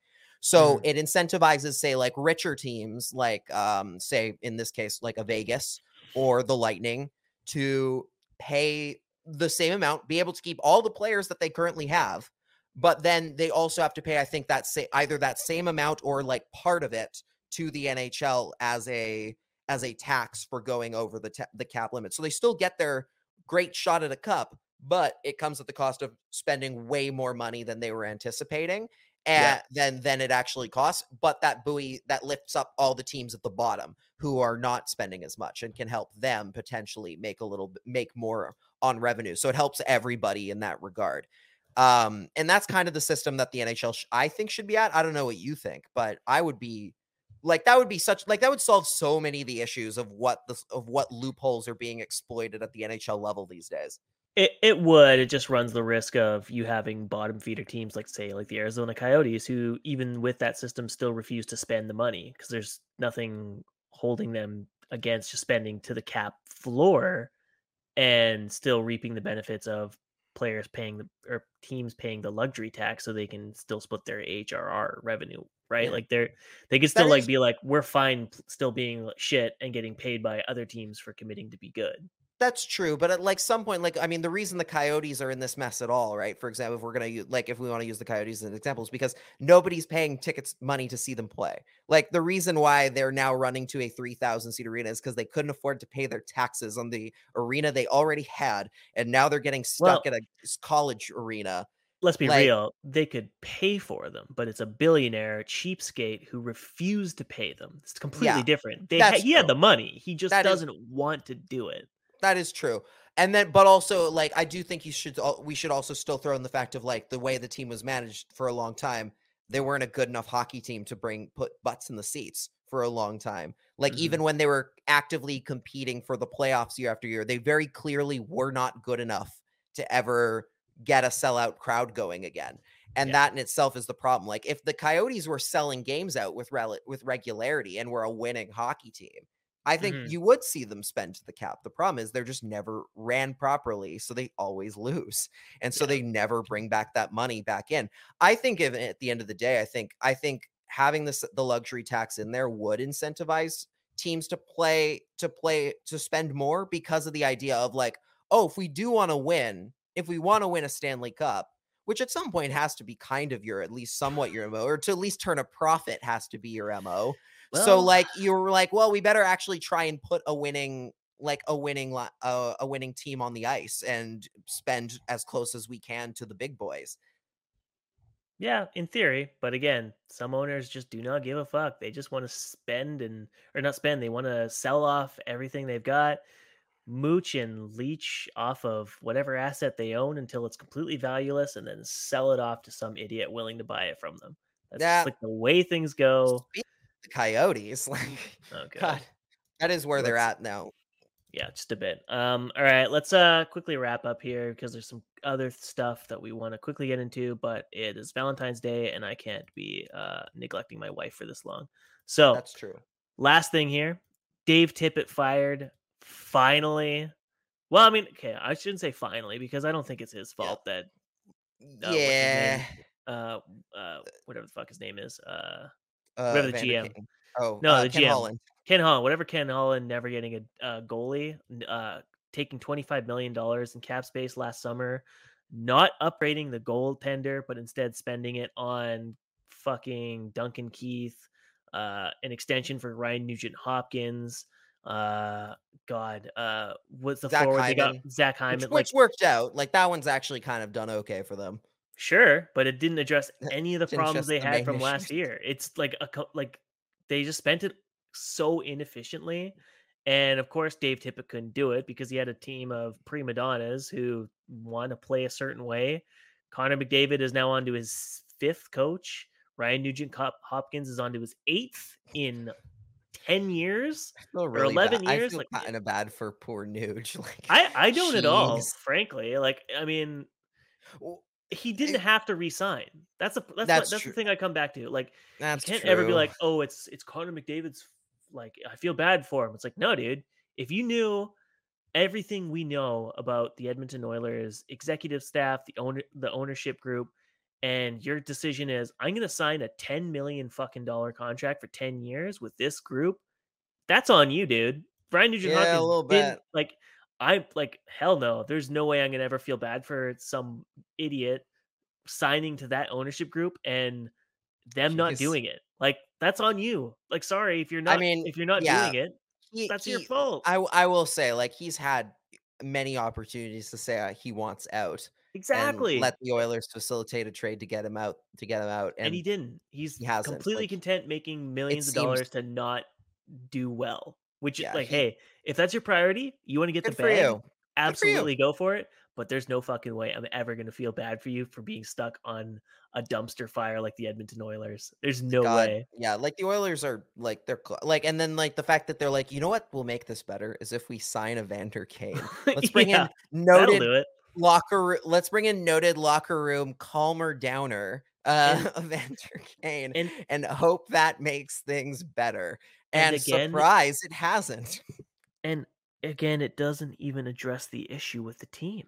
So it incentivizes, say, like richer teams, like um, say in this case, like a Vegas or the Lightning, to pay the same amount, be able to keep all the players that they currently have, but then they also have to pay, I think that say either that same amount or like part of it to the NHL as a as a tax for going over the ta- the cap limit. So they still get their great shot at a cup, but it comes at the cost of spending way more money than they were anticipating and then than it actually costs. But that buoy that lifts up all the teams at the bottom who are not spending as much and can help them potentially make a little make more on revenue. So it helps everybody in that regard. Um, and that's kind of the system that the NHL sh- I think should be at. I don't know what you think, but I would be like that would be such like that would solve so many of the issues of what the of what loopholes are being exploited at the NHL level these days. It it would. It just runs the risk of you having bottom feeder teams like say like the Arizona Coyotes who even with that system still refuse to spend the money because there's nothing holding them against just spending to the cap floor and still reaping the benefits of players paying the or teams paying the luxury tax so they can still split their HRR revenue, right? Yeah. Like they're they can still like is- be like we're fine still being shit and getting paid by other teams for committing to be good. That's true, but at like some point, like I mean, the reason the Coyotes are in this mess at all, right? For example, if we're gonna use, like if we want to use the Coyotes as an example, is because nobody's paying tickets money to see them play. Like the reason why they're now running to a three thousand seat arena is because they couldn't afford to pay their taxes on the arena they already had, and now they're getting stuck Well- at a college arena. let's be Like- real, they could pay for them, but it's a billionaire cheapskate who refused to pay them. It's completely Yeah, different. They ha- he had the money, he just That is- doesn't want to do it. That is true. And then, but also, like, I do think you should, we should also still throw in the fact of like the way the team was managed for a long time. They weren't a good enough hockey team to bring put butts in the seats for a long time. Like, Mhm. even when they were actively competing for the playoffs year after year, they very clearly were not good enough to ever get a sellout crowd going again. And Yeah. that in itself is the problem. Like, if the Coyotes were selling games out with rel- with regularity and were a winning hockey team, I think Mhm. you would see them spend to the cap. The problem is they're just never ran properly, so they always lose, and so Yeah. they never bring back that money back in. I think if at the end of the day, I think I think having this the luxury tax in there would incentivize teams to play to play to spend more because of the idea of like, oh, if we do want to win, if we want to win a Stanley Cup, which at some point has to be kind of your at least somewhat your MO, or to at least turn a profit has to be your MO so like you were like, well, we better actually try and put a winning like a winning uh, a winning team on the ice and spend as close as we can to the big boys. Yeah, in theory, but again, some owners just do not give a fuck. They just want to spend and or not spend, they want to sell off everything they've got, mooch and leech off of whatever asset they own until it's completely valueless and then sell it off to some idiot willing to buy it from them. That's That- just like the way things go. Speaking The Coyotes, like Okay. God, that is where they're at now. yeah just a bit um all right let's uh quickly wrap up here because there's some other stuff that we want to quickly get into but it is valentine's day and i can't be uh neglecting my wife for this long so That's true. last thing here dave tippett fired finally well i mean okay i shouldn't say finally because i don't think it's his Yeah. fault that what's his yeah. uh uh whatever the fuck his name is uh Uh, Whatever the Vander GM. King. Oh No, uh, the Ken GM. Holland. Ken Holland, whatever Ken Holland never getting a uh, goalie, uh, taking $25 million in cap space last summer, not upgrading the goaltender, but instead spending it on fucking Duncan Keith, uh, an extension for Ryan Nugent Hopkins. Uh, God, uh, what's the Zach forward they got? Hyman, Zach Which, Hyman. Like, which worked out. Like that one's actually kind of done okay for them. Sure, but it didn't address any of the Didn't problems they had from last year. It's like a like they just spent it so inefficiently, and of course Dave Tippett couldn't do it because he had a team of prima donnas who want to play a certain way. Connor McDavid is now on to his fifth coach. Ryan Nugent Hopkins is on to his eighth in ten years. I feel really 11 bad. years, I feel like, kind of bad for poor Nuge. Like I I don't at all, frankly. Like I mean, he didn't have to resign. That's a that's that's, That's that's the thing I come back to. Like That's you can't ever be like, oh, it's it's Connor McDavid's. Like I feel bad for him. It's like no, dude. If you knew everything we know about the Edmonton Oilers executive staff, the owner, the ownership group, and your decision is, I'm going to sign a ten million fucking dollar contract for ten years with this group. That's on you, dude. Brian Nugent Yeah, a little bit. like. I like hell no. There's no way I'm gonna ever feel bad for some idiot signing to that ownership group and them not doing it. Like that's on you. Like sorry if you're not. I mean, if you're not yeah, doing it, He- that's your he- fault. I will say, like he's had many opportunities to say uh, he wants out. exactly. And let the Oilers facilitate a trade to get him out. To get him out, and, he didn't. He's he hasn't, completely like, content making millions of seems- dollars to not do well. Which Yeah, like, he- hey, if that's your priority, you want to get the bag, you. for absolutely go for it. But there's no fucking way I'm ever gonna feel bad for you for being stuck on a dumpster fire like the Edmonton Oilers. There's no God, way. Yeah, like the Oilers are like they're cl- like, and then like the fact that they're like, you know what will make this better is if we sign Evander Kane. Let's bring Yeah, in noted locker. Let's bring in noted locker room calmer downer, uh, And- Evander Kane, And and hope that makes things better. And And, again- surprise, it hasn't. and again, it doesn't even address the issue with the team.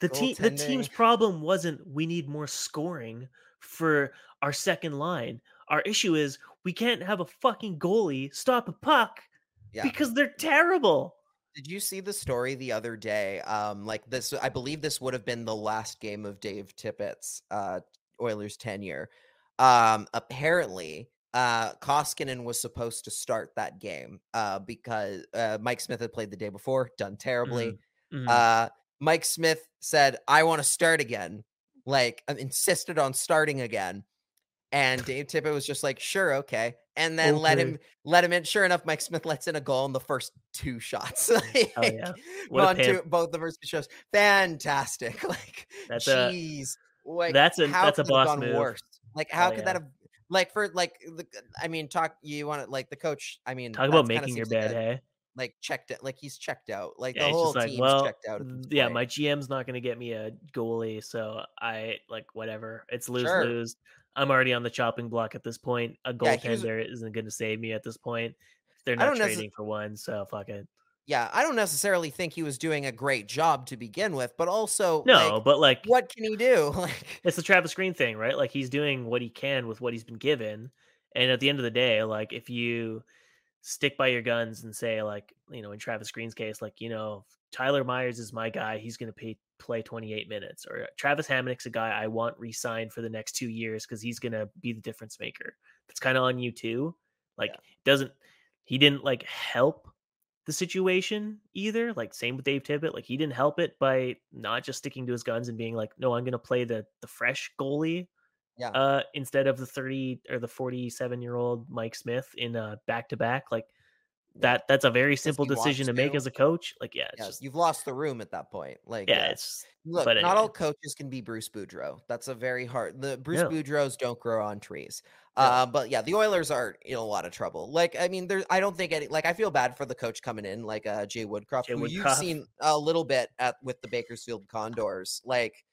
The team the team's problem wasn't we need more scoring for our second line. Our issue is we can't have a fucking goalie stop a puck Yeah. because they're terrible. Did you see the story the other day? Um, like this, I believe this would have been the last game of Dave Tippett's uh, Oilers tenure. Um, apparently, uh, Koskinen was supposed to start that game uh, because uh, Mike Smith had played the day before, done terribly. Mhm. Uh, Mike Smith said, "I want to start again," like uh, insisted on starting again. And Dave Tippett was just like, "Sure, okay," and then let him let him in. Sure enough, Mike Smith lets in a goal in the first two shots. Oh, yeah. Like, What a on two, both the first two shots, fantastic. Like, That's a- jeez, like that's a- that's a boss move. Worse? Like, how Oh, could yeah. that have? Like for like, the, I mean, talk. You want to like the coach? I mean, Talk about making your seems like bed, a- hey? Like checked it. Like he's checked out. Like Yeah, the whole like, team's well, checked out. Yeah, point. my GM's not going to get me a goalie, so I like whatever. It's lose Sure. lose. I'm already on the chopping block at this point. A Yeah, goaltender isn't going to save me at this point. They're not trading for one, so fuck it. Yeah, I don't necessarily think he was doing a great job to begin with, but also, No, like, but like what can he do? Like, it's the Travis Green thing, right? Like he's doing what he can with what he's been given. And at the end of the day, like if you stick by your guns and say, like, you know, in Travis Green's case, like, you know, Tyler Myers is my guy, he's gonna pay play 28 minutes. Or Travis Hamonic's a guy I want re-signed for the next two years because he's gonna be the difference maker. That's kind of on you too. Like doesn't he didn't like help the situation either. Like same with Dave Tippett. Like he didn't help it by not just sticking to his guns and being like, no, I'm gonna play the the fresh goalie. Yeah. Uh instead of the 30 or the 47 year old Mike Smith in uh back to back. Like that that's a very simple decision to make as a coach. Like, yeah, yeah, just you've lost the room at that point. Like, yeah, it's Look, but not all coaches can be Bruce Boudreau. That's a very hard. The Bruce No. Boudreau don't grow on trees. Uh, but yeah, the Oilers are in a lot of trouble. Like, I mean, there. I don't think any. Like, I feel bad for the coach coming in, like uh, Jay Woodcroft, Jay who you've seen a little bit at with the Bakersfield Condors. Like,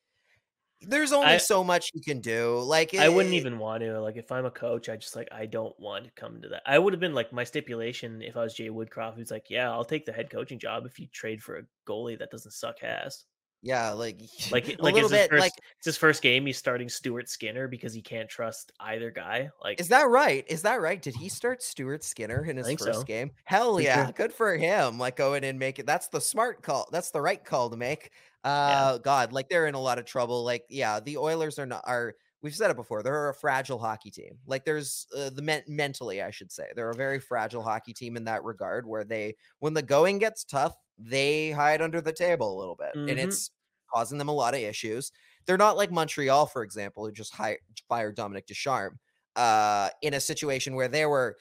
there's only I- so much you can do. Like, I wouldn't even want to. Like, if I'm a coach, I just like I don't want to come to that. I would have been like my stipulation if I was Jay Woodcroft, who's like, yeah, I'll take the head coaching job if you trade for a goalie that doesn't suck ass. Yeah, like, Like, like is bit. first, like, it's his first game. He's starting Stuart Skinner because he can't trust either guy. Like, Is that right? Is that right? Did he start Stuart Skinner in his first so. game? Hell yeah, good for him. Like going and make it. That's the smart call. That's the right call to make. Uh God, like they're in a lot of trouble. Like, yeah, the Oilers are not are we've said it before, they're a fragile hockey team. Like there's uh, the men- mentally, I should say. They're a very fragile hockey team in that regard where they when the going gets tough, they hide under the table a little bit. And Mhm. it's causing them a lot of issues. They're not like Montreal, for example, who just hired, fired Dominique Ducharme uh, in a situation where they were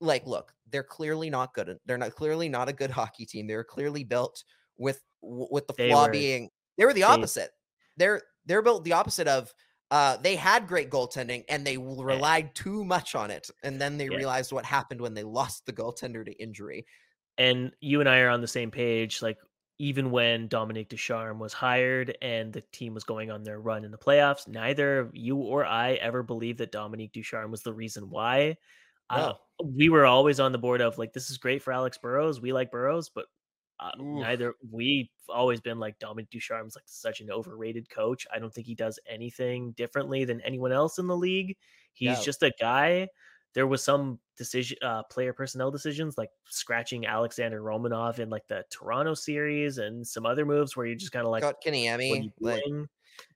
like, look, they're clearly not good. They're not clearly not a good hockey team. They're clearly built with with the They flaw were- being they were the they- opposite. They're they're built the opposite of. Uh, they had great goaltending and they relied too much on it, and then they Yeah. realized what happened when they lost the goaltender to injury. and you and I are on the same page. Like even when Dominique Ducharme was hired and the team was going on their run in the playoffs, neither you or I ever believed that Dominique Ducharme was the reason why. Uh, we were always on the board of like, this is great for Alex Burrows. We like Burrows, but uh, neither we've always been like Dominique Ducharme's like such an overrated coach. I don't think he does anything differently than anyone else in the league. He's just a guy. There was some decision, uh, player personnel decisions like scratching Alexander Romanov in like the Toronto series and some other moves where you're just kind of like, Got Kenny Emmy. Like?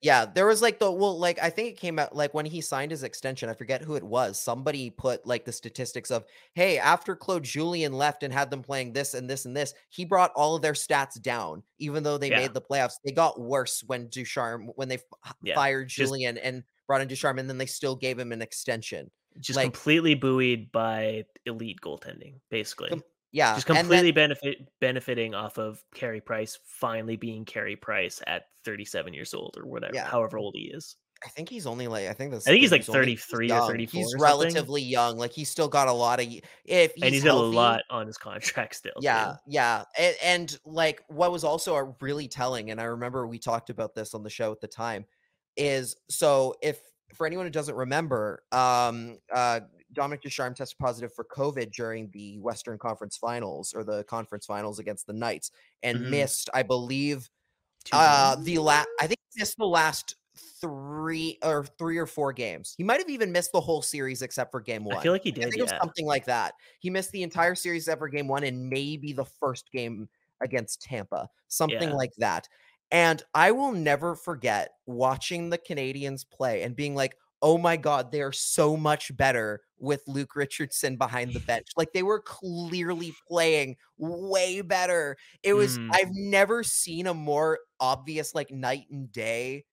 Yeah, there was like the well, like I think it came out like when he signed his extension. I forget who it was. Somebody put like the statistics of, hey, after Claude Julien left and had them playing this and this and this, he brought all of their stats down. Even though they Yeah. made the playoffs, they got worse when Ducharme when they Yeah, fired just- Julien and brought in Ducharme, and then they still gave him an extension. just like- completely buoyed by elite goaltending, basically. Com- Yeah, just and then- completely benefit benefiting off of Carey Price finally being Carey Price at 37 years old or whatever, Yeah. however old he is. I think he's only like I think that's. I think he's like thing, only- 33 or 34 He's or relatively young. Like he's still got a lot of. If he's and he's got a lot on his contract still. too. Yeah, yeah, and, and like what was also a really telling, and I remember we talked about this on the show at the time, is so if for anyone who doesn't remember, um, uh, Dominique Ducharme tested positive for COVID during the Western Conference Finals or the conference finals against the Knights, and Mhm. missed, I believe, uh, the last. I think missed the last three or three or four games. He might have even missed the whole series except for game one. I feel like he did. think it was Yeah. something like that. He missed the entire series except for game one and maybe the first game against Tampa, something Yeah. like that. And I will never forget watching the Canadiens play and being like, oh my God, they are so much better with Luke Richardson behind the bench. Like they were clearly playing way better. It was, Mm. I've never seen a more obvious, like night and day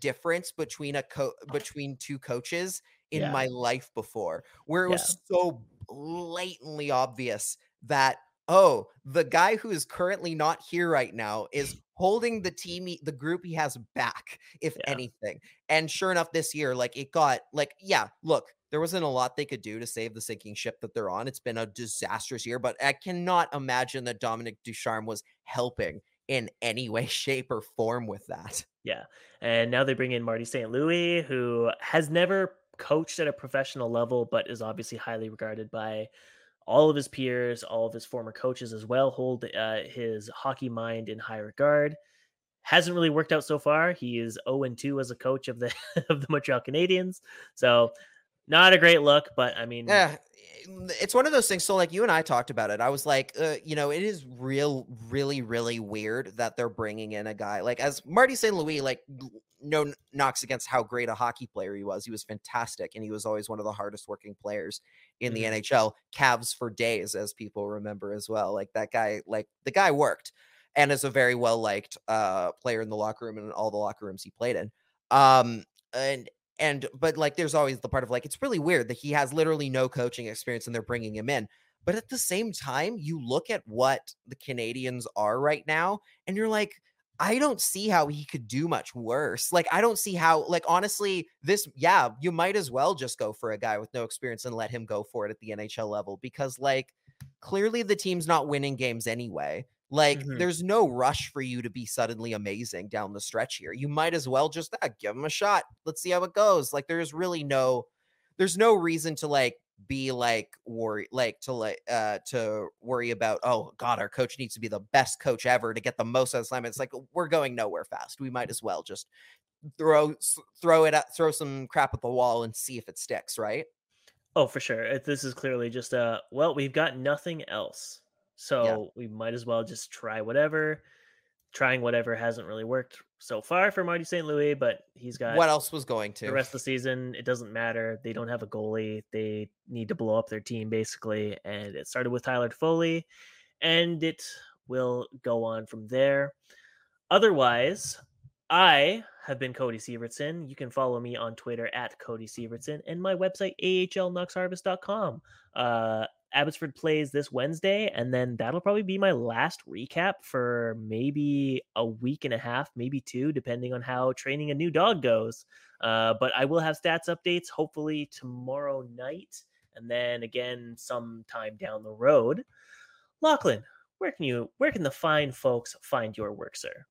difference between a co- between two coaches in Yeah. my life before where it was so blatantly obvious that oh the guy who is currently not here right now is holding the team he- the group he has back if Yeah. anything and sure enough this year like it got like yeah look there wasn't a lot they could do to save the sinking ship that they're on it's been a disastrous year but i cannot imagine that dominique ducharme was helping in any way shape or form with that Yeah. And now they bring in Marty St. Louis, who has never coached at a professional level, but is obviously highly regarded by all of his peers, all of his former coaches as well, hold uh, his hockey mind in high regard. Hasn't really worked out so far. He is 0 2 as a coach of the of the Montreal Canadiens. So not a great look, but I mean, Yeah, it's one of those things. So, like you and I talked about it. I was like, uh, you know, it is real, really, really weird that they're bringing in a guy like as Marty St. Louis. Like, no knocks against how great a hockey player he was. He was fantastic, and he was always one of the hardest working players in the NHL. Calves for days, as people remember as well. Like that guy, like the guy worked, and is a very well liked uh, player in the locker room and in all the locker rooms he played in. Um, and and but like there's always the part of like it's really weird that he has literally no coaching experience and they're bringing him in but at the same time you look at what the canadiens are right now and you're like i don't see how he could do much worse like i don't see how like honestly this yeah you might as well just go for a guy with no experience and let him go for it at the nhl level because like clearly the team's not winning games anyway like Mhm. there's no rush for you to be suddenly amazing down the stretch here. You might as well just ah, give him a shot. Let's see how it goes. Like there's really no there's no reason to like be like worry like to like uh to worry about oh god our coach needs to be the best coach ever to get the most out of slam. It's like we're going nowhere fast. We might as well just throw throw it at throw some crap at the wall and see if it sticks, right? Oh, for sure. This is clearly just a well, we've got nothing else. So we might as well just try whatever. Trying whatever hasn't really worked so far for Marty St. Louis, but he's got What else was going to? the rest of the season. It doesn't matter. They don't have a goalie. They need to blow up their team basically. And it started with Tyler Toffoli, and it will go on from there. Otherwise, I have been Cody Sievertson. You can follow me on Twitter at Cody Sievertson and my website, ahlnucksharvest.com. Uh, Abbotsford plays this Wednesday, and then that'll probably be my last recap for maybe a week and a half, maybe two, depending on how training a new dog goes. Uh, but I will have stats updates hopefully tomorrow night, and then again sometime down the road. Lachlan, where can you where can the fine folks find your work, sir?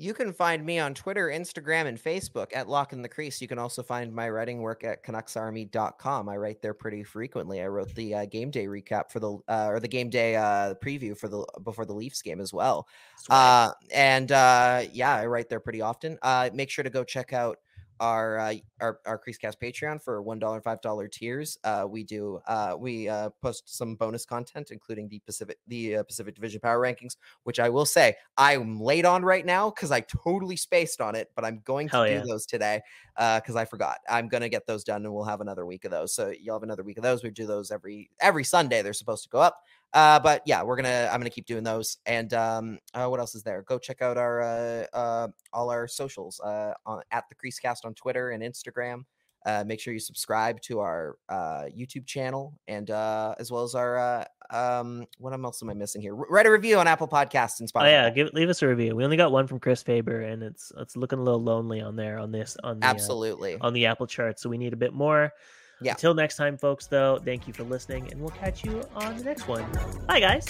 You can find me on Twitter, Instagram, and Facebook at Lach in the Crease. You can also find my writing work at CanucksArmy.com. I write there pretty frequently. I wrote the uh, game day recap for the uh, or the game day uh, preview for the before the Leafs game as well. Uh, and uh, yeah, I write there pretty often. Uh, make sure to go check out our uh, our our Creasecast Patreon for one dollar five dollar tiers. Uh, we do uh, we uh, post some bonus content, including the Pacific the uh, Pacific Division Power Rankings, which I will say I'm late on right now because I totally spaced on it, but I'm going to Hell do yeah. those today because I forgot. I'm gonna get those done, and we'll have another week of those. So you'll have another week of those. We do those every every Sunday. They're supposed to go up. Uh, but yeah, we're gonna I'm gonna keep doing those. And um, uh, what else is there? Go check out our uh, uh all our socials uh on, at the Creasecast on Twitter and Instagram. Uh, make sure you subscribe to our uh, YouTube channel and uh, as well as our uh, um, what else am I missing here? R- write a review on Apple Podcasts and Spotify. Oh yeah, give leave us a review. We only got one from Chris Faber, and it's it's looking a little lonely on there on this on the uh, Absolutely. on the Apple chart. So we need a bit more. Yeah. Until next time, folks. Though, thank you for listening, and we'll catch you on the next one. Bye, guys.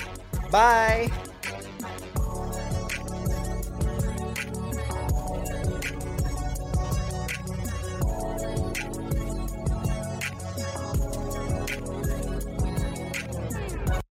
Bye.